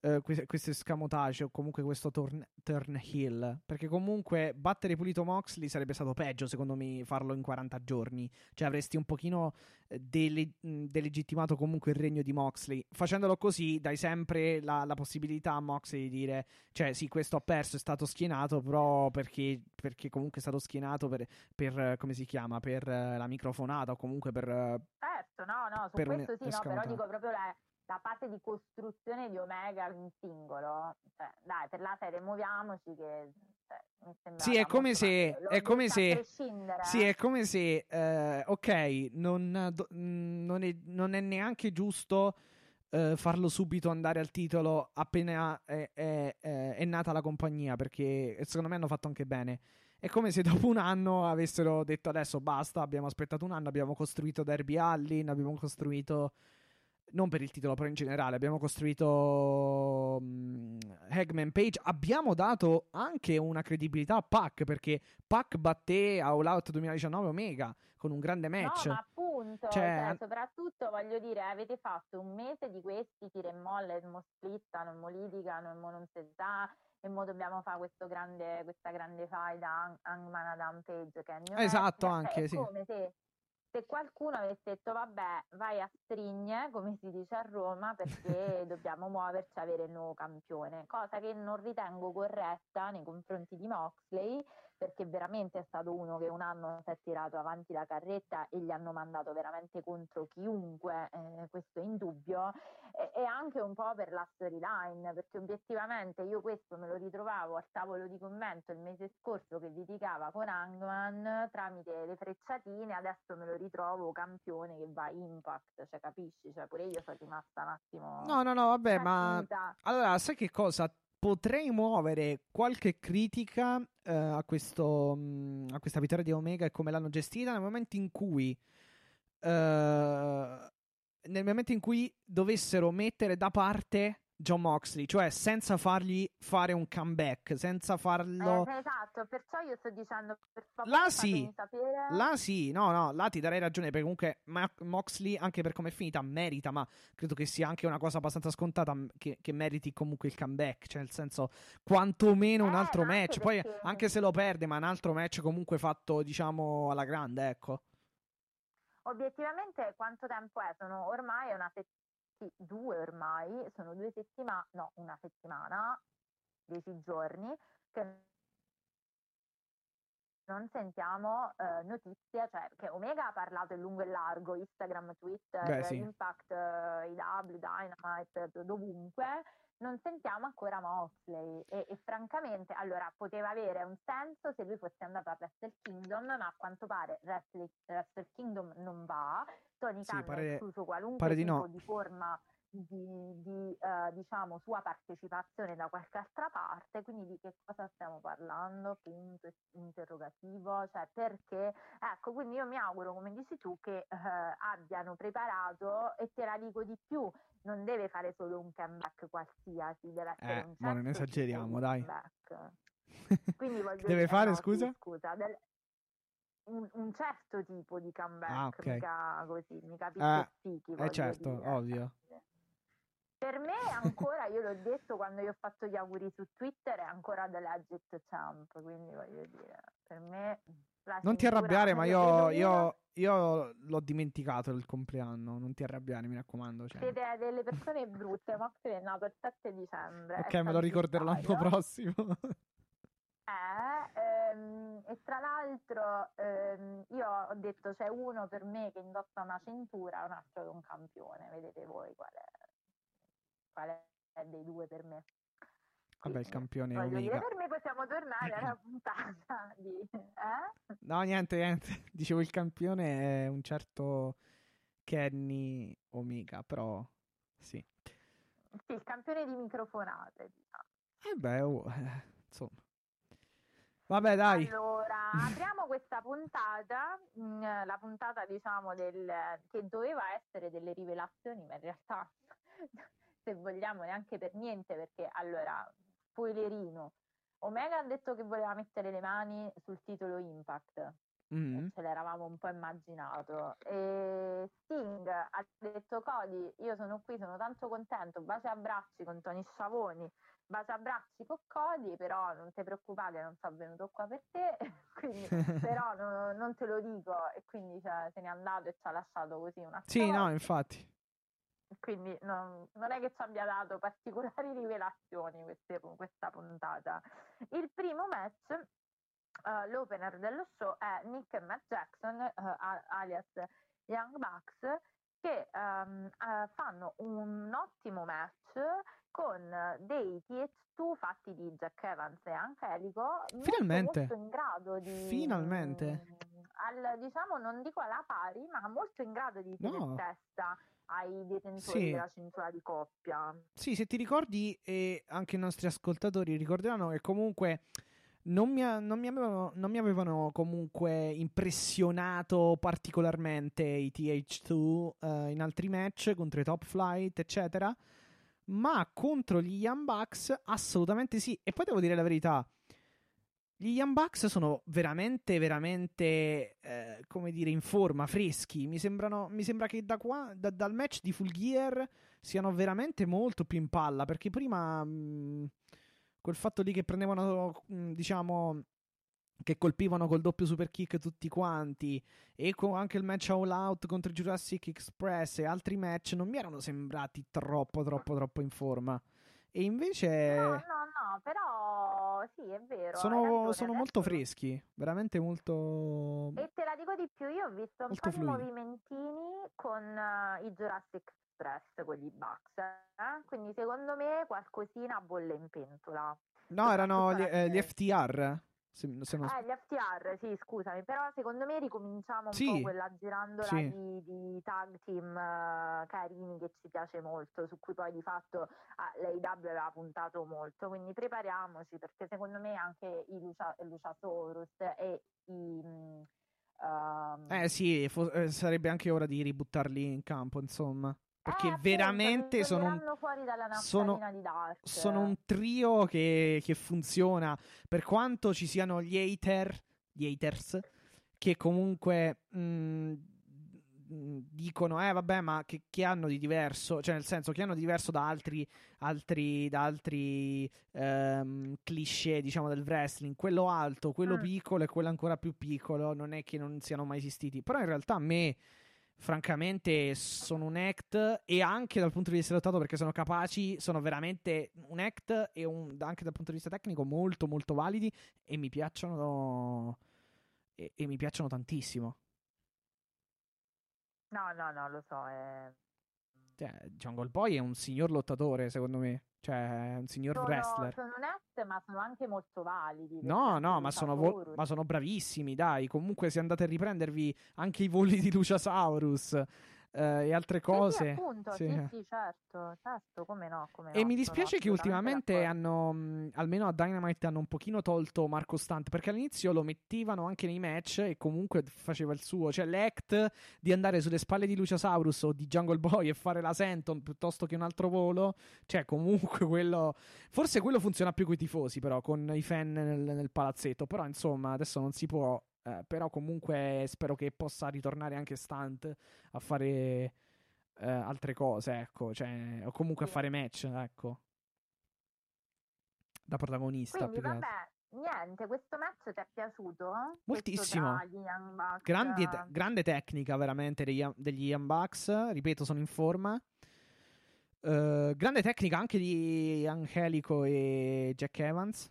eh, que- questo escamotage o comunque questo turn, turn heel. Perché comunque battere Pulito Moxley sarebbe stato peggio, secondo me, farlo in 40 giorni. Cioè avresti un pochino eh, dele- mh, delegittimato comunque il regno di Moxley. Facendolo così dai sempre la, la possibilità a Moxley di dire cioè, sì, questo ha perso, è stato schienato, però perché, perché comunque è stato schienato per, per, come si chiama, per la microfonata o comunque per... Certo, no, no, su per questo sì, no, però dico proprio la, la parte di costruzione di Omega in singolo. Cioè, dai, per la serie muoviamoci che cioè, mi sembra Sì, è come se- è come se- Sì, eh. è come se, eh, ok, non, non è, non è neanche giusto eh, farlo subito andare al titolo appena è- è nata la compagnia, perché secondo me hanno fatto anche bene. È come se dopo un anno avessero detto adesso basta, abbiamo aspettato un anno, abbiamo costruito Derby Allin, abbiamo costruito, non per il titolo, però in generale, abbiamo costruito Hagman Page, abbiamo dato anche una credibilità a Pac, perché Pac batté a All Out 2019 Omega con un grande match. No, ma appunto, Cioè, cioè, soprattutto voglio dire, avete fatto un mese di questi tira e molla, e mo splittano, mo litigano, mo non si sa, e mo dobbiamo fare questo grande, questa grande faida Hang- Hangman Adam Page che è Esatto, anche, Cioè, sì. come se, se qualcuno avesse detto vabbè vai a strigne come si dice a Roma perché dobbiamo muoverci avere il nuovo campione cosa che non ritengo corretta nei confronti di Moxley perché veramente è stato uno che un anno si è tirato avanti la carretta e gli hanno mandato veramente contro chiunque, eh, questo è indubbio, e, e anche un po' per la storyline, perché obiettivamente io questo me lo ritrovavo al tavolo di commento il mese scorso che litigava con Hangman tramite le frecciatine, adesso me lo ritrovo campione che va Impact, cioè capisci? Cioè pure io sono rimasta un attimo... No, no, no, vabbè, ma... Allora, sai che cosa? Potrei muovere qualche critica eh, a, questo, mh, a questa vittoria di Omega e come l'hanno gestita nel momento in cui eh, nel momento in cui dovessero mettere da parte John Moxley, cioè senza fargli fare un comeback, senza farlo... Eh, esatto, perciò io sto dicendo per favore Là sì, sapere. là sì, no, no, là ti darei ragione perché comunque Ma- Moxley, anche per come è finita, merita, ma credo che sia anche una cosa abbastanza scontata che, che meriti comunque il comeback, cioè nel senso quantomeno un Eh, altro match, poi perché- anche se lo perde, ma un altro match comunque fatto, diciamo, alla grande, ecco. Obiettivamente quanto tempo è? Sono ormai una settimana, due ormai, sono due settimane, no, una settimana, dieci giorni, che non sentiamo eh, notizie, cioè che Omega ha parlato in lungo e largo, Instagram, Twitter, Beh, sì. Impact, eh, IW, Dynamite, dovunque, non sentiamo ancora Moxley e, e francamente allora poteva avere un senso se lui fosse andato a Wrestle Kingdom ma a quanto pare Wrestle, Wrestle Kingdom non va Tony Sì, Khan pare- ha escluso qualunque pare di tipo no. di forma di, di, eh, diciamo sua partecipazione da qualche altra parte quindi di che cosa stiamo parlando punto interrogativo cioè perché ecco quindi io mi auguro come dici tu che eh, abbiano preparato e te la dico di più non deve fare solo un comeback qualsiasi, deve essere Eh, un ma non certo esageriamo, dai. Quindi voglio Deve dire, fare, no, sì, scusa? scusa, del- un, un certo tipo di comeback, Ah, ok. mica così, mica Eh, picchi, eh, certo, ovvio. Per me ancora, io l'ho detto quando io ho fatto gli auguri su Twitter, è ancora The Legit Champ, quindi voglio dire, per me... Non ti arrabbiare, ma io, io, io l'ho dimenticato il compleanno. Non ti arrabbiare, mi raccomando. Cioè. Siete delle persone brutte, Moxley è nato il 7 dicembre. Ok, me lo ricorderò l'anno prossimo. Eh, ehm, e tra l'altro ehm, io ho detto c'è uno per me che indossa una cintura, un altro che è un campione, vedete voi qual è, qual è dei due per me. Vabbè, il campione dire, Omega. per me possiamo tornare alla puntata di... Eh? No, niente, niente. Dicevo, il campione è un certo Kenny Omega, però sì. Sì, il campione di microfonate. diciamo. E beh, oh, eh, insomma. Vabbè, dai. Allora, apriamo questa puntata, mm, la puntata diciamo del, che doveva essere delle rivelazioni, ma in realtà se vogliamo neanche per niente, perché allora, spoilerino, Omega ha detto che voleva mettere le mani sul titolo Impact, Mm. ce l'eravamo un po' immaginato. E Sting ha detto Cody, io sono qui, sono tanto contento, baci e abbracci con Tony Sciavoni, baci abbracci con Cody, però non ti preoccupare, non sono venuto qua per te, quindi, però no- non te lo dico e quindi cioè, se n'è andato e ci ha lasciato così una Sì, no, infatti. quindi non, non è che ci abbia dato particolari rivelazioni queste- questa puntata. Il primo match, eh, l'opener dello show è Nick e Matt Jackson, a- alias Young Bucks, che ehm, eh, fanno un ottimo match con dei TH2 fatti di Jack Evans e Angelico molto, Finalmente. molto in grado di Finalmente. mm, al, diciamo non dico alla pari ma molto in grado di tenere No. testa ai detentori Sì. della cintura di coppia Sì, se ti ricordi, e anche i nostri ascoltatori ricorderanno che comunque non mi, non mi avevano, non mi avevano comunque impressionato particolarmente i TH2 eh, in altri match contro i Top Flight, eccetera. Ma contro gli Young Bucks assolutamente sì. E poi devo dire la verità. Gli Young Bucks sono veramente, veramente, eh, come dire, in forma, freschi. Mi, sembrano, mi sembra che da qua, da- dal match di Full Gear siano veramente molto più in palla. Perché prima mh, quel fatto lì che prendevano, mh, diciamo, che colpivano col doppio super kick tutti quanti, e con anche il match All Out contro Jurassic Express e altri match non mi erano sembrati troppo, troppo, troppo in forma. E invece no no no però sì è vero sono, ragione, sono molto freschi, veramente molto. e te la dico di più io ho visto un po' fluidi. di movimentini con eh, i Jurassic Express con gli Bucks eh? quindi secondo me qualcosina bolle in pentola No, erano gli, eh, gli FTR. Se, se non Eh, gli FTR, sì, scusami, però secondo me ricominciamo un Sì, po' quella girandola sì. di, di tag team eh, carini che ci piace molto, su cui poi di fatto ah, l'AEW aveva puntato molto, quindi prepariamoci perché secondo me anche i Lucia, Luciasaurus e i... ehm, Eh sì, fo- eh, sarebbe anche ora di ributtarli in campo, insomma. Perché Eh, veramente sono sono- sono un trio che, che funziona. Per quanto ci siano gli hater, gli haters, che comunque mh, mh, dicono, eh vabbè, ma che, che hanno di diverso? Cioè, nel senso, che hanno di diverso da altri, altri, da altri ehm, cliché, diciamo, del wrestling. Quello alto, quello Mm. piccolo e quello ancora più piccolo. Non è che non siano mai esistiti. Però in realtà a me francamente sono un act e anche dal punto di vista lottato perché sono capaci, sono veramente un act e un, anche dal punto di vista tecnico molto molto validi e mi piacciono e, e mi piacciono tantissimo. No, no, no, lo so. È... Cioè, Jungle Boy è un signor lottatore, secondo me. Cioè, è un signor Sono, wrestler. sono onesto, ma sono anche molto validi. No, no, ma sono, vo- ma sono bravissimi, dai. Comunque, se andate a riprendervi anche i voli di Luciasaurus eh, e altre Sì, sì, cose. appunto, sì. sì, sì, certo, certo, come no, come E no, mi dispiace che assolutamente ultimamente hanno, mh, almeno a Dynamite, hanno un pochino tolto Marco Stunt, perché all'inizio lo mettevano anche nei match e comunque faceva il suo. Cioè l'act di andare sulle spalle di Luciasaurus o di Jungle Boy e fare la Senton piuttosto che un altro volo, cioè comunque quello... Forse quello funziona più con i tifosi, però, con i fan nel, nel palazzetto. Però insomma, adesso non si può... eh, però comunque spero che possa ritornare anche Stunt a fare... eh, altre cose, ecco, cioè, o comunque a Sì. fare match, ecco. Da protagonista, Quindi vabbè, niente, questo match ti è piaciuto? Moltissimo. Grandi- grande tecnica veramente degli, degli Young Bucks, ripeto, sono in forma. Eh, grande tecnica anche di Angelico e Jack Evans.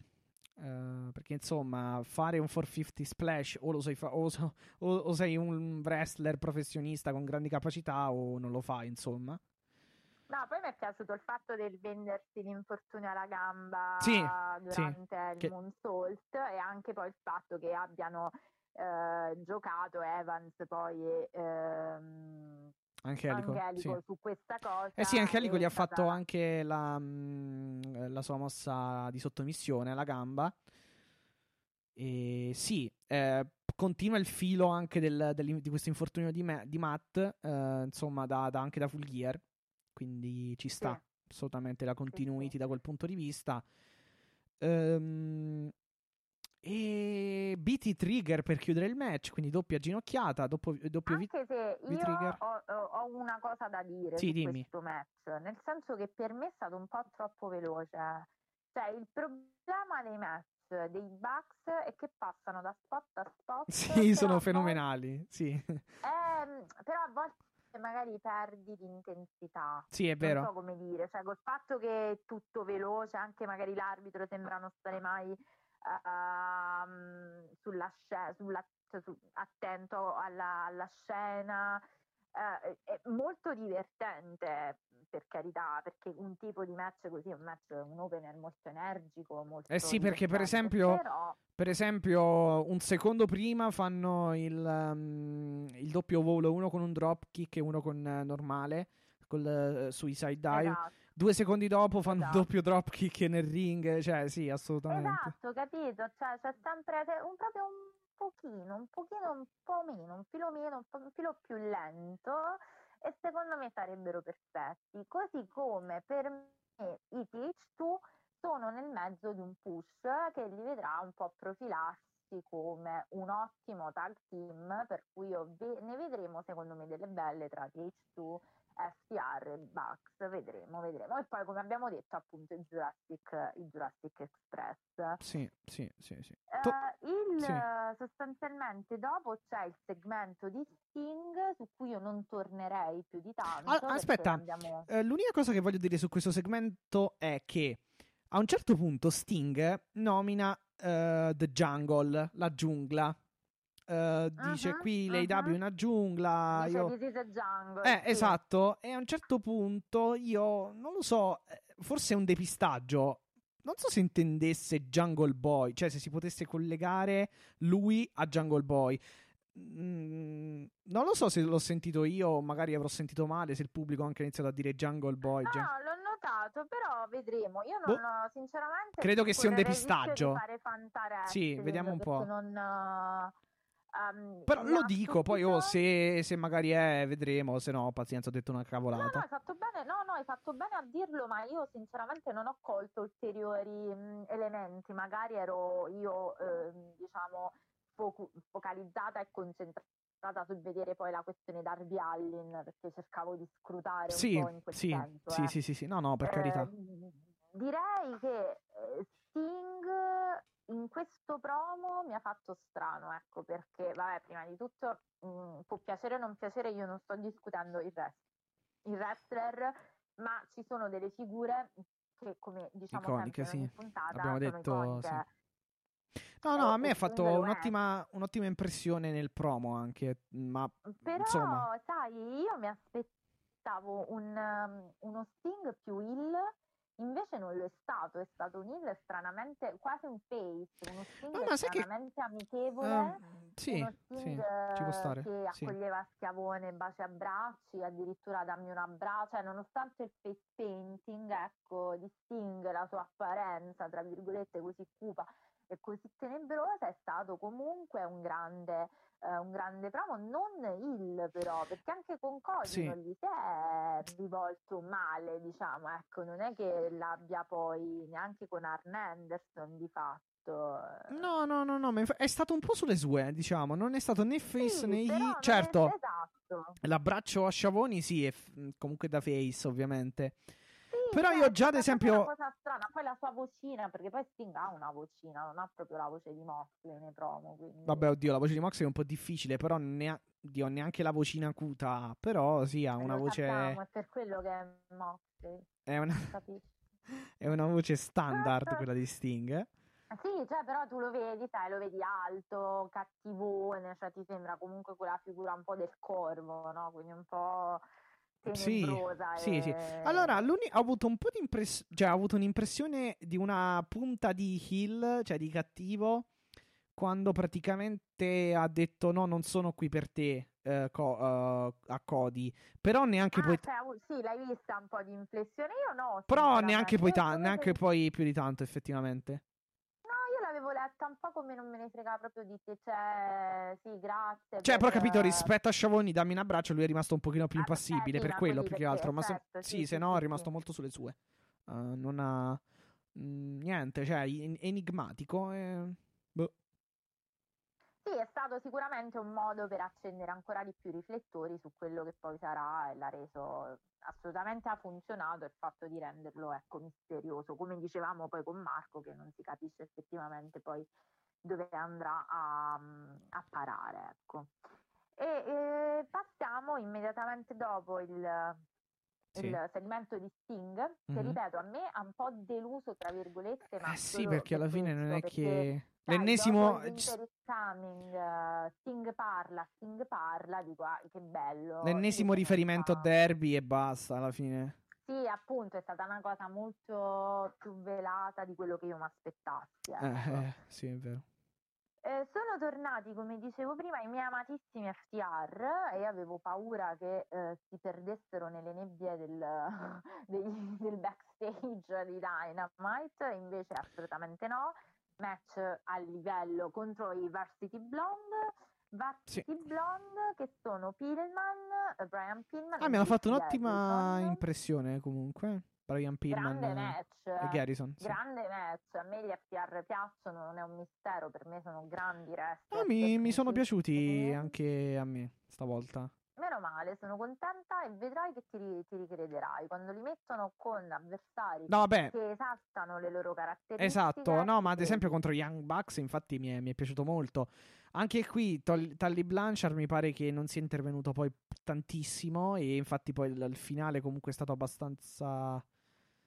Eh, perché insomma, fare un 450 splash o lo sei, fa- o, so- o- sei un wrestler professionista con grandi capacità o non lo fai, insomma. No, poi mi è piaciuto il fatto del vendersi l'infortunio alla gamba Sì, durante il che- moonsault e anche poi il fatto che abbiano eh, giocato Evans poi e ehm, Angelico, Angelico sì. su questa cosa. Eh sì, Angelico e gli ha stata- fatto anche la, mm, la sua mossa di sottomissione alla gamba. E sì, eh, continua il filo anche del- del- di questo infortunio di, Ma- di Matt, eh, insomma, da, da- anche da Full Gear. Quindi ci sta Sì. assolutamente la continuity sì. da quel punto di vista. Ehm, e BT Trigger per chiudere il match, quindi doppia ginocchiata, doppio, doppio vi- Anche se io V-trigger. ho, ho- una cosa da dire Sì, su dimmi. questo match, nel senso che per me è stato un po' troppo veloce. Cioè, il problema dei match dei Bucks è che passano da spot a spot. Sì, sono fenomenali. Sì, Ehm, però a volte magari perdi di intensità. sì, è Non so vero. come dire, cioè col fatto che è tutto veloce, anche magari l'arbitro sembra non stare mai ehm, sulla scena, sulla, cioè, su- attento alla, alla scena. eh, è molto divertente, per carità, perché un tipo di match così è un match, un opener molto energico, molto Eh sì, perché per esempio- però Per esempio, un secondo prima fanno il, um, il doppio volo, uno con un drop kick e uno con eh, normale, col eh, suicide dive. esatto. Due secondi dopo fanno Esatto. doppio drop kick nel ring, cioè sì, assolutamente. Esatto, capito? Cioè, c'è sempre un, proprio un pochino, un pochino, un po' meno, un filo meno, un, po', un filo più lento e secondo me sarebbero perfetti. Così come per me i TH2 sono nel mezzo di un push che li vedrà un po' profilarsi come un ottimo tag team, per cui io ve- ne vedremo secondo me delle belle tra TH2 FTR Bucks, vedremo, vedremo. E poi, come abbiamo detto, appunto, il Jurassic, il Jurassic Express. Sì, sì, sì, sì. To- il, sì. sostanzialmente dopo c'è il segmento di Sting su cui io non tornerei più di tanto. Ah, aspetta. abbiamo- Eh, l'unica cosa che voglio dire su questo segmento è che a un certo punto Sting nomina eh, The Jungle, la giungla. Eh, dice Mhm, qui mhm. è una giungla. Dice io... Jungle. Eh, sì. esatto. E a un certo punto io non lo so, eh, forse è un depistaggio. Non so se intendesse Jungle Boy, cioè se si potesse collegare lui a Jungle Boy. Mm, non lo so se l'ho sentito io, magari avrò sentito male, se il pubblico ha anche iniziato a dire Jungle Boy. No, Jun- l'ho notato, però vedremo. Io Boh. non ho, sinceramente, Credo che sia un depistaggio. Sì, vediamo un po'. Non, eh, ehm, Però lo dico, poi oh, se, se magari è, vedremo, se no, pazienza, ho detto una No, no, cavolata. hai fatto bene, no, no, hai fatto bene a dirlo, ma io sinceramente non ho colto ulteriori mh, elementi, magari ero io, ehm, diciamo, focu- focalizzata e concentrata sul vedere poi la questione Darby Allin, perché cercavo di scrutare un Sì, po' in quel sì, senso. sì, eh. sì, sì, sì, no, no, per Eh, carità. direi che eh, Sting in questo promo mi ha fatto strano, ecco, perché, vabbè, prima di tutto mh, può piacere o non piacere, io non sto discutendo il, wrest- il wrestler, ma ci sono delle figure che, come diciamo Iconiche, sempre sì. puntata, Abbiamo detto, iconiche. No, no, a Eh, me ha fatto un'ottima, un'ottima impressione nel promo anche, ma Però, insomma, sai, io mi aspettavo un, um, uno Sting più heel, invece non lo è stato, è stato un heel stranamente, quasi un face, uno Sting No, sai che- stranamente amichevole. ehm, sì, uno sì, Sting stare, che sì. accoglieva Schiavone baci e abbracci, addirittura dammi un abbraccio, cioè nonostante il face painting, ecco, di Sting, la sua apparenza, tra virgolette, così cupa e così tenebrosa, è stato comunque un grande, eh, un grande promo, non il però, perché anche con Cody Sì. non gli si è rivolto male, diciamo, ecco, non è che l'abbia poi neanche con Arn Anderson di fatto. eh. No, no, no, no, è stato un po' sulle sue, diciamo, non è stato né face Sì, né è- Certo, esatto. l'abbraccio a Sciavoni sì, è f- comunque da face, ovviamente. Però io già, ad è esempio- una cosa strana, poi la sua vocina, perché poi Sting ha una vocina, non ha proprio la voce di Moxley nei promo, quindi... Vabbè, oddio, la voce di Mox è un po' difficile, però ne ha, oddio, neanche la vocina acuta, però sì, ha una voce... sappiamo, è per quello che è Moxley, È una, è una voce standard quella di Sting. eh. Sì, cioè, però tu lo vedi, sai, lo vedi alto, cattivone, cioè ti sembra comunque quella figura un po' del corvo, no? Quindi un po' Sì, tenebrosa. sì, sì. e- Allora, ho avuto un po' di impressione, cioè, ho avuto un'impressione di una punta di heel, cioè di cattivo, quando praticamente ha detto no, non sono qui per te eh, co- eh, a Cody. Però neanche Ah, poi... cioè, sì, l'hai vista un po' di inflessione, io no. Però neanche poi, ta- neanche che- poi più di tanto, effettivamente. Letta un po' come non me ne frega proprio di te, cioè, sì, grazie. Cioè, però per- capito, rispetto a Sciavoni, dammi un abbraccio, lui è rimasto un pochino più Ah, impassibile eh, sì, per quello, più che altro. Ma se, certo, sì, sì, se no è rimasto molto sulle sue. Uh, non ha... mm, niente, cioè, enigmatico. e- boh. Sì, è stato sicuramente un modo per accendere ancora di più i riflettori su quello che poi sarà e l'ha reso assolutamente ha funzionato il fatto di renderlo ecco misterioso, come dicevamo poi con Marco che non si capisce effettivamente poi dove andrà a, a parare, ecco. E, e passiamo immediatamente dopo il, Sì. il segmento di Sting, che Mhm. ripeto a me ha un po' deluso tra virgolette, ma Eh sì, perché alla fine non è che... L'ennesimo... eh, Sting parla, Sting parla, dico ah, che bello. L'ennesimo riferimento a Derby e basta, alla fine. Sì, appunto, è stata una cosa molto più velata di quello che io mi aspettassi. ecco. Eh, eh, sì, è vero. Eh, sono tornati, come dicevo prima, i miei amatissimi FTR e avevo paura che eh, si perdessero nelle nebbie del, degli- del backstage di Dynamite, invece assolutamente no. Match a livello contro i Varsity Blonde. Varsity Blonde che sono Pillman, Brian Pillman. Ah, mi hanno fatto un'ottima Garrison. impressione comunque. Brian Pillman Grande match. e Garrison. sì. Grande match, a me gli FTR piacciono, non è un mistero, per me sono grandi wrestler. Ah, mi, mi sono piaciuti anche a me stavolta. Meno male, sono contenta e vedrai che ti, ti ricrederai quando li mettono con avversari No, vabbè, che esaltano le loro caratteristiche. esatto. No, ma ad esempio contro Young Bucks, infatti, mi è, mi è piaciuto molto. Anche qui Tol- Tully Blanchard mi pare che non sia intervenuto poi tantissimo. E infatti, poi il, il finale comunque è stato abbastanza.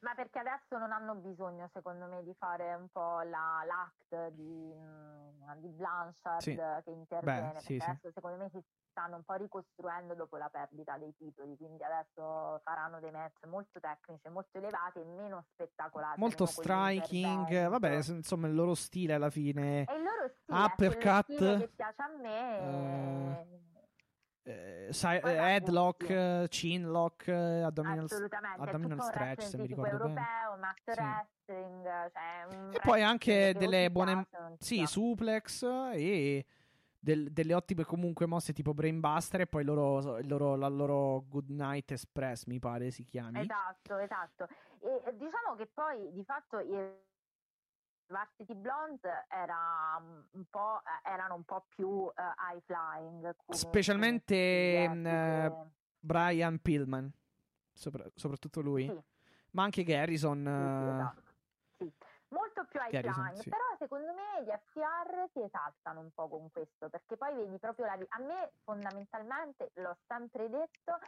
Ma perché adesso non hanno bisogno, secondo me, di fare un po' la, l'act di, mm, di Blanchard Sì. che interviene, Beh, sì, perché sì. adesso secondo me si stanno un po' ricostruendo dopo la perdita dei titoli, quindi adesso faranno dei match molto tecnici, molto elevati e meno spettacolari. Molto meno striking. Vabbè, insomma, il loro stile alla fine. E il loro stile, Uppercut. è stile che piace a me. eh, sai- Poi eh, headlock, tutti. eh, chin lock, eh, è abdominal tutto un stretch, se mi ricordo bene. europeo, match Sì. wrestling, cioè E poi anche delle buone- Sì, suplex e del- delle ottime comunque mosse tipo Brainbuster e poi loro, loro- la loro Good Night Express, mi pare si chiami. Esatto, esatto. E eh, diciamo che poi di fatto Varsity Blondes era un po', eh, erano un po' più eh, high flying. Specialmente, stile, Brian Pillman, sopra- soprattutto lui. sì. Ma anche Garrison. Sì, sì, eh, esatto. Molto più high Garrison, flying, però secondo me gli FTR si esaltano un po' con questo, perché poi vedi proprio la... A me fondamentalmente, l'ho sempre detto,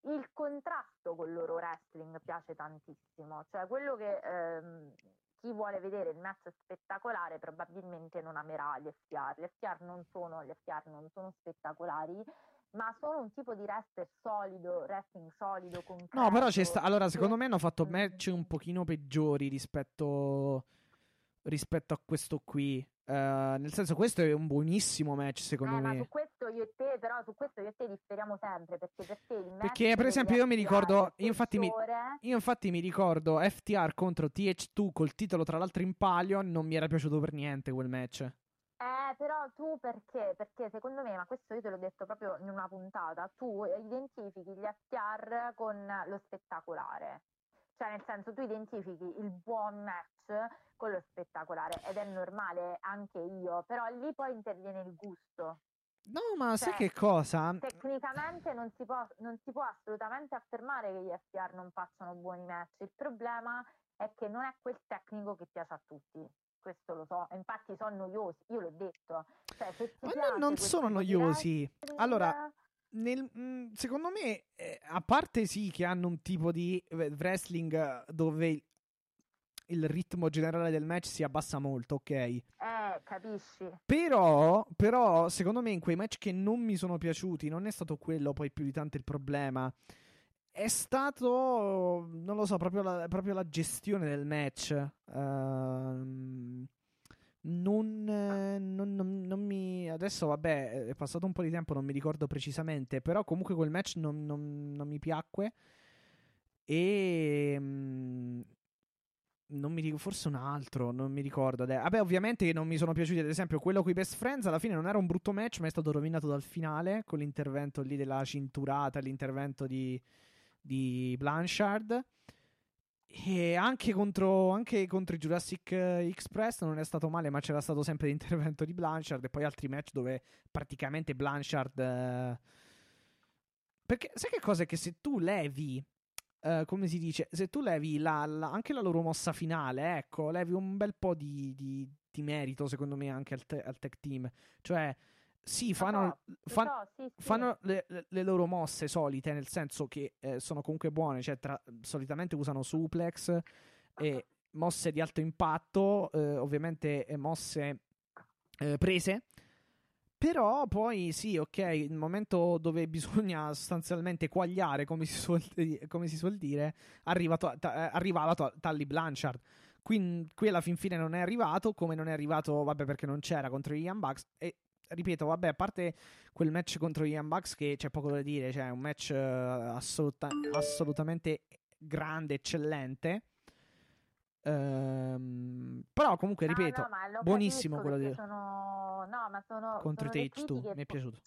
il contrasto con il loro wrestling piace tantissimo, cioè quello che ehm, chi vuole vedere il match spettacolare probabilmente non amerà gli FTR. Gli FTR non sono, gli FTR non sono spettacolari, ma sono un tipo di wrestler solido, wrestling solido, concreto. No, però c'è sta- Allora, secondo me hanno fatto match un pochino peggiori rispetto, rispetto a questo qui. Eh, nel senso, questo è un buonissimo match, secondo Eh, ma me. su questo io e te, però su questo io e te differiamo sempre, perché per te il Perché, per esempio, io mi ricordo- io infatti mi- Io infatti mi ricordo FTR contro TH2 col titolo tra l'altro in palio, non mi era piaciuto per niente quel match. Eh, però tu perché? Perché secondo me, ma questo io te l'ho detto proprio in una puntata, tu identifichi gli FTR con lo spettacolare. Cioè, nel senso, tu identifichi il buon match con lo spettacolare ed è normale anche io, però lì poi interviene il gusto. No, ma sai Cioè, che cosa? Tecnicamente non si, può, non si può assolutamente affermare che gli FTR non facciano buoni match. Il problema è che non è quel tecnico che piace a tutti. Questo lo so, infatti sono noiosi, io l'ho detto. Cioè, Ma non sono noiosi. wrestling, Allora, Nel- mm, secondo me, eh, a parte sì che hanno un tipo di eh, wrestling dove il, ritmo generale del match si abbassa molto, ok? eh, capisci? Però, però, secondo me in quei match che non mi sono piaciuti, non è stato quello poi più di tanto il problema. È stato, non lo so, proprio la, proprio la gestione del match. Ehm, non, non- non- non mi. Adesso, vabbè, è passato un po' di tempo, non mi ricordo precisamente. Però, comunque, quel match non, non- non mi piacque. E. non mi ricordo, forse un altro, non mi ricordo. Vabbè, ovviamente non mi sono piaciuti, ad esempio, quello con i Best Friends. Alla fine non era un brutto match, ma è stato rovinato dal finale con l'intervento lì della cinturata, l'intervento di, di Blanchard. E anche contro, anche contro i Jurassic eh, Express non è stato male, ma c'era stato sempre l'intervento di Blanchard. E poi altri match dove praticamente Blanchard. eh, Perché sai che cosa? È che se tu levi eh, come si dice, se tu levi la- la- anche la loro mossa finale, ecco, levi un bel po' di, di- di merito, secondo me, anche al, te- al tech team. Cioè, sì, fanno, Lo fan- so, sì, sì. fanno le, le- loro mosse solite, nel senso che eh, sono comunque buone, cioè, tra- solitamente usano suplex e mosse di alto impatto, eh, ovviamente eh, mosse eh, prese. Però poi sì, ok, il momento dove bisogna sostanzialmente quagliare, come si suol, come si suol dire, arriva to- ta- eh, arrivava to- Tully Blanchard. Qui, qui alla fin fine non è arrivato, come non è arrivato, vabbè, perché non c'era contro gli Bucks. E ripeto, vabbè, a parte quel match contro gli Bucks che c'è poco da dire, cioè un match eh, assoluta- assolutamente grande, eccellente. Ehm, però comunque, No, ripeto, no, ma lo buonissimo quello di sono, no, ma sono, contro sono Tage 2, critiche mi è piaciuto.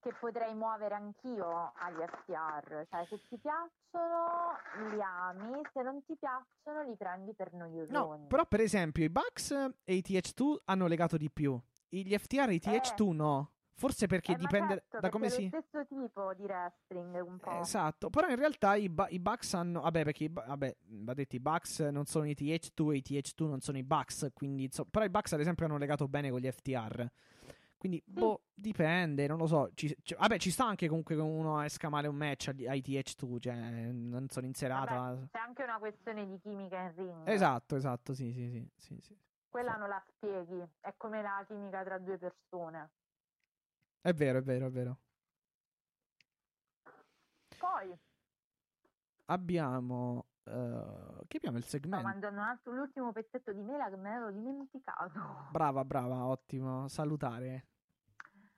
che potrei muovere anch'io agli FTR, cioè se ti piacciono li ami, se non ti piacciono li prendi per noiosoni. No, però per esempio i Bucks e i TH2 hanno legato di più. Gli FTR e i TH2 no. Forse perché Eh, dipende certo, da come perché si... è lo stesso tipo di wrestling un po'. Esatto, però in realtà i, Bu- i Bucks hanno... Vabbè, perché i, Bu- vabbè, va detto, i Bucks non sono i TH2 e i TH2 non sono i Bucks, quindi... inso- Però i Bucks ad esempio hanno legato bene con gli FTR. Quindi, boh, dipende, non lo so. Ci- ci- vabbè, ci sta anche comunque che uno esca male un match agli- ai TH2, cioè non sono in serata. Vabbè, c'è anche una questione di chimica in ring. Esatto, esatto, sì, sì, sì, sì, sì. Quella non la spieghi, è come la chimica tra due persone. È vero, è vero, è vero. Poi, Abbiamo... eh, che abbiamo il sto segmento? mangiando un altro, l'ultimo pezzetto di mela che me l'ero dimenticato. Brava, brava, ottimo. Salutare.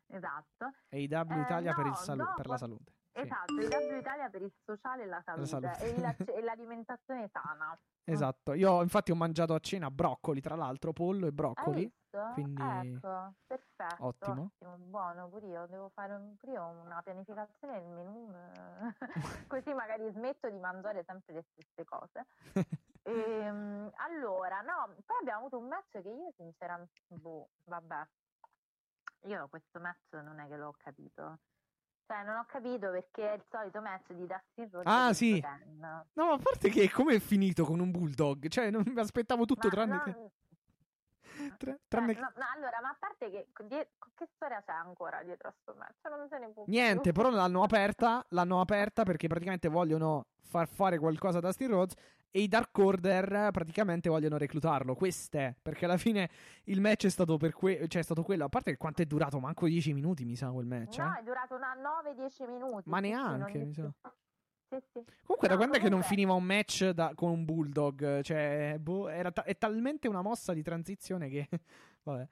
Esatto. AW Eh, Italia per, il no, salu- no, per la salute. Esatto, il W Italia per il sociale e la salute, salute. E, la- e l'alimentazione sana. Esatto. Io infatti ho mangiato a cena broccoli, tra l'altro, pollo e broccoli. Quindi Ecco, perfetto, ottimo. ottimo, buono, pure io devo fare un- pure io una pianificazione del menù, eh, così magari smetto di mangiare sempre le stesse cose. Ehm, allora, no, poi abbiamo avuto un match che io sinceramente, boh, vabbè, io questo match non è che l'ho capito. Cioè, non ho capito perché è il solito match di Dustin Rhodes Ah, sì. No, a parte che come è finito con un bulldog? Cioè, non mi aspettavo tutto Ma tranne no, che... tra- cioè, tranne che- no, no, allora, ma a parte che die- che storia c'è ancora dietro a sto match? Non se ne può Niente, però l'hanno aperta, l'hanno aperta perché praticamente vogliono far fare qualcosa a Dustin Rhodes e i Dark Order praticamente vogliono reclutarlo. Queste, perché alla fine il match è stato per que- cioè è stato quello, a parte che quanto è durato, manco 10 minuti mi sa quel match, No, eh. è durato una 9-10 minuti. Ma neanche, mi sa. Sì, sì. Comunque, da No, quando è che non finiva un match da- con un bulldog? Cioè, boh, era ta- è talmente una mossa di transizione che. Vabbè.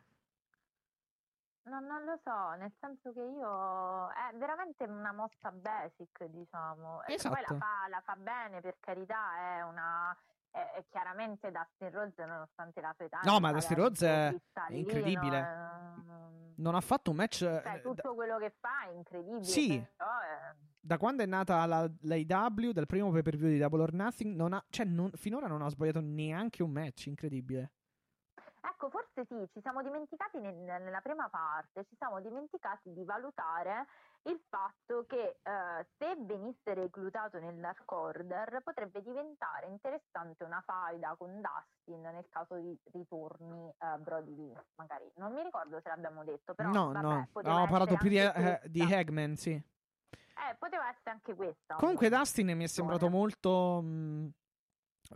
No, non lo so, nel senso che io è veramente una mossa basic, diciamo. E poi Esatto. la fa, la fa bene, per carità, è una è, è chiaramente Dustin Rhodes nonostante la sua età. No, ma Dustin Rhodes è incredibile. eh, Non ha fatto un match. cioè, eh, da, tutto quello che fa è incredibile. Sì. È- da quando è nata la, l'AEW, dal primo pay per view di Double or Nothing, non ha, cioè, non- finora non ha sbagliato neanche un match. Incredibile. Ecco, forse sì, ci siamo dimenticati nel- nella prima parte, ci siamo dimenticati di valutare il fatto che eh, se venisse reclutato nel Dark Order potrebbe diventare interessante una faida con Dustin nel caso di ritorni eh, Brody Lee, magari. Non mi ricordo se l'abbiamo detto, però no, vabbè, no. poteva Avevamo parlato più di, eh, di. Hagman, sì. Eh, poteva essere anche questa. Comunque, Dustin mi è sembrato molto. mh,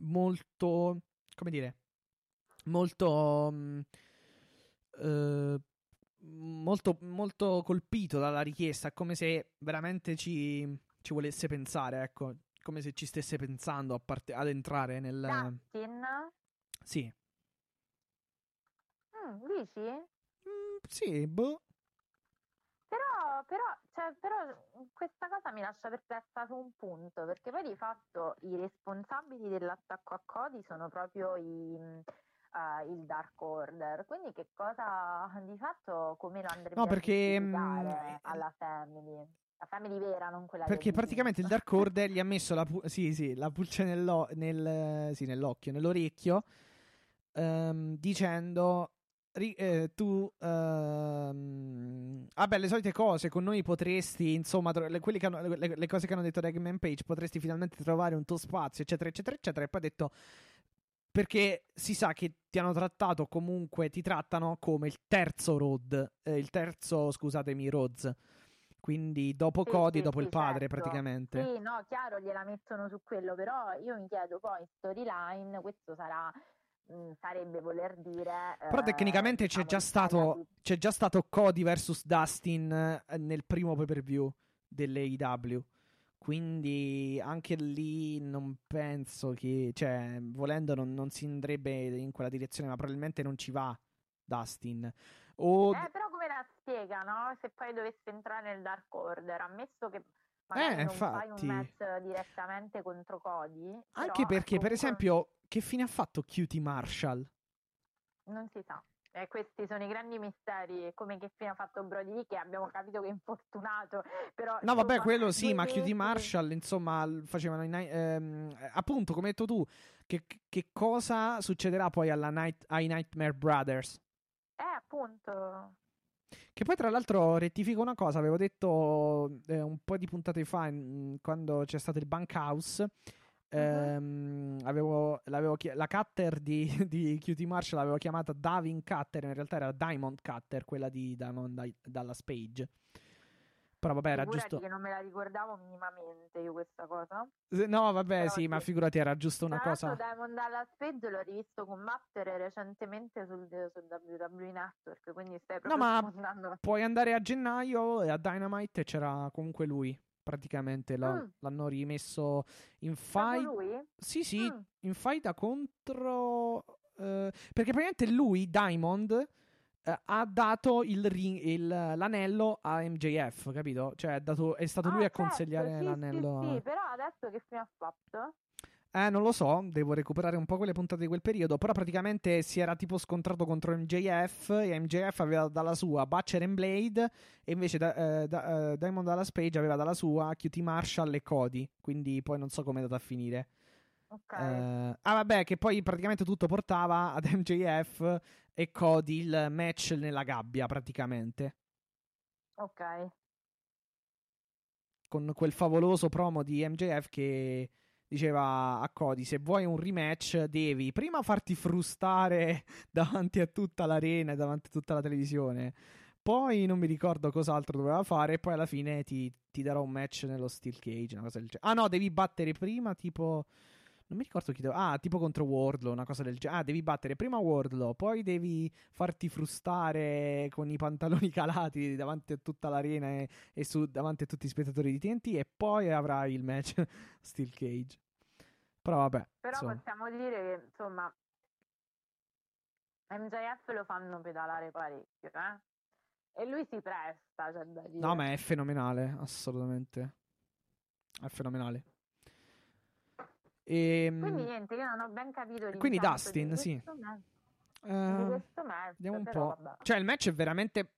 molto. come dire? Molto. mh, eh, molto, molto colpito dalla richiesta. Come se veramente ci, ci volesse pensare, ecco. Come se ci stesse pensando a parte- ad entrare nel. Dustin? Sì. Mm, dici? Mm, sì, boh. Però, però, cioè, però questa cosa mi lascia perplessa su un punto, perché poi di fatto i responsabili dell'attacco a Cody sono proprio i, eh, il Dark Order, quindi che cosa di fatto come lo andrebbe No, a perché, giustificare mh, alla Family? La Family vera, non quella Perché praticamente il. Dark Order gli ha messo la, pu- sì, sì, la pulce nello- nel, sì, nell'occhio, nell'orecchio, ehm, dicendo eh, tu, ehm, vabbè, le solite cose, con noi potresti, insomma, tro- le, hanno- le- le cose che hanno detto Ragman Page, potresti finalmente trovare un tuo spazio, eccetera, eccetera, eccetera, e poi ha detto... Perché si sa che ti hanno trattato comunque, ti trattano come il terzo Rod, eh, il terzo, scusatemi, Rhodes. Quindi dopo Sì, Cody, sì, dopo sì, il padre, certo. praticamente. Sì, no, chiaro, gliela mettono su quello, però io mi chiedo poi in storyline, questo sarà, mh, sarebbe voler dire... Però eh, tecnicamente c'è diciamo, già stato c'è già stato Cody vs Dustin eh, nel primo pay per view dell'AEW. Quindi anche lì non penso che, cioè, volendo non, non si andrebbe in quella direzione, ma probabilmente non ci va Dustin. O Eh, però come la spiega, no? Se poi dovesse entrare nel Dark Order, ammesso che magari Eh, non fai infatti. un match direttamente contro Cody, anche perché, per comunque, esempio, che fine ha fatto Cutie Marshall? Non si sa. E questi sono i grandi misteri, come che fine ha fatto Brody che abbiamo capito che è infortunato, però... No, vabbè, insomma, quello sì, ma mesi- Marshall, insomma, facevano i night- ehm, eh, appunto, come hai detto tu, che, che cosa succederà poi alla night- ai Nightmare Brothers? Eh, appunto... Che poi, tra l'altro, rettifico una cosa, avevo detto eh, un po' di puntate fa, mm, quando c'è stato il Bunkhouse, ehm, avevo, l'avevo chi- la cutter di, di Cutie Marshall l'avevo chiamata Davin Cutter, in realtà era Diamond Cutter, quella di Diamond Di- Dallas Page. Però vabbè, era figurati giusto... che non me la ricordavo minimamente io questa cosa. No, vabbè, Però sì, ma sì. figurati, era giusto una Tra cosa... l'altro Diamond Dallas Page l'ho rivisto combattere recentemente sul, sul WWE Network, quindi stai proprio ma- sfondando. Puoi andare a gennaio e a Dynamite c'era comunque lui. Praticamente la- Mm. l'hanno rimesso in fight. Sì, sì, Mm. in fight contro. eh, perché praticamente lui, Diamond, eh, ha dato il ring- il- l'anello a MJF, capito? Cioè, dato- è stato Ah, lui a certo, consigliare sì, l'anello. Sì, a- sì, però adesso che fine ha fatto? Eh, non lo so, devo recuperare un po' quelle puntate di quel periodo, però praticamente si era tipo scontrato contro MJF e MJF aveva dalla sua Butcher and Blade e invece da, eh, da, eh, Diamond Dallas Page aveva dalla sua QT Marshall e Cody, quindi poi non so come è andata a finire. Ok. Eh, ah vabbè, che poi praticamente tutto portava ad MJF e Cody il match nella gabbia praticamente, ok. con quel favoloso promo di MJF che diceva a Cody se vuoi un rematch devi prima farti frustare davanti a tutta l'arena e davanti a tutta la televisione. Poi non mi ricordo cos'altro doveva fare e poi alla fine ti, ti darò un match nello Steel Cage una cosa del genere ah no devi battere prima tipo non mi ricordo chi doveva ah tipo contro Wardlow una cosa del genere ah devi battere prima Wardlow poi devi farti frustare con i pantaloni calati davanti a tutta l'arena e, e su, davanti a tutti i spettatori di TNT e poi avrai il match Steel Cage però vabbè Però insomma. possiamo dire che, insomma, MJF lo fanno pedalare parecchio, eh? E lui si presta, c'è da dire. No, ma è fenomenale, assolutamente. È fenomenale. Ehm, Quindi niente, io non ho ben capito quindi di Dustin, questo sì. match- eh, Di questo match, vediamo un po'. vabbè. Cioè, il match è veramente.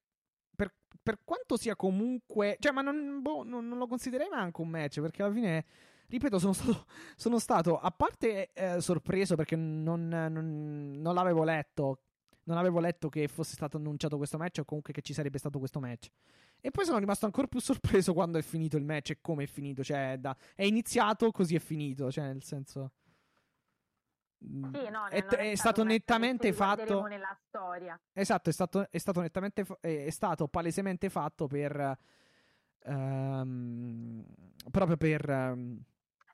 Per, per quanto sia comunque. Cioè, ma non, boh, non, non lo considererei neanche un match. Perché alla fine. Ripeto, sono stato. Sono stato a parte eh, sorpreso perché non, non, non l'avevo letto. Non avevo letto che fosse stato annunciato questo match o comunque che ci sarebbe stato questo match. E poi sono rimasto ancora più sorpreso quando è finito il match e come è finito. Cioè, da- è iniziato, così è finito. Cioè, nel senso. mm, Sì, no, è, è stato nettamente fatto. nella storia. Esatto, è stato, è stato nettamente. è, stato palesemente fatto per. ehm, proprio per. ehm,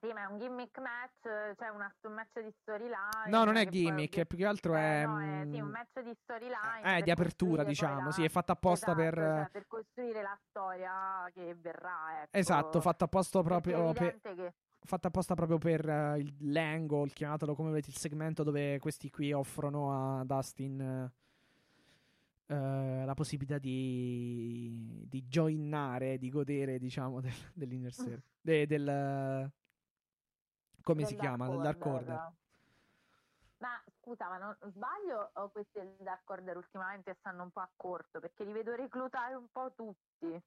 Sì, ma è un gimmick match, cioè una- un match di storyline. no, non è poi gimmick, è più che altro Eh, è. no, è sì, mm, un match di storyline. eh, di apertura, poi diciamo. la- Sì, è fatto apposta Esatto, per. cioè, per costruire la storia che verrà. Ecco. Esatto, fatto apposta proprio per. che Fatta apposta proprio per eh, il l'angle, chiamatelo come volete, il segmento dove questi qui offrono a Dustin eh, eh, la possibilità di, di joinare, di godere, diciamo, del, dell'inner circle. De- del, come si chiama? Del Dark Order. Ma scusa, ma non sbaglio o questi del Dark Order ultimamente stanno un po' a corto? Perché li vedo reclutare un po' tutti.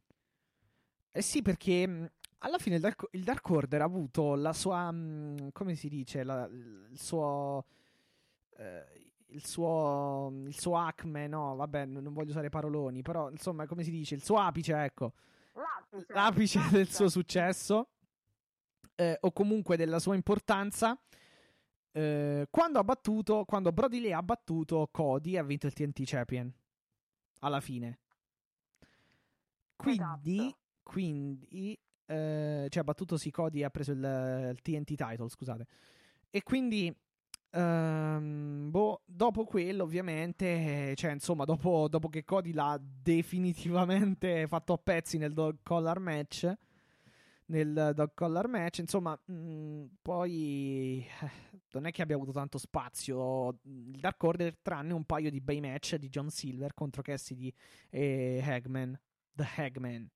Eh sì, perché mh, alla fine il Dark, il Dark Order ha avuto la sua. mh, come si dice? La- il suo. eh, il suo. Il suo acme, no, vabbè, non voglio usare paroloni, però insomma, come si dice? Il suo apice, ecco. L'apice, L'apice del suo successo. Eh, o comunque della sua importanza. eh, quando ha battuto. Quando Brody Lee ha battuto Cody ha vinto il TNT Champion. Alla fine. Quindi. Esatto. Quindi. eh, cioè, ha battuto sì, Cody e ha preso il, il TNT title, scusate. E quindi. ehm, boh, dopo quello, ovviamente, cioè, insomma, dopo, dopo che Cody l'ha definitivamente fatto a pezzi nel dog collar match, nel dog collar match, insomma, mh, poi eh, non è che abbia avuto tanto spazio il Dark Order, tranne un paio di bei match di John Silver contro Cassidy e Hagman, The Hagman.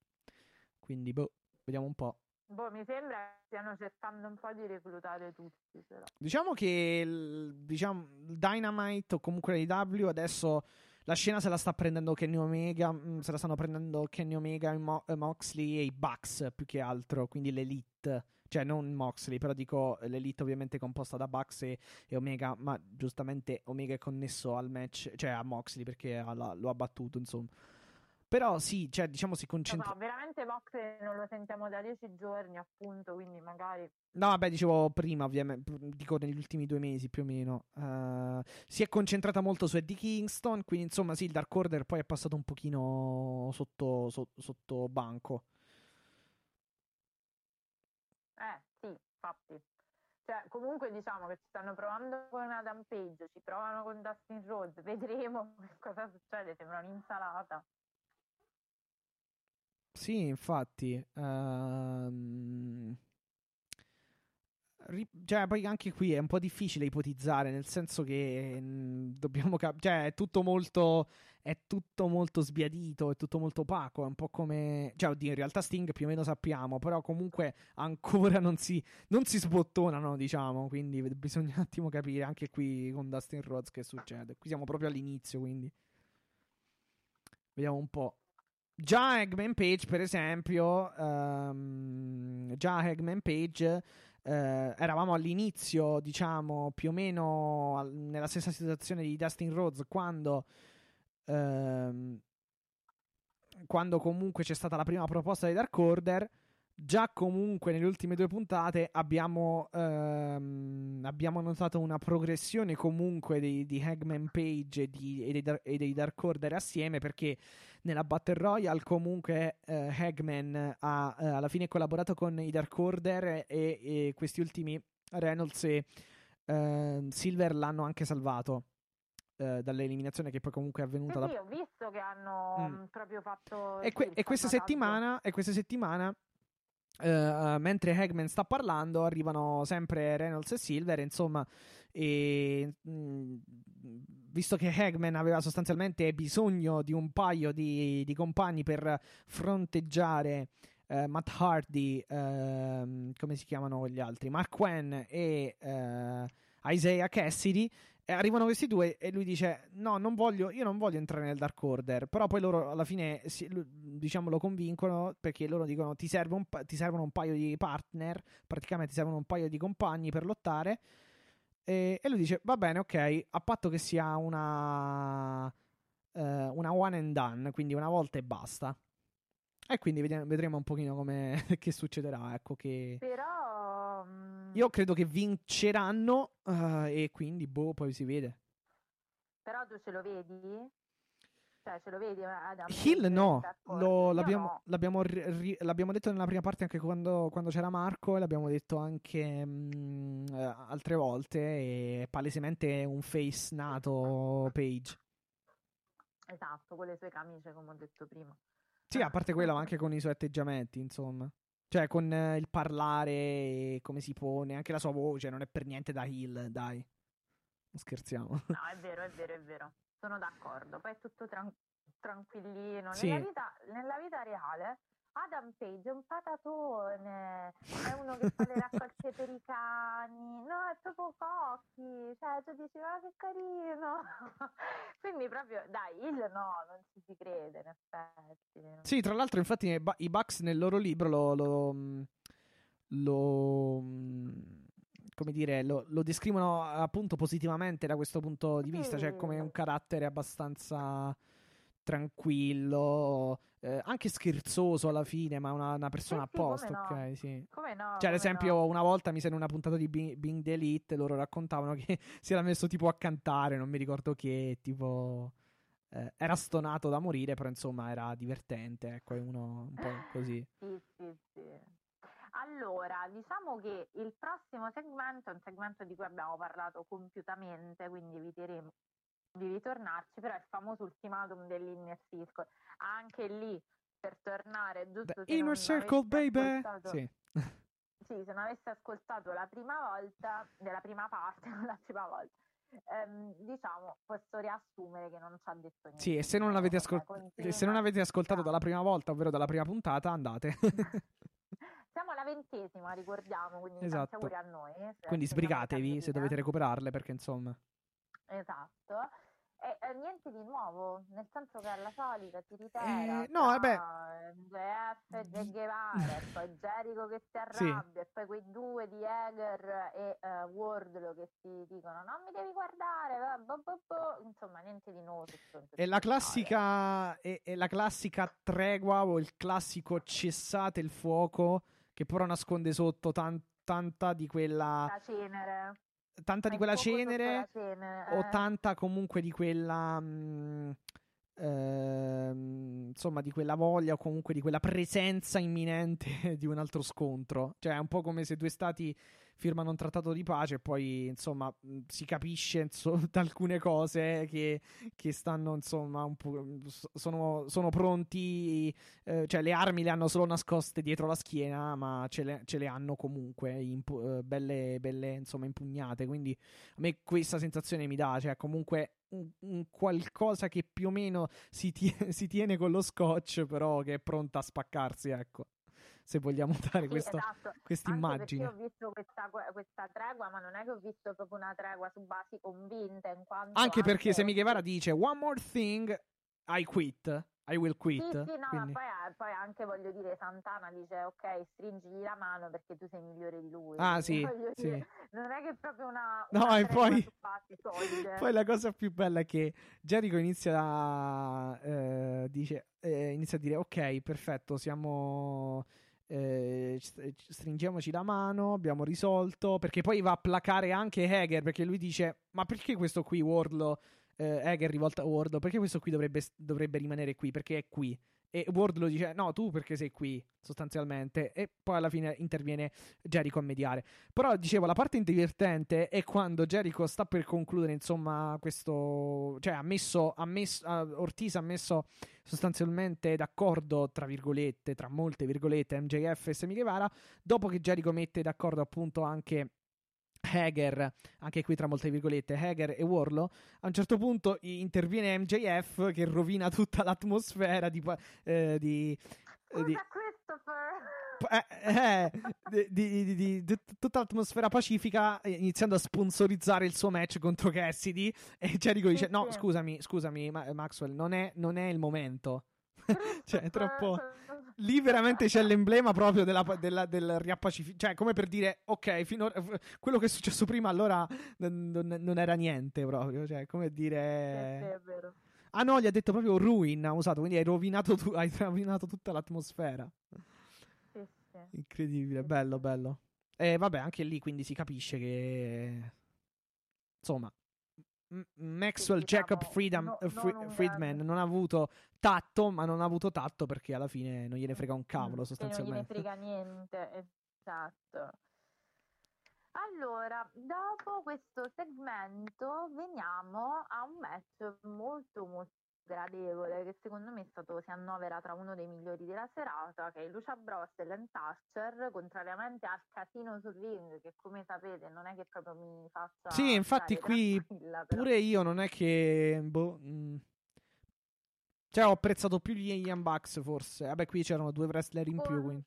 Quindi, boh, vediamo un po'. Boh, mi sembra che stiano cercando un po' di reclutare tutti. Però. Diciamo che il, diciamo, il Dynamite o comunque l'AEW adesso la scena se la sta prendendo Kenny Omega, mm, se la stanno prendendo Kenny Omega, Mo- Moxley e i Bucks più che altro, quindi l'Elite. Cioè, non Moxley, però dico l'Elite ovviamente composta da Bucks e, e Omega, ma giustamente Omega è connesso al match, cioè a Moxley perché ha- la- lo ha battuto, insomma. Però sì, cioè, diciamo si concentra... so, veramente Vox non lo sentiamo da dieci giorni, appunto, quindi magari... No, vabbè, dicevo prima, ovviamente, dico negli ultimi due mesi più o meno. Eh, si è concentrata molto su Eddie Kingston, quindi insomma sì, il Dark Order poi è passato un pochino sotto, so- sotto banco. Eh, sì, infatti. Cioè, comunque diciamo che ci stanno provando con Adam Page, ci provano con Dustin Rhodes, vedremo cosa succede, sembra un'insalata. Sì, infatti. ehm, ri- cioè, poi anche qui è un po' difficile ipotizzare, nel senso che mm, dobbiamo cap- cioè, è tutto molto. è tutto molto sbiadito, è tutto molto opaco, è un po' come... Cioè, oddio, in realtà Sting più o meno sappiamo, però comunque ancora non si, non si sbottonano, diciamo, quindi bisogna un attimo capire anche qui con Dustin Rhodes che succede. Qui siamo proprio all'inizio, quindi... Vediamo un po'. Già Eggman Page, per esempio, um, già Eggman Page eh, eravamo all'inizio, diciamo, più o meno al, nella stessa situazione di Dustin Rhodes quando, ehm, quando comunque c'è stata la prima proposta di Dark Order. Già comunque nelle ultime due puntate abbiamo, ehm, abbiamo notato una progressione comunque di, di Hagman Page e, di, e, dei, e dei Dark Order assieme perché nella Battle Royale comunque eh, Hagman ha eh, alla fine collaborato con i Dark Order e, e questi ultimi Reynolds e eh, Silver l'hanno anche salvato eh, dall'eliminazione che poi comunque è avvenuta. Sì, da... sì ho visto che hanno mm. proprio fatto... E, que- e, questa settimana, e questa settimana Uh, mentre Hagman sta parlando, arrivano sempre Reynolds e Silver. Insomma, e, mh, mm, visto che Hagman aveva sostanzialmente bisogno di un paio di, di compagni per fronteggiare uh, Matt Hardy, uh, come si chiamano gli altri? Mark Quinn e Isaiah Cassidy. E arrivano questi due e lui dice: No, non voglio, io non voglio entrare nel Dark Order. Però poi loro alla fine si, diciamo, lo convincono perché loro dicono: ti, serve un, ti servono un paio di partner, praticamente ti servono un paio di compagni per lottare. E, e lui dice: Va bene, ok, a patto che sia una, uh, una one and done, quindi una volta e basta. E quindi vedremo un pochino come che succederà. Ecco che. Però. Io credo che vinceranno. Uh, e quindi, boh, poi si vede. Però tu ce lo vedi? Cioè, ce lo vedi Adam? Hill no, lo, l'abbiamo, no. L'abbiamo, ri, l'abbiamo, detto nella prima parte anche quando, quando c'era Marco e l'abbiamo detto anche mh, mm, eh, altre volte e palesemente un face nato Page. Esatto, con le sue camicie come ho detto prima. Sì, a parte quello anche con i suoi atteggiamenti, insomma. Cioè, con eh, il parlare, come si pone, anche la sua voce, non è per niente da Hill, dai. Non scherziamo. No, è vero, è vero, è vero sono d'accordo. Poi è tutto tran- tranquillino. Sì. Nella, vita, nella vita reale Adam Page è un patatone, è uno che fa le raccolte per i cani, no, è proprio cocchi, cioè tu dici ma che carino. Quindi proprio, dai, il no, non ci si crede in effetti. Sì, tra l'altro infatti i Bucks nel loro libro lo, lo, lo come dire, lo, lo, descrivono appunto positivamente da questo punto di vista, cioè come un carattere abbastanza tranquillo, eh, anche scherzoso alla fine, ma una, una persona sì, a posto, no. ok, sì. Come no? Cioè, ad esempio, no. una volta mi sembra in una puntata di Bing, the Elite, loro raccontavano che si era messo tipo a cantare, non mi ricordo che, tipo... Eh, era stonato da morire, però insomma era divertente, ecco, è uno un po' così. Sì, sì, sì. Allora, diciamo che il prossimo segmento è un segmento di cui abbiamo parlato compiutamente, quindi eviteremo di ritornarci, però è il famoso ultimatum dell'Inner Circle. Anche lì, per tornare, giusto The Inner Circle, baby! Sì. sì, se non avessi ascoltato la prima volta, della prima parte, non la prima volta, ehm, diciamo, posso riassumere che non ci ha detto niente. Sì, e se non, l'avete ascol- se non avete ascoltato dalla prima volta, ovvero dalla prima puntata, andate. Siamo alla ventesima, ricordiamo, quindi esatto. auguri a noi. Quindi sbrigatevi se dovete recuperarle, perché insomma... Esatto. E, eh, niente di nuovo, nel senso che alla solita ti ritira. Eh, no, vabbè. MJF e Che Guevara, e poi Jericho che si arrabbia, sì. e poi quei due di Eger e uh, Wardlow che si dicono non mi devi guardare, bo, bo, bo. insomma niente di nuovo. È la, classica, è, è la classica tregua o il classico cessate il fuoco che però nasconde sotto tan- tanta di quella... La cenere. Tanta di quella cenere, cenere eh. o tanta comunque di quella... Mh, mm, Ehm, insomma, di quella voglia o comunque di quella presenza imminente di un altro scontro. Cioè, è un po' come se due stati firmano un trattato di pace e poi insomma si capisce inso- da alcune cose che, che stanno insomma un po', sono, sono pronti, eh, cioè le armi le hanno solo nascoste dietro la schiena ma ce le, ce le hanno comunque impu- eh, belle, belle insomma impugnate. Quindi a me questa sensazione mi dà, cioè comunque un, un qualcosa che più o meno si, tie- si tiene con lo scotch però che è pronta a spaccarsi ecco se vogliamo dare Sì, questo, esatto. questa Anche immagine. perché ho visto questa, questa tregua, ma non è che ho visto proprio una tregua su basi convinte. In quanto Anche perché anche- se Michevara dice one more thing, I quit. I will Sì, quit. sì, no, Quindi- poi, poi anche voglio dire, Santana dice ok, stringigli la mano perché tu sei migliore di lui. Ah, sì, sì. dire, non è che è proprio una, No, una e tregua poi-. Poi la cosa più bella è che Jericho inizia a, eh, dice, eh, inizia a dire ok, perfetto, siamo... eh, st- stringiamoci la mano, abbiamo risolto. Perché poi va a placare anche Hager. Perché lui dice: Ma perché questo qui, Wardlow? Eh, Hager rivolta a Wardlow, perché questo qui dovrebbe, dovrebbe rimanere qui? Perché è qui. E Wardlow dice: No, tu perché sei qui, sostanzialmente. E poi alla fine interviene Jericho a mediare. Però dicevo, la parte divertente è quando Jericho sta per concludere, insomma, questo. Cioè, ha messo. Ha messo ha- Ortiz ha messo sostanzialmente d'accordo, tra virgolette, tra molte virgolette, MJF e Sammy Guevara. Dopo che Jericho mette d'accordo, appunto, anche. Hager, anche qui tra molte virgolette, Hager e Warlow. A un certo punto interviene MJF che rovina tutta l'atmosfera di, eh, di, eh, di- Christopher. eh, eh, di, di- di- tutta l'atmosfera pacifica eh, iniziando a sponsorizzare il suo match contro Cassidy e Jericho dice no scusami scusami Ma- Maxwell non è, non è il momento cioè è troppo. Lì veramente c'è l'emblema proprio della, della, del riappacific cioè come per dire ok finora, quello che è successo prima allora non, non- non era niente proprio cioè come Sì, sì, dire è vero. ah no gli ha detto proprio ruin ha usato quindi hai rovinato, tu, hai rovinato tutta l'atmosfera Sì, sì. Incredibile, bello, bello. E vabbè, anche lì quindi si capisce che insomma Maxwell Sì, Jacob diciamo, Freedom- no- eh, Fri- non un Friedman non ha avuto tatto, ma non ha avuto tatto perché alla fine non gliene frega un cavolo Mm, sostanzialmente. Non gliene frega niente, esatto. Allora, dopo questo segmento veniamo a un match molto molto gradevole che secondo me è stato, si annovera tra uno dei migliori della serata che è Lucia Bros e Lance Archer contrariamente al casino sul ring che come sapete non è che proprio mi faccia Sì, infatti qui. Pure io non è che boh, mm. Cioè, ho apprezzato più gli Young Bucks forse. Vabbè, qui c'erano due wrestler in più, Con- quindi.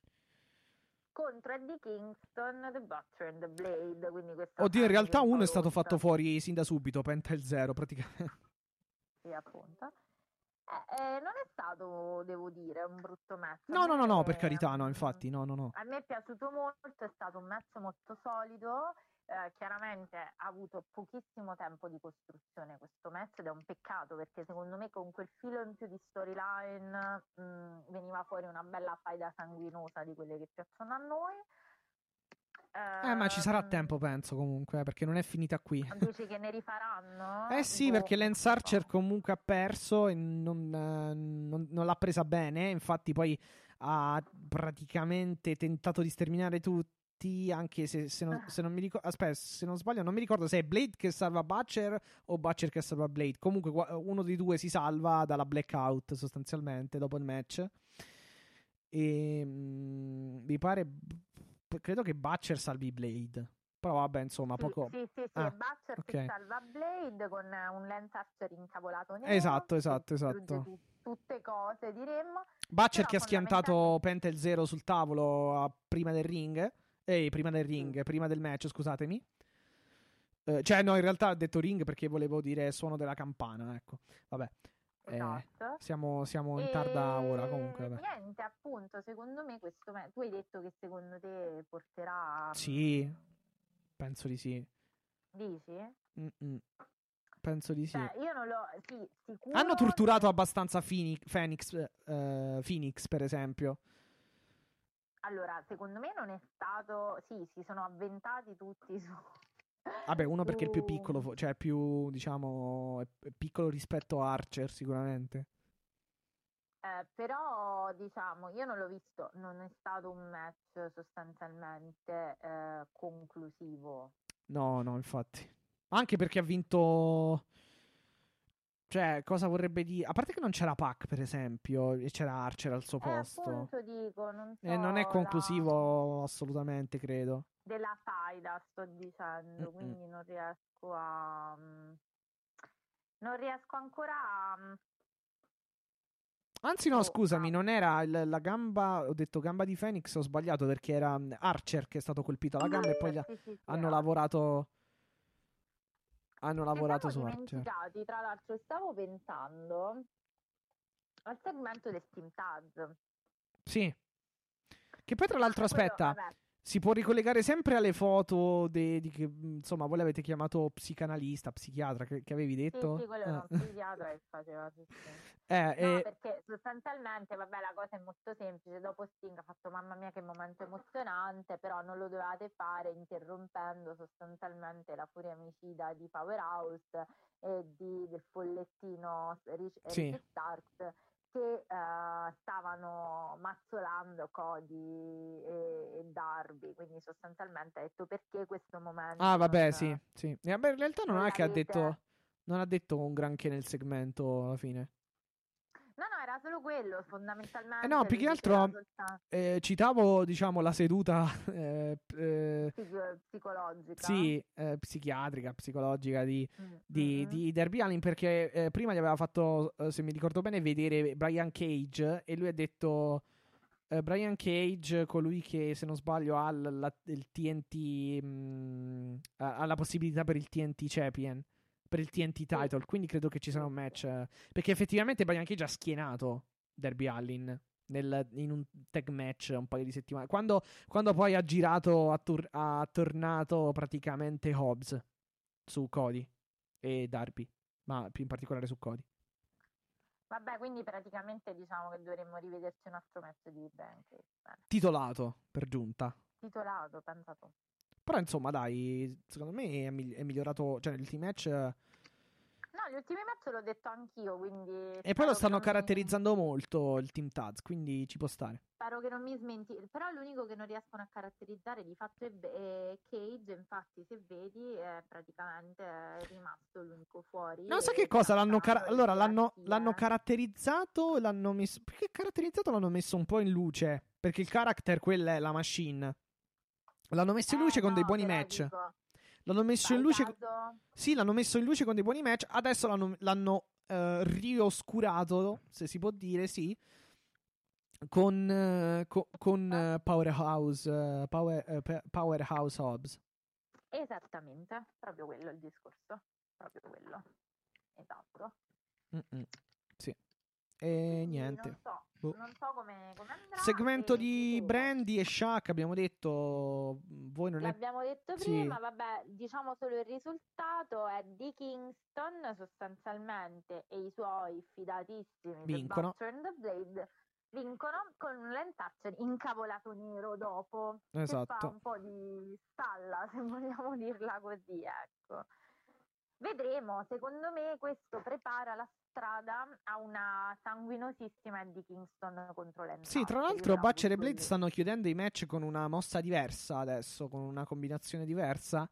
contro Eddie Kingston, The Butcher and the Blade quindi questa Oddio, in realtà uno è stato fatto fuori sin da subito, Penta il zero, praticamente. Sì, appunto. Eh, eh, non è stato, devo dire, un brutto match. No, no, no, no, per carità, no, infatti, no, no, no. A me è piaciuto molto, è stato un match molto solido. eh, chiaramente ha avuto pochissimo tempo di costruzione questo match ed è un peccato perché secondo me con quel filo in più di storyline mm, veniva fuori una bella faida sanguinosa di quelle che piacciono a noi. Eh, ma ci sarà Ehm, tempo, penso, comunque, eh, perché non è finita qui. Dici che ne rifaranno? Eh sì, Boh, perché Lance Archer so. comunque ha perso e non, eh, non- non l'ha presa bene. Infatti, poi ha praticamente tentato di sterminare tutti. Anche se, se non, se non mi ricordo, aspetta, se non sbaglio, non mi ricordo se è Blade che salva Butcher o Butcher che salva Blade. Comunque, uno dei due si salva dalla blackout sostanzialmente dopo il match. E mm, mi pare, credo che Butcher salvi Blade. Però vabbè, insomma, Sì, poco. Sì, sì, sì, Ah, è Butcher ok. che salva Blade con un Lance Archer incavolato nero. Esatto, esatto, esatto. tu- tutte cose, diremmo. Butcher Però che ha schiantato Penta il zero sul tavolo a- prima del ring. Ehi, prima del ring, prima del match, scusatemi. Eh, cioè, no, in realtà ho detto ring perché volevo dire suono della campana, ecco. Vabbè, eh, Esatto. siamo, siamo in tarda ora comunque. E vabbè. Niente, appunto, secondo me questo match... Tu hai detto che secondo te porterà... Sì, penso di sì. Dici? Mm-mm. Penso di sì. Cioè, io non l'ho... Sì, sicuro... Hanno torturato abbastanza Phoenix, Phoenix, eh, Phoenix, per esempio. Allora, secondo me non è stato... Sì, si sono avventati tutti su... Vabbè, uno perché è il più su- piccolo, cioè più, diciamo, è piccolo rispetto a Archer sicuramente. Eh, però diciamo, io non l'ho visto, non è stato un match sostanzialmente eh, conclusivo. No, no, infatti. Anche perché ha vinto. Cioè, cosa vorrebbe dire? A parte che non c'era Pac, per esempio, e c'era Archer al suo Eh, posto. appunto dico, non so E non è la- conclusivo assolutamente, credo. della faida, sto dicendo, Mm-mm. quindi non riesco a... mm, Non riesco ancora a... mm, Anzi, no, Oh, scusami, ah. non era il- la gamba. Ho detto gamba di Phoenix, ho sbagliato perché era mm, Archer che è stato colpito alla gamba e poi sì, sì, sì, hanno ah. lavorato. Hanno lavorato su dimenticati, tra l'altro stavo pensando al segmento del Steam Taz. Sì. Che poi, tra l'altro, Quello, aspetta, vabbè, si può ricollegare sempre alle foto de- di che, mm, insomma, voi l'avete chiamato psicanalista, psichiatra, che, che avevi Sì, detto? sì, quello Eh. era un psichiatra che faceva tutto. Eh, No, eh, perché sostanzialmente, vabbè, la cosa è molto semplice. Dopo Sting ha fatto mamma mia che momento emozionante, però non lo dovevate fare interrompendo sostanzialmente la furia omicida di Powerhouse e di, del follettino Rich, Sì. Rick Starks che eh, stavano mazzolando Cody e, e Darby. Quindi sostanzialmente ha detto perché questo momento. Ah, vabbè, non- sì, sì. E vabbè, in realtà non non è che ha detto. Non ha detto un granché nel segmento alla fine. Era solo quello, fondamentalmente. Eh no, più che altro- Eh, citavo, diciamo, la seduta eh, eh, psico- psicologica. sì, eh, psichiatrica, psicologica di, Mm, di, mm, di Derby Allin perché eh, prima gli aveva fatto, se mi ricordo bene, vedere Brian Cage e lui ha detto Brian Cage, colui che se non sbaglio ha la- il TNT, mh, ha ha la possibilità per il TNT Champion, per il TNT title, quindi credo che ci sarà un match eh, perché effettivamente Brian Cage ha schienato Derby Allin. nel- in un tag match un paio di settimane quando, quando poi ha girato ha, tur- ha tornato praticamente Hobbs su Cody e Darby, ma più in particolare su Cody. Vabbè, quindi praticamente diciamo che dovremmo rivederci un altro match di Bank. Titolato per giunta. Titolato, pensa tu. Però insomma, dai, secondo me è, migli- è migliorato. Cioè, il team match. No, gli ultimi match l'ho detto anch'io, quindi... E poi lo stanno non mi- caratterizzando molto il team Taz, quindi ci può stare. Spero che non mi smenti, però l'unico che non riescono a caratterizzare di fatto è, è Cage, infatti se vedi è praticamente rimasto l'unico fuori. Non so che cosa l'hanno. dando allora, l'hanno, l'hanno caratterizzato. L'hanno messo. Perché caratterizzato l'hanno messo un po' in luce. Perché il character, quella è la machine. L'hanno messo in Eh, luce con dei no, buoni però match. dico, L'hanno messo in luce. caso- Sì, l'hanno messo in luce con dei buoni match. Adesso l'hanno, l'hanno eh, rioscurato, se si può dire, sì. Con, eh, co- con eh, Powerhouse, eh, Power- eh, Powerhouse Hobbs. Esattamente, proprio quello il discorso, proprio quello. Esatto. Mm-mm, Sì. E Quindi niente. Non so. Non so come, come andrà. Segmento e di Brandy e Shaq, abbiamo detto. Voi non è. L'abbiamo detto Sì. prima, vabbè, diciamo solo il risultato è di Kingston sostanzialmente e i suoi fidatissimi The Vincono. And the Blade vincono con un Lentaccia incavolato nero dopo che fa Esatto. un po' di stalla se vogliamo dirla così ecco vedremo secondo me questo prepara la strada a una sanguinosissima Eddie Kingston contro Lentaccia Sì, tra l'altro Butcher e Blade stanno chiudendo i match con una mossa diversa adesso, con una combinazione diversa.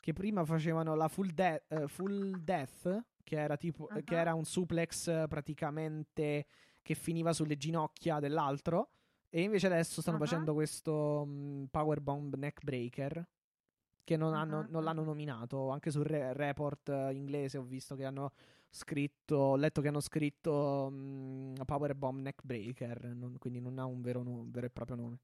Che prima facevano la full, de- eh, full death, che era tipo Mhm. che era un suplex eh, praticamente che finiva sulle ginocchia dell'altro. E invece adesso stanno Mhm. facendo questo mm, powerbomb neckbreaker. Che non, hanno- Mhm, non l'hanno mhm. nominato. Anche sul re- report eh, inglese ho visto che hanno scritto. Ho letto che hanno scritto mm, Powerbomb Neckbreaker. non- quindi non ha un vero, no- un vero e proprio nome.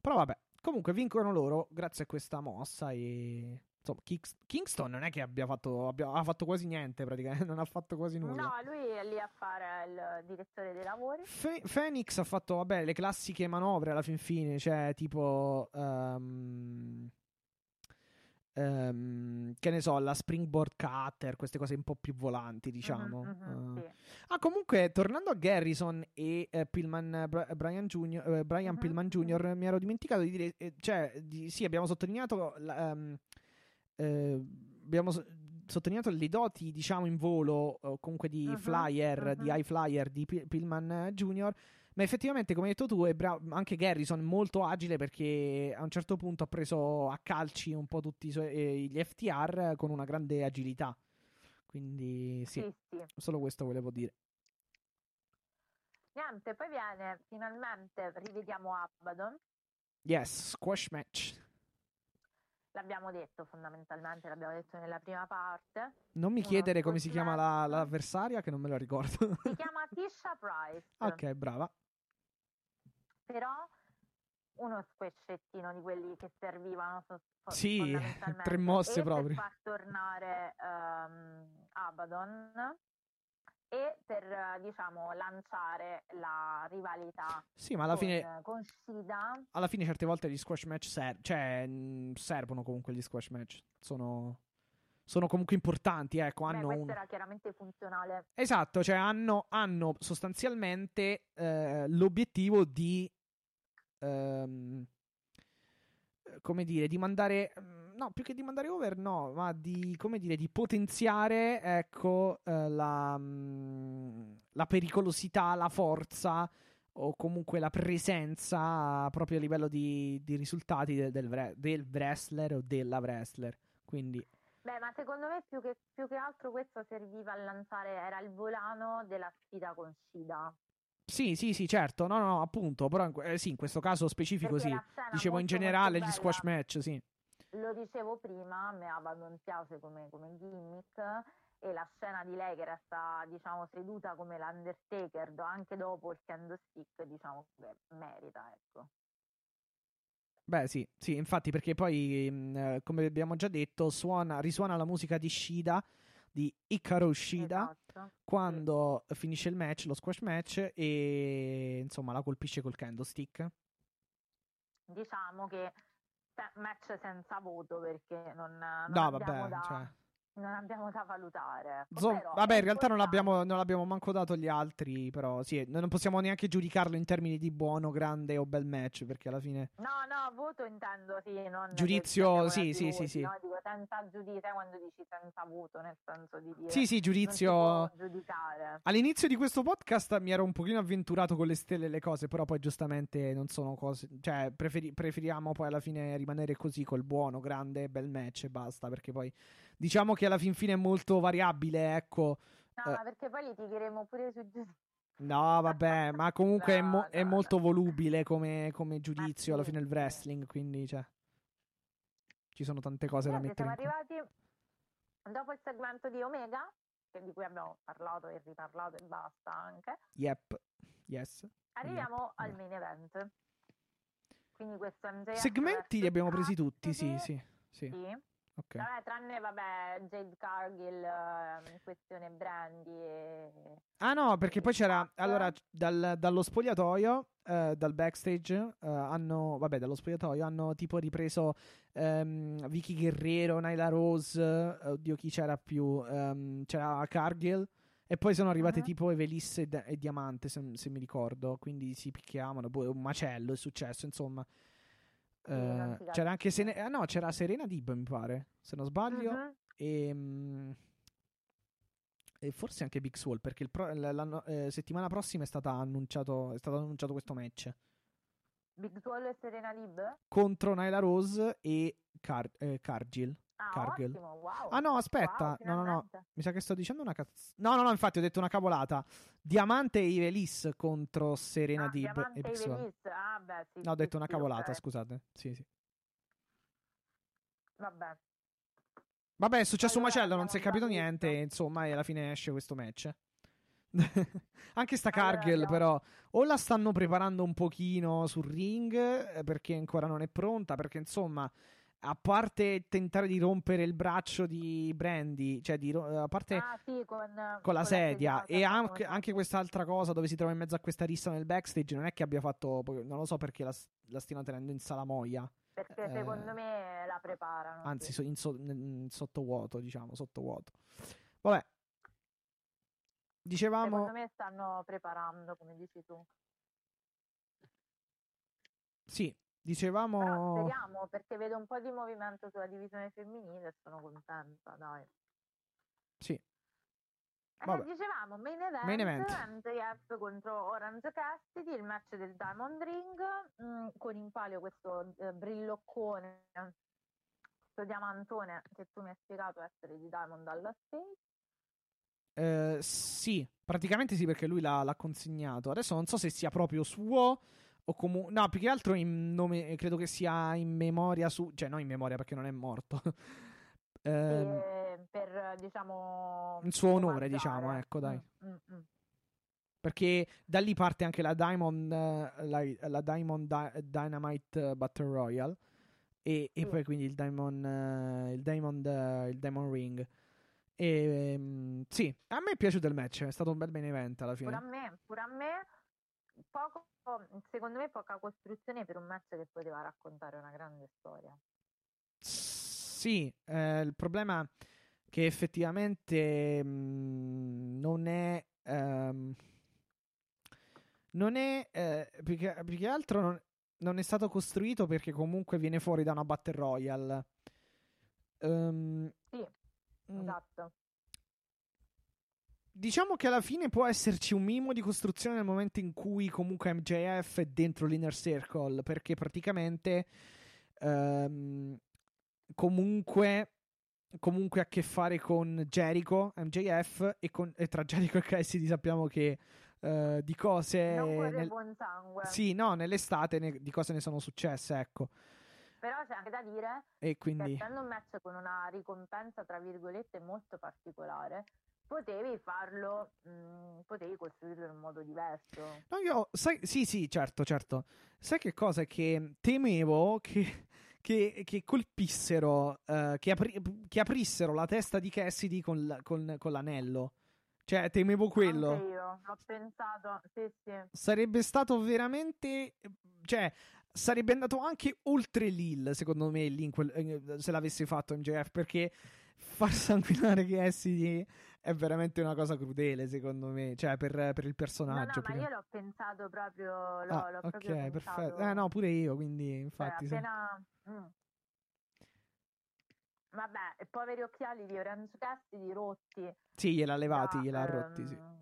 Però vabbè. Comunque vincono loro grazie a questa mossa. E insomma, Kings- Kingston non è che abbia fatto, abbia- ha fatto quasi niente praticamente. Non ha fatto quasi nulla. No, lui è lì a fare il direttore dei lavori. Fe- Phoenix ha fatto, vabbè, le classiche manovre alla fin fine, cioè tipo, ehm, ehm, che ne so, la springboard cutter, queste cose un po' più volanti, diciamo. Mhm, mhm, Eh. sì. Ah, comunque, tornando a Garrison e eh, Pillman, Bra- Brian, Junior, eh, Brian Mhm, Pillman Jr., mi ero dimenticato di dire, eh, cioè, di- sì, abbiamo sottolineato, eh, abbiamo so- sottolineato le doti, diciamo, in volo, comunque di Mhm, flyer, di mhm. high flyer di P- Pillman Jr., ma effettivamente, come hai detto tu, è bra- anche Garrison molto agile perché a un certo punto ha preso a calci un po' tutti suoi- eh, gli FTR con una grande agilità. Quindi sì, Sì, sì. solo questo volevo dire. Niente, poi viene finalmente, rivediamo Abaddon. Yes, squash match. L'abbiamo detto fondamentalmente, l'abbiamo detto nella prima parte. Non mi chiedere come si chiama la- l'avversaria, che non me la ricordo. Si chiama Tisha Price. ok, brava. Però uno squascettino di quelli che servivano so- Sì, fondamentalmente. tre mosse e proprio. per far tornare ehm, Abaddon e per eh, diciamo lanciare la rivalità Sì, ma alla con, fine con Shida alla fine certe volte gli squash match ser- cioè, mh, servono comunque gli squash match. Sono, sono comunque importanti, ecco, Beh, hanno questo un... era chiaramente funzionale Esatto, cioè hanno, hanno sostanzialmente eh, l'obiettivo di... eh, come dire, di mandare... mm, No, più che di mandare over, no, ma di, come dire, di potenziare, ecco, eh, la, mm, la pericolosità, la forza o comunque la presenza proprio a livello di, di risultati del, del, del wrestler o della wrestler. Quindi, Beh, ma secondo me più che, più che altro questo serviva a lanciare, era il volano della sfida con Shida. Sì, sì, sì, certo, no, no, appunto, però eh, sì, in questo caso specifico Perché sì. Dicevo in generale gli squash match, sì. Lo dicevo prima, a me Abaddon piace come, come gimmick e la scena di lei che resta diciamo seduta come l'Undertaker anche dopo il candlestick diciamo che merita ecco. Beh, sì, sì, infatti, perché poi, mh, eh, come abbiamo già detto, suona, risuona la musica di Shida, di Hikaru Shida, Esatto. quando finisce il match, lo squash match, e insomma la colpisce col candlestick. Diciamo che se- match senza voto perché non, non No, abbiamo vabbè, da, cioè. Non abbiamo da valutare. Zom- Però vabbè, in realtà non l'abbiamo, non l'abbiamo manco dato agli altri, però sì, non possiamo neanche giudicarlo in termini di buono, grande o bel match, perché alla fine... No, no, voto intendo sì, non Giudizio, sì, sì, sì, sì. no? Dico senza giudizio, quando dici senza voto, nel senso di dire Sì, sì, giudizio... All'inizio di questo podcast mi ero un pochino avventurato con le stelle e le cose, però poi giustamente non sono cose. Cioè, preferi- preferiamo poi alla fine rimanere così col buono, grande, bel match e basta. Perché poi diciamo che alla fin fine è molto variabile, ecco. No, Eh. perché poi litigheremo pure sui giudizi. No, vabbè, ma comunque è, mo- No, è no, molto volubile come, come giudizio alla sì, fine il sì. wrestling, quindi cioè. Ci sono tante cose da Niente, mettere siamo arrivati dopo il segmento di Omega, di cui abbiamo parlato e riparlato e basta anche. Yep, yes. Arriviamo al vabbè. main event. Quindi questo MJF Segmenti li abbiamo presi tutti, sì, sì. sì. Sì. Ok. Vabbè, tranne vabbè, Jade Cargill, eh, questione Brandy e... Ah no, perché poi c'era allora dal- dallo spogliatoio, eh, dal backstage, eh, hanno, vabbè, dallo spogliatoio hanno tipo ripreso ehm, Vicky Guerrero, Nyla Rose, eh, oddio chi c'era più, ehm, c'era Cargill e poi sono arrivate Mhm. tipo Evelisse e, Da- e Diamante, se, se mi ricordo, quindi si picchiavano, poi un macello è successo, insomma. Eh, c'era anche Sene- ah, no, c'era Serena Dib, mi pare, se non sbaglio. Mhm. E, mm, e forse anche Big Swall perché il pro- la eh, settimana prossima è, stata annunciato, è stato annunciato questo match Big Swall e Serena Lib? contro Nyla Rose e Car- eh, Cargill. Ah, Cargill. ottimo, wow. Ah no, aspetta, Wow, no, no, no, mi sa che sto dicendo una cazzo. No, no, no, infatti ho detto una cavolata. Diamante e Ivelis contro Serena Ah, Dib Diamante. Ivelis, ah beh sì. No, ho sì, detto una sì, cavolata, ok. scusate. Sì, sì. Vabbè. Vabbè, è successo un Allora, macello, non si è capito già niente, visto. insomma, e alla fine esce questo match. Anche sta Allora, Cargill, abbiamo- però, o la stanno preparando un pochino sul ring, eh, perché ancora non è pronta, perché insomma, a parte tentare di rompere il braccio di Brandy, cioè di a parte Ah sì, con, con la sedia e sediata, anche, anche quest'altra cosa dove si trova in mezzo a questa rissa nel backstage, non è che abbia fatto, non lo so perché la, la stiano tenendo in salamoia. Perché eh, secondo me la preparano. Anzi, sì. in, so- in sottovuoto, diciamo, sottovuoto. Vabbè. Dicevamo... Secondo me stanno preparando, come dici tu. Sì, Però dicevamo... speriamo, perché vedo un po' di movimento sulla divisione femminile e sono contenta, dai. Sì. Eh, dicevamo main event, Main event. MJF contro Orange Cassidy, il match del Diamond Ring, mm, con in palio questo eh, brilloccone, questo diamantone che tu mi hai spiegato essere di Diamond alla State. Eh, sì, praticamente sì, perché lui l'ha, l'ha consegnato. Adesso non so se sia proprio suo o comunque. No, più che altro in nome. Credo che sia in memoria su. Cioè, non in memoria perché non è morto. Ehm, e per diciamo in suo onore, omaggiare. diciamo, ecco, dai. Mm, mm, mm. Perché da lì parte anche la Diamond, eh, la, la Diamond Di- Dynamite eh, Battle Royale. E, e Sì. poi quindi il Diamond, eh, il Diamond, eh, il Diamond Ring. E ehm, sì, a me è piaciuto il match. È stato un bel main event alla Pure a fine. me, pure a me, poco, secondo me poca costruzione per un match che poteva raccontare una grande storia. Sì, eh, il problema è che effettivamente mh, non è. ehm, non è. eh, più, che, più che altro non, non è stato costruito perché comunque viene fuori da una Battle Royale. Ehm, Sì, mm, esatto. Diciamo che alla fine può esserci un minimo di costruzione nel momento in cui comunque MJF è dentro l'inner circle, perché praticamente ehm, comunque, comunque ha a che fare con Jericho, MJF, e, con- e tra Jericho e Cassidy sappiamo che eh, di cose... non nel- buon sangue. Sì, no, nell'estate ne- di cose ne sono successe, ecco. Però c'è anche da dire E che quindi... essendo un match con una ricompensa, tra virgolette, molto particolare, potevi farlo, mh, potevi costruirlo in un modo diverso. No, io, sai, sì, sì, certo, certo. Sai che cosa? Che temevo che, che, che colpissero, eh, che, apri- che aprissero la testa di Cassidy con, la- con- con l'anello. Cioè, temevo Anche quello. io, l'ho pensato, sì, sì. Sarebbe stato veramente. Cioè, sarebbe andato anche oltre Lil, secondo me, quel- eh, se l'avesse fatto MJF. Perché far sanguinare Cassidy è veramente una cosa crudele, secondo me. Cioè, per, per il No, no, personaggio. ma io l'ho pensato proprio, l'ho, Ah, l'ho ok, proprio perfetto. Eh, no, pure io, quindi, Cioè, infatti. sì. appena... mm. Vabbè, poveri occhiali di Orange Cassidy rotti. Sì, gliel'ha levati, da, gliel'ha rotti, sì. ehm,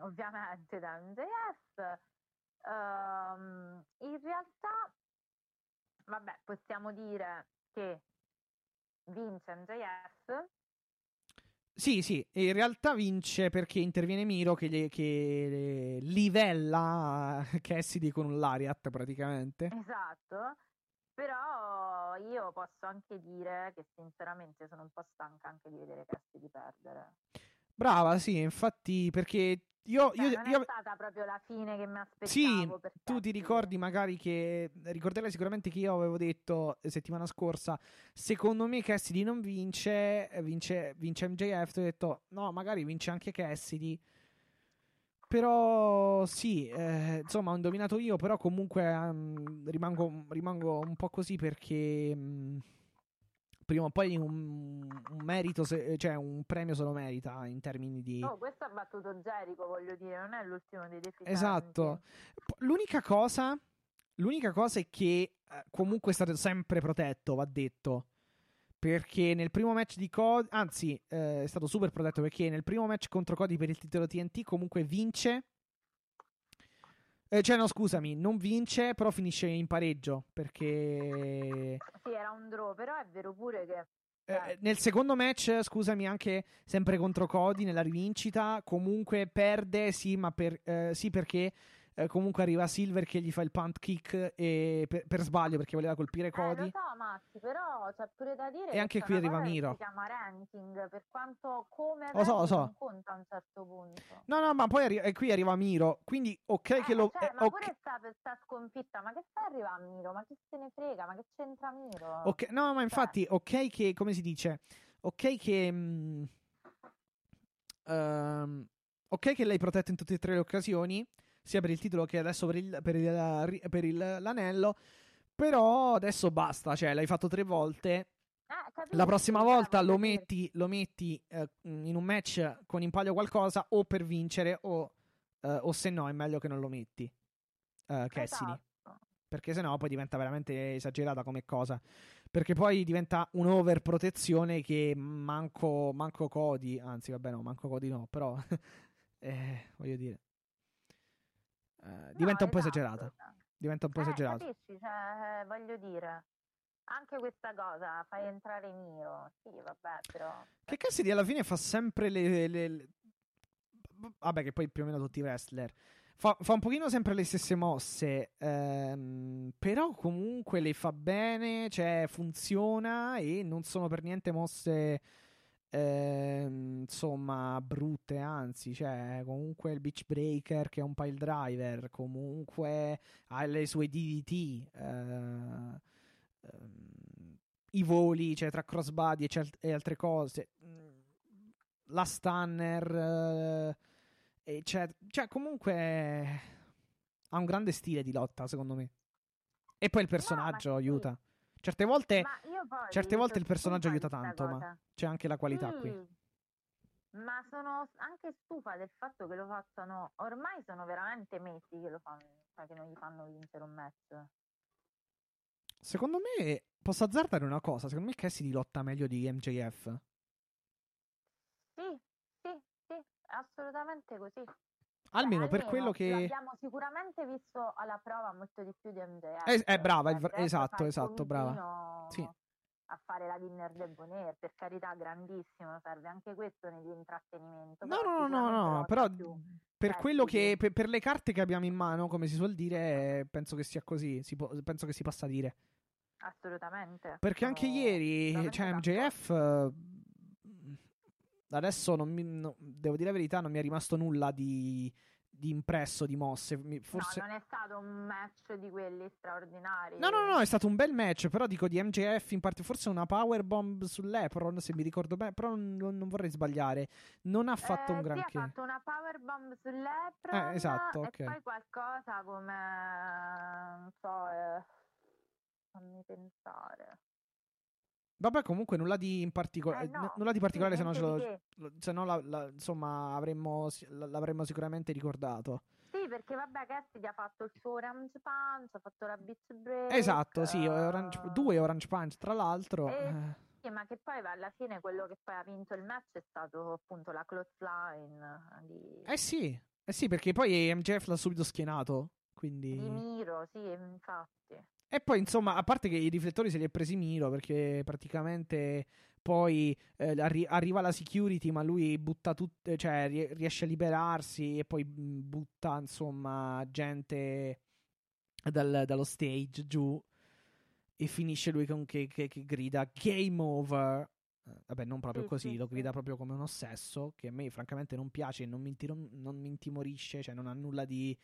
Ovviamente da MJF. Ehm, in realtà, vabbè, possiamo dire che vince MJF. Sì, sì, in realtà vince perché interviene Miro che, gli- che livella Cassidy con un lariat praticamente. Esatto. Però io posso anche dire che sinceramente sono un po' stanca anche di vedere Cassidy perdere. Brava, sì, infatti perché io... Cioè, io- non io- è stata proprio la fine che mi aspettavo. Sì, tu ti ricordi magari che... Ricorderai sicuramente che io avevo detto settimana scorsa, secondo me Cassidy non vince, eh, vince, vince MJF, ti ho detto no, magari vince anche Cassidy. Però sì, eh, insomma ho indovinato io, però comunque ehm, rimango, rimango un po' così perché mh, prima o poi un, un merito, se- cioè un premio se lo merita in termini di... Oh, questo ha battuto Jericho, voglio dire, non è l'ultimo dei deficienti. Esatto. L'unica cosa, l'unica cosa è che eh, comunque è stato sempre protetto, va detto. Perché nel primo match di Cody, anzi, eh, è stato super protetto perché nel primo match contro Cody per il titolo TNT comunque vince. Eh, cioè, no, scusami, non vince, però finisce in pareggio. Perché Sì, era un draw, però è vero pure che... eh, nel secondo match, scusami, anche sempre contro Cody nella rivincita, comunque perde, sì, ma per, eh, sì perché eh, comunque arriva Silver che gli fa il punt kick e per, per sbaglio perché voleva colpire Eh, Cody. lo so, Massi, però c'è pure da dire E che anche qui arriva Miro. Si chiama ranking, per quanto come Lo so, lo so. non conta a un certo punto. No, no, ma poi arri- qui arriva Miro, quindi ok Eh, che lo... cioè, eh, ma ok- pure sta, sta sconfitta, ma che fa arriva a Miro? Ma chi se ne frega? Ma che c'entra Miro? ok- no, ma infatti, ok che, come si dice, ok che... mm, ehm, ok che l'hai protetto in tutte e tre le occasioni, sia per il titolo che adesso per, il, per, il- per il- l'anello, però adesso basta, cioè l'hai fatto tre volte, capisco, la prossima volta lo metti, lo metti eh, in un match con in palio qualcosa o per vincere o, eh, o se no è meglio che non lo metti, eh, Cassidy. esatto. Perché sennò poi diventa veramente esagerata come cosa. Perché poi diventa un'overprotezione che manco, manco Cody, anzi vabbè no, manco Cody no, però eh, voglio dire, eh, diventa un po' esatto. esagerata. Diventa un po' Eh, esagerato. capisci? Cioè, voglio dire, anche questa cosa, fai entrare Miro, sì, vabbè, però... Che Cassidy alla fine fa sempre le, le- le- Vabbè, che poi più o meno tutti i wrestler. Fa, fa un pochino sempre le stesse mosse, ehm, però comunque le fa bene, cioè funziona e non sono per niente mosse, ehm, insomma, brutte, anzi, cioè comunque il beach breaker che è un pile driver, comunque ha le sue DDT, eh, ehm, i voli, cioè tra crossbody e, cel- e altre cose, mm, la stunner, eh, cioè, cioè comunque ha un grande stile di lotta, secondo me. E poi il personaggio sì. aiuta. Certe volte certe volte il personaggio aiuta tanto, ma c'è anche la qualità qui. Sì, Ma sono anche stufa del fatto che lo facciano. Ormai sono veramente mesi che lo fanno, cioè che non gli fanno vincere un match. Secondo me, posso azzardare una cosa, secondo me Cassidy lotta meglio di MJF. Sì, sì, sì, assolutamente così. Almeno per almeno quello che... L'abbiamo sicuramente visto alla prova molto di più di MJF. Eh, eh, brava, il- esatto, esatto, brava. Sì. A fare la dinner del Bonaire, per carità, grandissimo, serve anche questo nell'intrattenimento. No, no, no, no, no, però più. per Eh, quello sì, che... Per, per le carte che abbiamo in mano, come si suol dire, penso che sia così, si può- penso che si possa dire. Assolutamente. Perché anche ieri, cioè. MJF, adesso non mi, no- devo dire la verità, non mi è rimasto nulla di, di impresso, di mosse. Forse... No, non è stato un match di quelli straordinari. No, no, no, è stato un bel match, però dico di MJF in parte, forse una powerbomb sull'Epron, se mi ricordo bene, però non, non vorrei sbagliare. Non ha fatto Eh, un Sì, granché. ha fatto una powerbomb sull'Epron Eh, esatto, e ok. poi qualcosa come non so, eh, fammi pensare. Vabbè, comunque nulla di in particolare, Eh, no, nulla di particolare, se no, ce lo- se no la- la- insomma, avremmo, l'avremmo sicuramente ricordato. Sì, perché vabbè, Cassidy ha fatto il suo Orange Punch, ha fatto la Beach Break. Esatto, sì, eh, Orange- due Orange Punch, tra l'altro. Eh, eh. Sì, ma che poi alla fine quello che poi ha vinto il match è stato appunto la clothesline di, Eh sì, eh sì, perché poi MJF l'ha subito schienato. Quindi... di Miro, sì, infatti. E poi, insomma, a parte che i riflettori se li è presi Miro, perché praticamente poi eh, arri- arriva la security, ma lui butta tutte, cioè rie- riesce a liberarsi e poi mh, butta, insomma, gente dal- dallo stage giù. E finisce lui con che, che- che grida Game over. Eh, Vabbè, non proprio Sì, così, sì, lo grida proprio come un ossesso, che a me francamente non piace, non mi, intiro- non mi intimorisce, cioè non ha nulla di,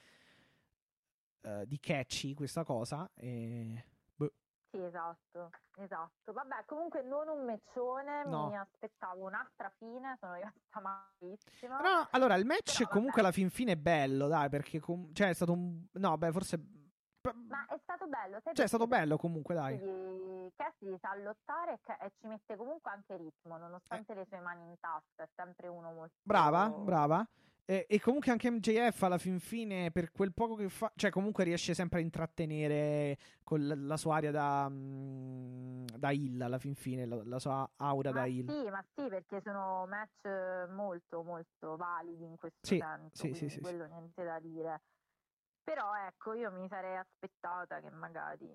eh, di catchy questa cosa. E... boh. Sì, esatto, esatto. Vabbè, comunque non un meccione, No. mi aspettavo un'altra fine, sono rimasta malissima. No, no, allora il match Però, comunque vabbè. alla fin fine è bello, dai, perché com- cioè è stato un... No, beh, forse... Ma è stato bello, sai Cioè è stato bello comunque, dai. Cassidy, sa lottare e ci mette comunque anche ritmo, nonostante le sue mani in tasca, è sempre uno molto... Brava, brava. E, e comunque anche MJF alla fin fine, per quel poco che fa, cioè comunque riesce sempre a intrattenere con l- la sua aria da, mm, da Hill alla fin fine, la, la sua aura da Ma Hill. sì, ma sì, perché sono match molto, molto validi in questo Sì, senso, sì, sì, sì, sì. quello niente da dire. Però ecco, io mi sarei aspettata che magari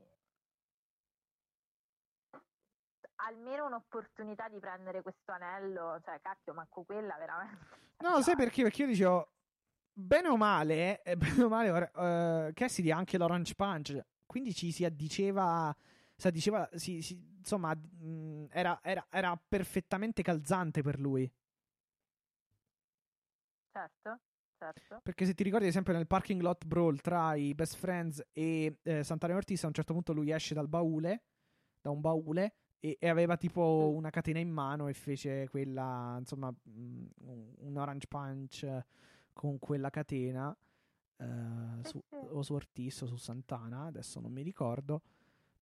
almeno un'opportunità di prendere questo anello, cioè cacchio, manco quella veramente. No, sai perché? Perché io dicevo, bene o male, eh, bene o male, ora, eh, Cassidy ha anche l'Orange Punch, quindi ci si addiceva, si addiceva, si- si- insomma, mh, era, era- era perfettamente calzante per lui. Certo, certo. Perché se ti ricordi, ad esempio, nel parking lot brawl tra i best friends e eh, Santana Ortiz, a un certo punto lui esce dal baule, da un baule, e, e aveva tipo Mm. una catena in mano e fece quella, insomma, mh, un orange punch con quella catena. eh, su, o su Ortiz o su Santana, adesso non mi ricordo.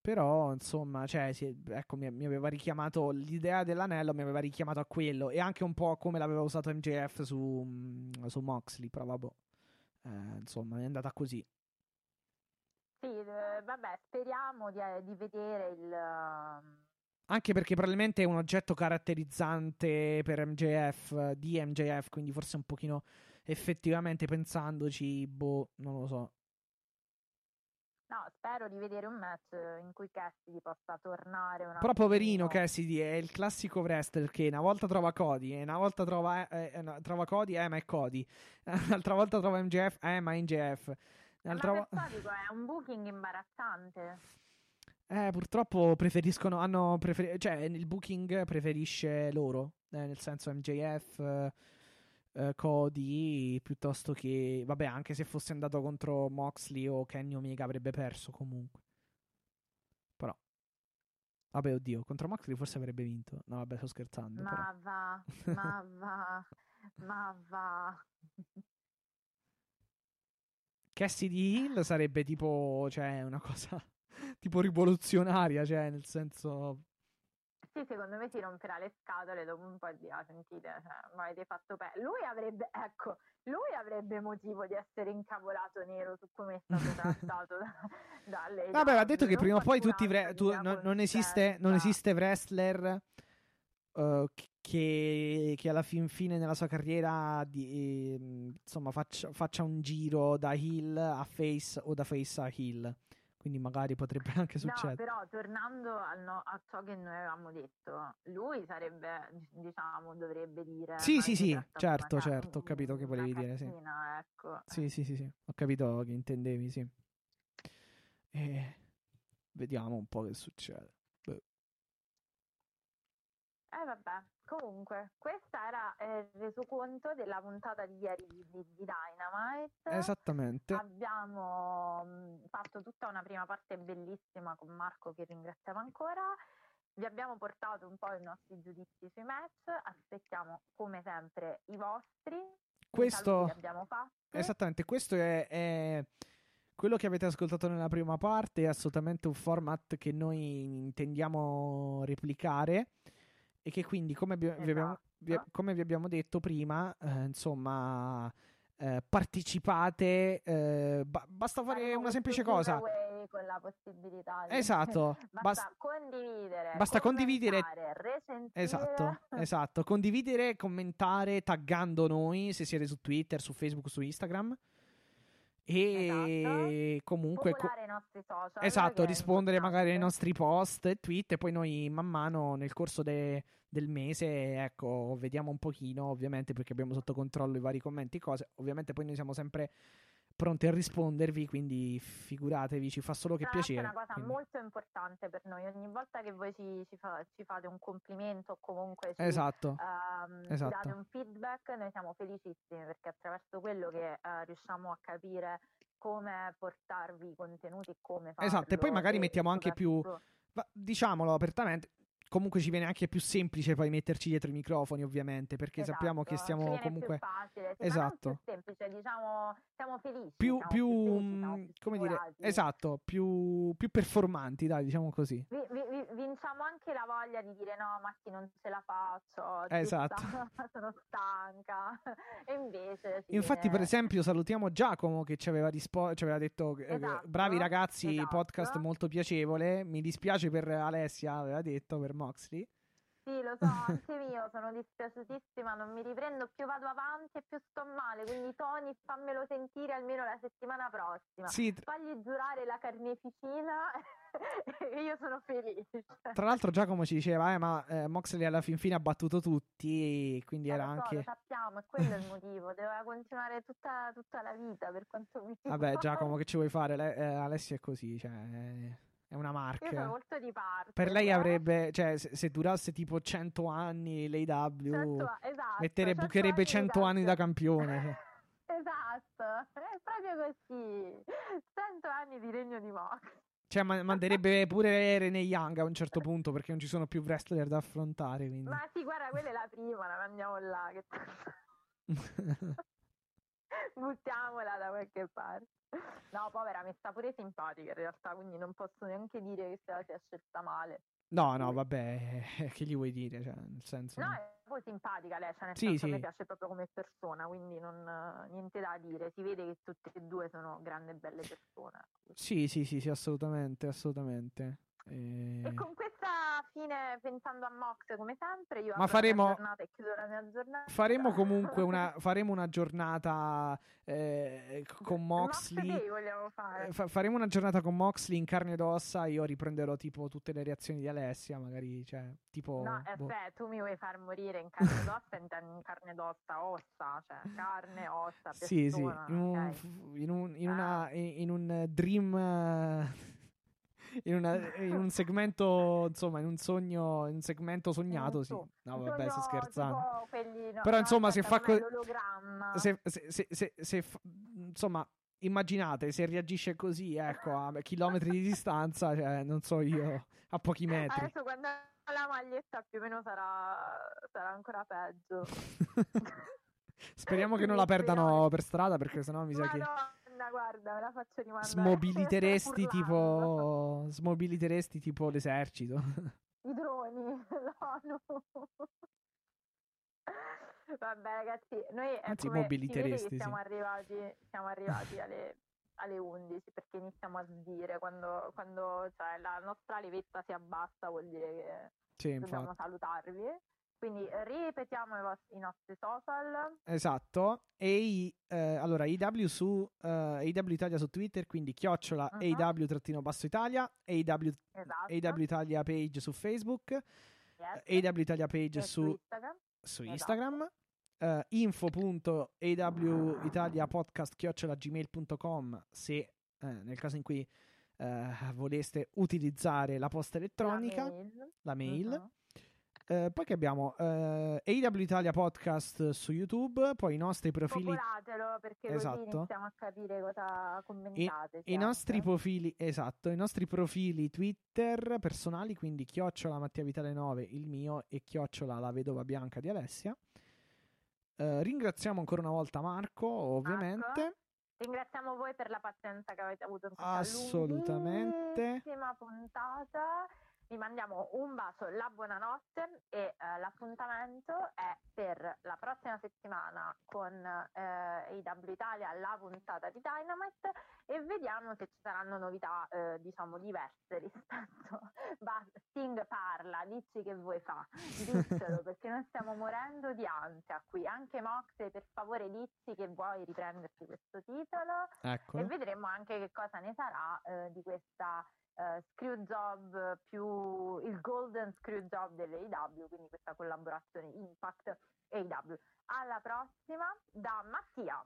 Però, insomma, cioè, sì, ecco, mi, mi aveva richiamato l'idea dell'anello, mi aveva richiamato a quello. E anche un po' come l'aveva usato MJF su, mm, su Moxley. Però, vabbè, eh, insomma, è andata così. Sì, eh, vabbè, speriamo di, di vedere il... Anche perché probabilmente è un oggetto caratterizzante per MJF, di MJF, quindi forse un pochino effettivamente pensandoci, boh, non lo so. No, spero di vedere un match in cui Cassidy possa tornare un Però poverino. Cassidy è il classico wrestler che una volta trova Cody, e una volta trova, eh, eh, no, trova Cody, eh ma è Cody. Un'altra volta trova MJF, eh ma è MJF. Eh, Un'altra Ma vo- dico, è un booking imbarazzante. Eh, purtroppo preferiscono, hanno prefer- cioè il booking preferisce loro, eh, nel senso MJF, eh, eh, Cody, piuttosto che, vabbè, anche se fosse andato contro Moxley o Kenny Omega avrebbe perso comunque. Però, vabbè, oddio, contro Moxley forse avrebbe vinto. No, vabbè, sto scherzando. però. Ma va, ma va, ma va. Cassidy Hill sarebbe tipo, cioè, una cosa tipo rivoluzionaria, cioè, nel senso... Sì, secondo me si romperà le scatole dopo un po' e dirà, sentite, cioè, ma avete fatto pe-". Lui avrebbe, ecco, lui avrebbe motivo di essere incavolato nero su come è stato trattato da, dalle Vabbè, va detto che non prima o poi tutti vre- tu- di non, da non esiste, non esiste wrestler eh, che, che alla fin fine nella sua carriera di- ehm, insomma faccia, faccia un giro da heel a face o da face a heel. Quindi magari potrebbe anche No, succedere. però tornando no- a ciò che noi avevamo detto, lui sarebbe, diciamo, dovrebbe dire... Sì, "Ma sì, sì, certo, una certo, ho capito che volevi dire, sì. cazzina, ecco. Sì, sì, sì, sì, ho capito che intendevi, sì. E vediamo un po' che succede. Boh. Eh vabbè, comunque, questo era eh, il resoconto della puntata di ieri di, di- Dynamite. Esattamente. Abbiamo mh, fatto tutta una prima parte bellissima con Marco che ringraziamo ancora. Vi abbiamo portato un po' i nostri giudizi sui match, aspettiamo come sempre i vostri. Questo- li abbiamo fatti. Esattamente, questo è, è quello che avete ascoltato nella prima parte, è assolutamente un format che noi intendiamo replicare e che quindi, come, abbi- vi, abbiamo, vi- Esatto. come vi abbiamo detto prima, eh, insomma, eh, partecipate, eh, ba- basta fare Faremo una semplice cosa. Con la possibilità di... Esatto, Basta basta- condividere, basta condividere- recensire. Esatto, esatto. Condividere, commentare, taggando noi se siete su Twitter, su Facebook, su Instagram. E Esatto. comunque co- popolare i nostri social. esatto, rispondere magari ai nostri post e tweet e poi noi man mano nel corso de- del mese, ecco, vediamo un pochino, ovviamente perché abbiamo sotto controllo i vari commenti cose. Ovviamente poi noi siamo sempre pronti a rispondervi, quindi figuratevi, ci fa solo che piacere. È una cosa quindi- molto importante per noi. Ogni volta che voi ci, ci fa- ci fate un complimento o comunque ci, Esatto. ci esatto. date un feedback, noi siamo felicissimi perché attraverso quello che eh, riusciamo a capire come portarvi i contenuti e come farlo. Esatto, e poi magari mettiamo anche più- diciamolo apertamente. Comunque ci viene anche più semplice poi metterci dietro i microfoni, ovviamente, perché sappiamo che Esatto, stiamo comunque più facile, Esatto. più semplice, diciamo, siamo felici. più, siamo più, felici, siamo più come dire, esatto, più, più performanti, dai, diciamo così. Vi- vi- vi- vinciamo anche la voglia di dire no, Matti non ce la faccio, Esatto. sono stanca. E invece Infatti, per viene- esempio, salutiamo Giacomo che ci aveva, rispo- ci aveva detto: eh, Esatto, Bravi ragazzi, esatto. podcast molto piacevole. Mi dispiace per Alessia, aveva detto per Moxley. Sì, lo so, anche io sono dispiaciutissima, non mi riprendo più, vado avanti e più sto male, quindi Tony fammelo sentire almeno la settimana prossima. Sì, Fagli giurare la carneficina e io sono felice. tra l'altro, Giacomo ci diceva: eh, Ma eh, Moxley alla fin fine ha battuto tutti. Quindi Eh, era lo so, anche. lo sappiamo, è quello il motivo, doveva continuare tutta, tutta la vita per quanto mi Vabbè, riguarda. Giacomo, che ci vuoi fare? Le- eh, Alessia è così, cioè, è- una Io sono marca. molto di parte. Per lei avrebbe, cioè, se, se durasse tipo 100 anni l'AW, Cento- esatto, mettere, cento bucherebbe anni di 100 anni da campione. campione. Esatto, è proprio così. 100 anni di regno di Mox. Cioè, ma- manderebbe pure Rene Young a un certo punto perché non ci sono più wrestler da affrontare. Quindi. Ma sì, guarda, quella è la prima, la mandiamo là. Che... Buttiamola da qualche parte. No, povera, mi sta pure simpatica in realtà, quindi non posso neanche dire che se la sia scelta male. no, no, vabbè, che gli vuoi dire? Cioè, nel senso. No, è proprio simpatica lei, cioè nel Sì, senso a me sì. piace proprio come persona, quindi non, niente da dire, si vede che tutte e due sono grandi e belle persone. Sì, sì, sì, sì, assolutamente, assolutamente. Eh, E con questa fine, pensando a Mox come sempre, io Ma faremo- e chiudo la mia giornata. Faremo comunque una, faremo una giornata eh, con Mox Moxley. Vogliamo fare. Eh, fa- faremo una giornata con Moxley in carne ed ossa. Io riprenderò tipo tutte le reazioni di Alessia, magari, cioè, tipo. No, eh, boh. beh, tu mi vuoi far morire in carne d'ossa, intendi in carne d'ossa, ossa, cioè carne, ossa, Sì, sì, persona, in un, ok? in un, in Ah. una, in un dream, eh, in, una- in un segmento, insomma, in un sogno, in un segmento sognato, sì. so- No, vabbè, sto scherzando. quelli- no, Però, no, insomma, se fa com'è co- l'ologramma. Se, se- se- se- se f- insomma, immaginate se reagisce così, ecco, a chilometri di distanza, cioè, non so io, a pochi metri. Adesso quando la maglietta più o meno sarà, sarà ancora peggio. Speriamo che non la perdano per strada, perché sennò mi sa che Madonna, guarda, me la faccio rimandare. smobiliteresti tipo, smobiliteresti tipo l'esercito. I droni, l'ONU. Vabbè ragazzi, noi è Anzi, come, mobiliteresti, si vede che sì. siamo arrivati, siamo arrivati alle, alle 11 perché iniziamo a sdire quando, quando cioè, la nostra levetta si abbassa vuol dire che Sì, dobbiamo infatti. salutarvi. Quindi ripetiamo i, vostri- i nostri social. Esatto. E i, eh, allora, IW su eh, AW Italia su Twitter, quindi chiocciola Mhm. AW-basso Italia, AW, Esatto. AW Italia page su Facebook, yes. AW Italia page e su Instagram. su Esatto. Instagram eh, info.awitaliapodcast.gmail.com se eh, nel caso in cui eh, voleste utilizzare la posta elettronica La mail. la mail Mhm. Eh, poi che abbiamo eh, AW Italia Podcast su YouTube poi i nostri profili Popolatelo perché Esatto. così iniziamo a capire cosa commentate. i nostri sempre. profili esatto i nostri profili Twitter personali quindi chiocciola Mattia Vitale 9 il mio e chiocciola la vedova bianca di Alessia Eh, ringraziamo ancora una volta Marco ovviamente Ringraziamo voi per la pazienza che avete avuto in questa Assolutamente. puntata. Vi mandiamo un bacio, la buonanotte e eh, l'appuntamento è per la prossima settimana con eh, AW Italia, la puntata di Dynamite e vediamo se ci saranno novità eh, diciamo diverse rispetto. Basta, Sting parla, dici che vuoi fa, diccelo perché noi stiamo morendo di ansia qui. Anche Mox, per favore, dici che vuoi riprenderti questo titolo e eccolo vedremo anche che cosa ne sarà eh, di questa eh, screw job più il golden screw job dell'AW, quindi questa collaborazione Impact AW. Alla prossima da Mattia.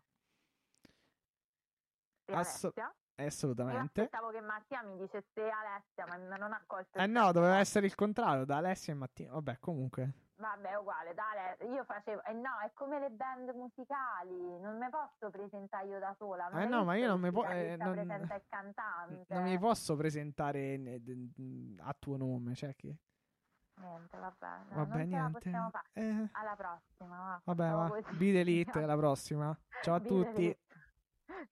E Asso- Alessia. Io assolutamente aspettavo che Mattia mi dicesse Alessia, ma non ha colto. eh no doveva essere il contrario da Alessia e Mattia vabbè comunque Vabbè, è uguale, dai, io facevo, eh no, è come le band musicali, non mi posso presentare io da sola. Eh no, ma io non mi po- po- eh, non- il cantante. non mi posso presentare a tuo nome cioè che Niente, vabbè, no, vabbè non niente. Eh, Alla prossima, va. vabbè va. Be alla prossima ciao a Be tutti. Ciao.